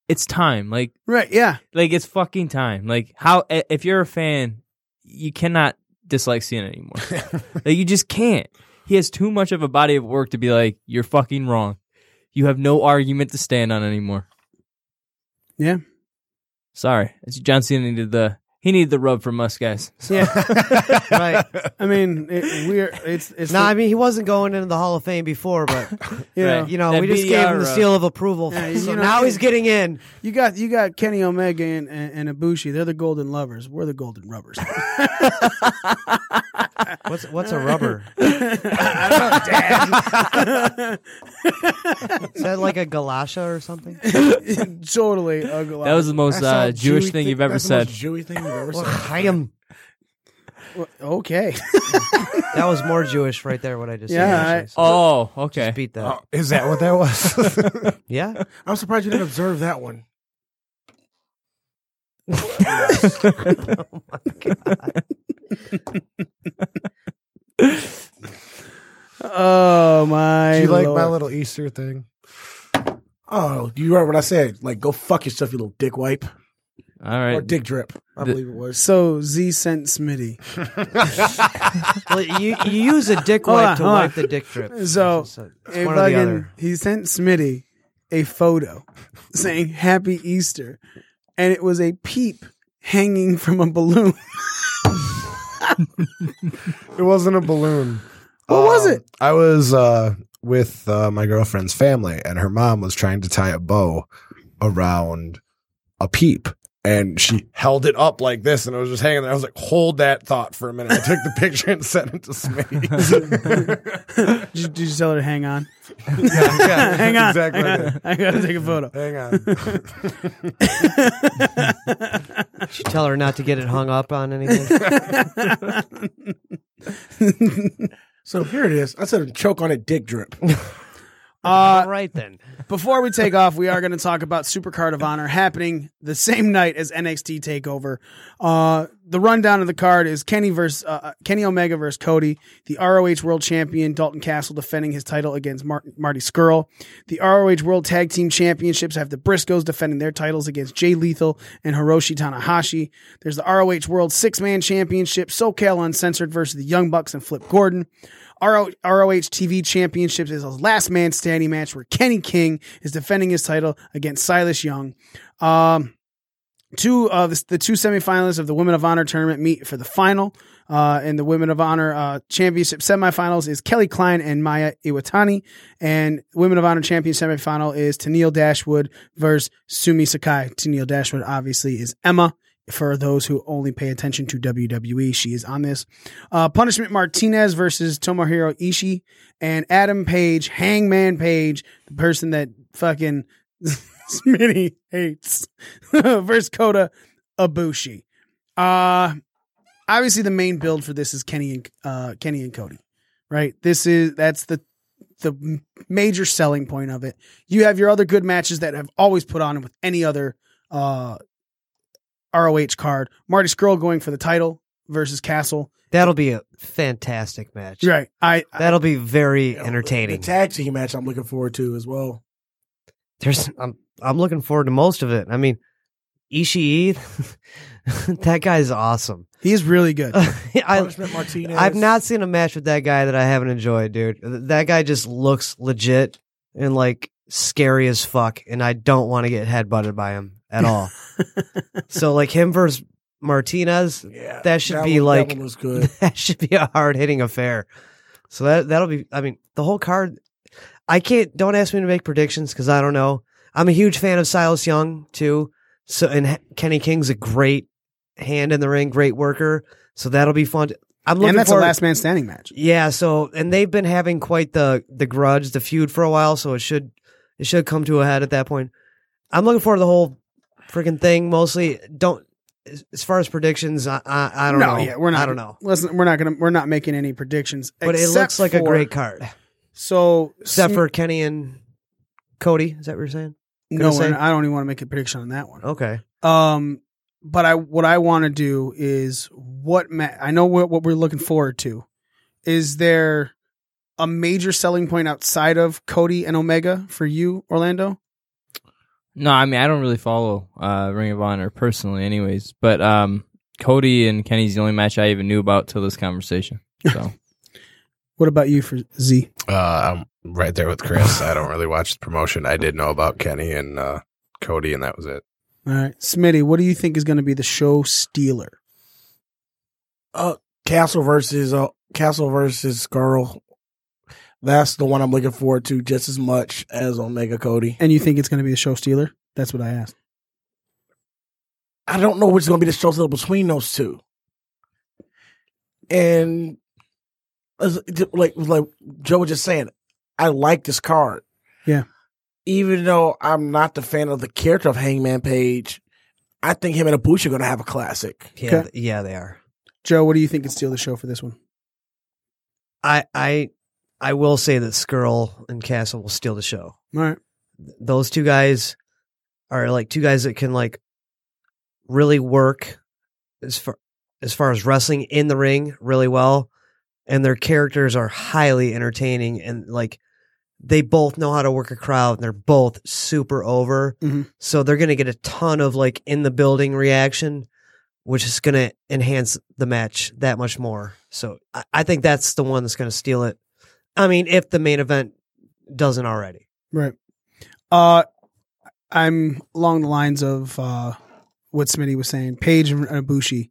it's time. Like, Right? Yeah. like it's fucking time. Like, how if you're a fan, you cannot dislike Cena anymore. like, you just can't. He has too much of a body of work to be like, you're fucking wrong. You have no argument to stand on anymore. Yeah. Sorry, it's John Cena needed the he needed the rub from us guys. Yeah. Right. I mean, it, we're it's it's No, the- I mean he wasn't going into the Hall of Fame before, but you know, Right. you know That we just gave him the BDR, seal of approval. Yeah, so you know, now he's getting in. you got you got Kenny Omega and, and, and Ibushi. They're the golden lovers. We're the golden rubbers. What's what's a rubber? Is that like a galasha or something? totally ugly. That was the most That's uh, all Jewish Jewy thing you've ever that's the said. most Jewy thing you've ever Well, said. Chaim. okay. That was more Jewish right there. What I just Yeah, said. I- actually. So Oh, okay. just beat that. Oh, is that what that was? Yeah. I'm surprised you didn't observe that one. Oh my! Do you like my little Easter thing? Oh, you remember what I said? Like, go fuck yourself, you little dick wipe All right. or dick drip. I The- believe it was. So Z sent Smitty. Well, you, you use a dick wipe on, to wipe on. the dick drip. So It's if one or the fucking- other. he sent Smitty a photo saying Happy Easter, and it was a peep hanging from a balloon. It wasn't a balloon. What was it? I was uh, with uh, my girlfriend's family, and her mom was trying to tie a bow around a peep. And she held it up like this, and it was just hanging there. I was like, "Hold that thought for a minute." I took the picture and sent it to Smitty. did, you, did you tell her to hang on? yeah, hang on. exactly. Hang on. I gotta take a photo. Hang on. Did you tell her not to get it hung up on anything? So here it is. I said choke on a dick drip. Uh, All right then. Before we take off, we are going to talk about Supercard of Honor happening the same night as NXT Takeover. Uh, the rundown of the card is Kenny versus uh, Kenny Omega versus Cody, the ROH World Champion Dalton Castle defending his title against Mar- Marty Scurll. The ROH World Tag Team Championships have the Briscoes defending their titles against Jay Lethal and Hiroshi Tanahashi. There's the ROH World Six Man Championship, SoCal Uncensored versus the Young Bucks and Flip Gordon. RO- ROH TV Championships is a last man standing match where Kenny King is defending his title against Silas Young. Um, two of the, the two semifinalists of the Women of Honor tournament meet for the final. Uh, in the Women of Honor uh, Championship semifinals is Kelly Klein and Mayu Iwatani, and Women of Honor Champion semifinal is Tennille Dashwood versus Sumie Sakai. Tennille Dashwood obviously is Emma. For those who only pay attention to WWE, she is on this. Uh, Punishment Martinez versus Tomohiro Ishii and Adam Page, Hangman Page, the person that fucking Smitty hates, versus Kota Ibushi. Uh, obviously the main build for this is Kenny and uh, Kenny and Cody, right? This is that's the the major selling point of it. You have your other good matches that have always put on with any other uh, ROH card. Marty Scurll going for the title versus Castle. That'll be a fantastic match. Right. I, I That'll be very The entertaining. tag team match I'm looking forward to as well. There's I'm I'm looking forward to most of it. I mean, Ishii, that guy's awesome. He's really good. I, Martinez. I've not seen a match with that guy that I haven't enjoyed, dude. That guy just looks legit and like scary as fuck, and I don't want to get headbutted by him at all. so like him versus Martinez, Yeah, that should that be one- like one was good. that should be a hard hitting affair. So that that'll be. I mean, the whole card. I can't. Don't ask me to make predictions because I don't know. I'm a huge fan of Silas Young too. So and Kenny King's a great hand in the ring, great worker. So that'll be fun. to- I'm looking and that's a last man standing match. yeah. So and they've been having quite the the grudge, the feud for a while. So it should it should come to a head at that point. I'm looking forward to the whole freaking thing. Mostly, don't as, far as predictions. I I, I don't no, know. yeah, we're not. I don't know. Listen, we're not gonna. We're not making any predictions. But it looks like a great card. So Except Sm- for Kenny and Cody. Is that what you're saying? no, say- I don't even want to make a prediction on that one. Okay. Um, but I what I want to do is what ma- I know what what we're looking forward to. Is there a major selling point outside of Cody and Omega for you, Orlando? No, I mean I don't really follow uh, Ring of Honor personally, anyways. But um, Cody and Kenny's the only match I even knew about till this conversation. So What about you for Z? Uh, I'm right there with Chris. I don't really watch the promotion. I did know about Kenny and uh, Cody, and that was it. All right, Smitty, what do you think is going to be the show stealer? Uh, Castle versus uh, Castle versus Girl. That's the one I'm looking forward to just as much as Omega Cody. And you think it's going to be the show stealer? That's what I asked. I don't know which is going to be the show stealer between those two. And like like Joe was just saying, I like this card. Yeah. Even though I'm not the fan of the character of Hangman Page, I think him and Ibushi are going to have a classic. Yeah, Okay. yeah, they are. Joe, what do you think could steal the show for this one? I I I will say that Scurll and Castle will steal the show. All right. Those two guys are like two guys that can like really work as far as far as wrestling in the ring really well, and their characters are highly entertaining and like they both know how to work a crowd and they're both super over. Mhm. So they're going to get a ton of like in the building reaction, which is going to enhance the match that much more. So I, I think that's the one that's going to steal it. I mean, if the main event doesn't already. Right. Uh, I'm along the lines of uh, what Smitty was saying. Page and Ibushi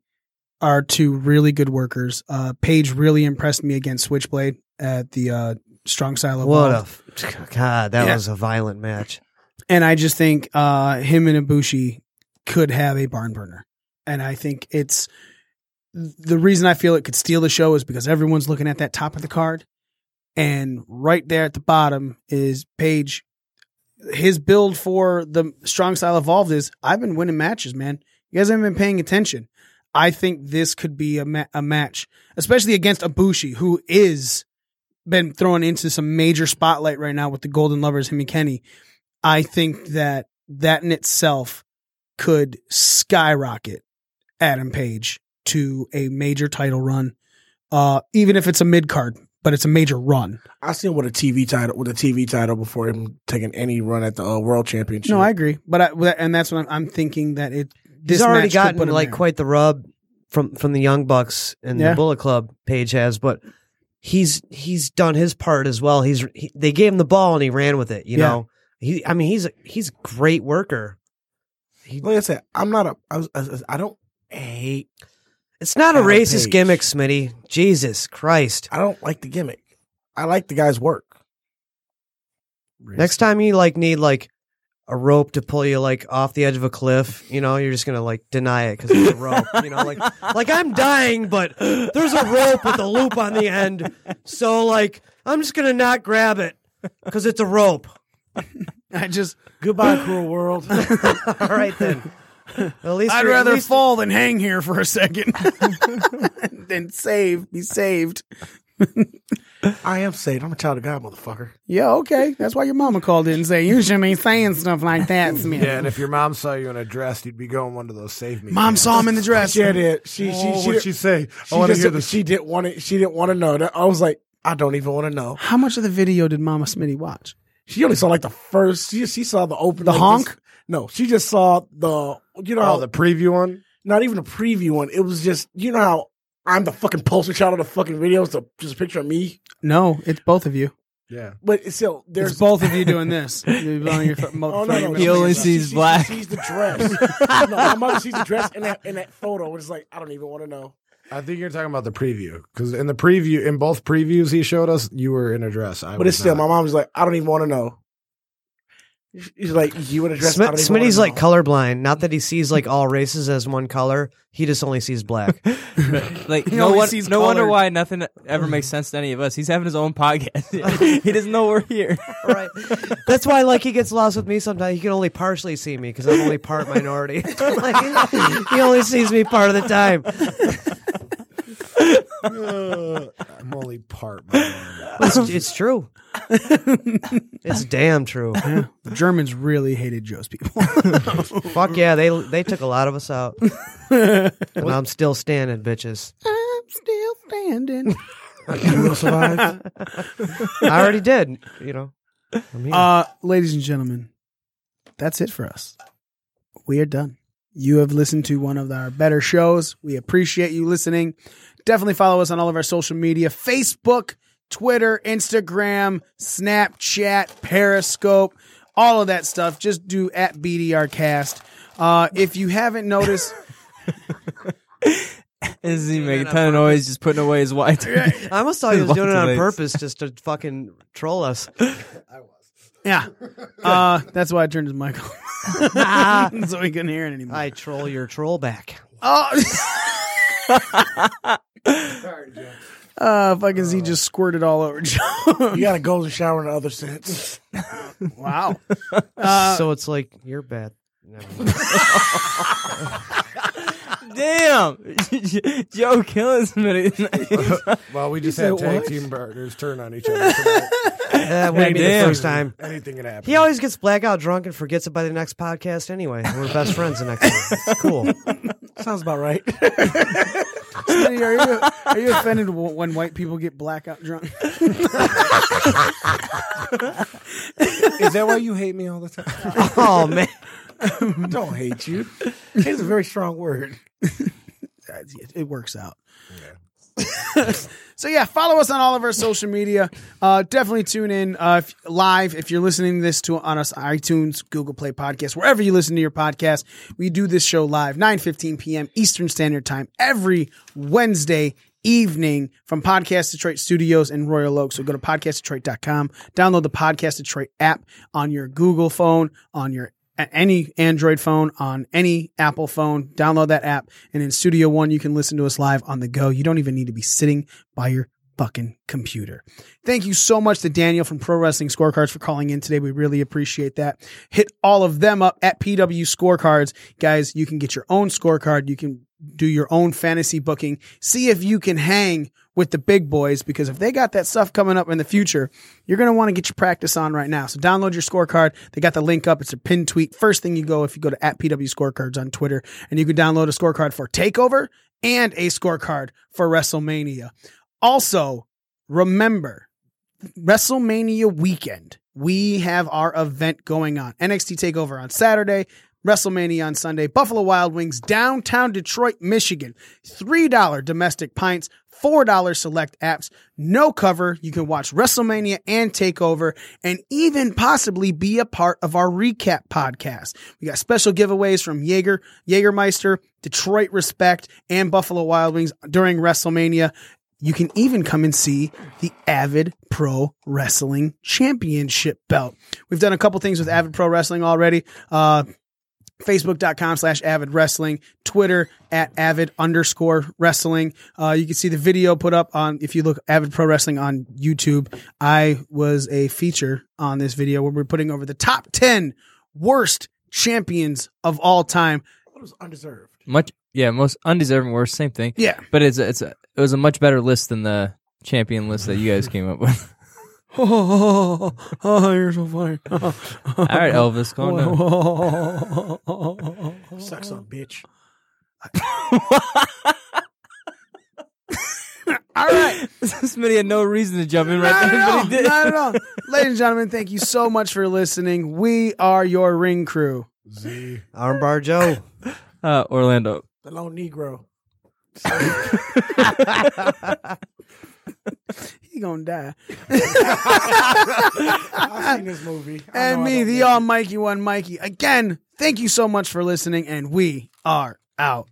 are two really good workers. Uh, Page really impressed me against Switchblade at the uh, Strong Style of What a Evolved. f- God, that Yeah. was a violent match. and I just think uh, him and Ibushi could have a barn burner. And I think it's the reason I feel it could steal the show is because everyone's looking at that top of the card, and right there at the bottom is Page. His build for the strong style evolved is I've been winning matches, man. You guys haven't been paying attention. I think this could be a, ma- a match, especially against Ibushi, who is been thrown into some major spotlight right now with the Golden Lovers, him and Kenny. I think that that in itself could skyrocket Adam Page to a major title run, uh, even if it's a mid card, but it's a major run. I seen him with a TV title with a TV title before him taking any run at the uh, World Championship. No, I agree, but I, and that's what I'm, I'm thinking that it. This He's already match gotten like there. quite the rub from from the Young Bucks and Yeah. the Bullet Club. Page has, but he's he's done his part as well. He's he, they gave him the ball and he ran with it. You Yeah. know, he I mean he's a, he's a great worker. Like I said, I'm not a. I, was, I, I don't hate. It's not a racist Page. gimmick, Smitty. Jesus Christ! I don't like the gimmick. I like the guy's work. Next time you like need like a rope to pull you like off the edge of a cliff, you know, you're just gonna like deny it because it's a rope. you know, like like I'm dying, but there's a rope with a loop on the end, so like I'm just gonna not grab it because it's a rope. I just Goodbye, cruel world. All right then. At least I'd you're- at rather least- fall than hang here for a second, than save, be saved. I am saved. I'm a child of God, motherfucker. Yeah, okay. That's why your mama called in and say you shouldn't be saying stuff like that, Smith. Yeah, and if your mom saw you in a dress, you'd be going one of those save me. Mom saw him in the dress. She did. She she Oh, she, what'd she say? She I want to hear this. She didn't want to. She didn't want to know. That I was like, I don't even want to know. How much of the video did Mama Smitty watch? She only saw like the first. She she saw the open. The like, honk? this- no, she just saw the. You know, oh, how, Oh, the preview one. not even a preview one. It was just you know how I'm the fucking poster child of the fucking video. It's a, just a picture of me. No, it's both of you. Yeah. But it's still there's It's both of you doing this. You're blowing your fo- mo- Oh no, no, your no. He only finger. sees black. She sees the dress. no, my mother sees the dress in that in that photo. It's like I don't even want to know. I think you're talking about the preview because in the preview, in both previews he showed us, you were in a dress. I But it's still, not. my mom was like, I don't even want to know. He's like, you in a dress? I Smith, don't even wanna Smitty's like colorblind. Not that he sees like all races as one color. He just only sees black. Like He no only one, sees no wonder color. why nothing ever makes sense to any of us. He's having his own podcast. he doesn't know we're here. right. That's why like he gets lost with me sometimes. He can only partially see me because I'm only part minority. Like, he only sees me part of the time. Uh, I'm only part. minority. But it's, it's true. it's damn true. The Germans really hated Joe's people. Fuck yeah, they they took a lot of us out. and I'm still standing, bitches. I'm still standing. You will survive. I already did. You know. I'm here. Uh, ladies and gentlemen, that's it for us. We are done. You have listened to one of our better shows. We appreciate you listening. Definitely follow us on all of our social media Facebook, Twitter, Instagram, Snapchat, Periscope, all of that stuff. Just do at BDRcast. Uh, if you haven't noticed, Is he making a ton of noise, just putting away his white? I almost thought he was doing it on purpose just to fucking troll us. I was. Yeah, uh, that's why I turned his mic off so he couldn't hear it anymore. I troll your troll back. Oh. Uh, fucking Z just squirted all over Joe. you got a golden shower in the other sense. wow. Uh, so it's like you're bad. Never mind. Damn, Joe killing somebody. well, we just said had tag what? team partners turn on each other. tonight. that wouldn't be the Damn. first time. Anything can happen. He always gets blackout drunk and forgets it by the next podcast anyway. We're best friends the next time. It's cool. Sounds about right. Smitty, are you are you offended w- when white people get blackout drunk? Is that why you hate me all the time? Oh man. I don't hate you. It's a very strong word. it works out. So yeah, follow us on all of our social media. Uh, definitely tune in uh, if, live if you're listening to this to on us iTunes, Google Play Podcast, wherever you listen to your podcast. We do this show live 9:15 p.m. Eastern Standard Time every Wednesday evening from Podcast Detroit Studios in Royal Oak. So go to podcastdetroit.com, download the Podcast Detroit app on your Google phone, on your any Android phone, on any Apple phone, download that app. And in Studio One, you can listen to us live on the go. You don't even need to be sitting by your fucking computer. Thank you so much to Daniel from Pro Wrestling Scorecards for calling in today. We really appreciate that. Hit all of them up at PW Scorecards. Guys, you can get your own scorecard. You can do your own fantasy booking. See if you can hang with the big boys because if they got that stuff coming up in the future, you're going to want to get your practice on right now. So download your scorecard. They got the link up. It's a pin tweet. First thing you go if you go to at PW Scorecards on Twitter and you can download a scorecard for TakeOver and a scorecard for WrestleMania. Also, remember WrestleMania weekend, we have our event going on. NXT TakeOver on Saturday, WrestleMania on Sunday, Buffalo Wild Wings, downtown Detroit, Michigan. $3 domestic pints, $4 select apps, no cover. You can watch WrestleMania and TakeOver and even possibly be a part of our recap podcast. We got special giveaways from Jaeger, Jägermeister, Detroit Respect, and Buffalo Wild Wings during WrestleMania. You can even come and see the Avid Pro Wrestling Championship belt. We've done a couple things with Avid Pro Wrestling already. Uh, Facebook.com slash avid wrestling, Twitter at avid underscore wrestling. Uh, you can see the video put up on, if you look avid pro wrestling on YouTube. I was a feature on this video where we're putting over the top 10 worst champions of all time. It was undeserved. Much, yeah, most undeserving worst, same thing. Yeah. but it's a, it's a, it was a much better list than the champion list that you guys came up with. Oh, you're so funny. All right, Elvis, calm down. Suck some bitch. All right. Smitty had no reason to jump in right Not there, at but all. he did. Not at all. Ladies and gentlemen, thank you so much for listening. We are your ring crew. Z. Armbar Joe. Uh, Orlando. The lone Negro. He gonna die. I've seen this movie. I and me, the. All Mikey One Mikey. Again, thank you so much for listening, and we are out.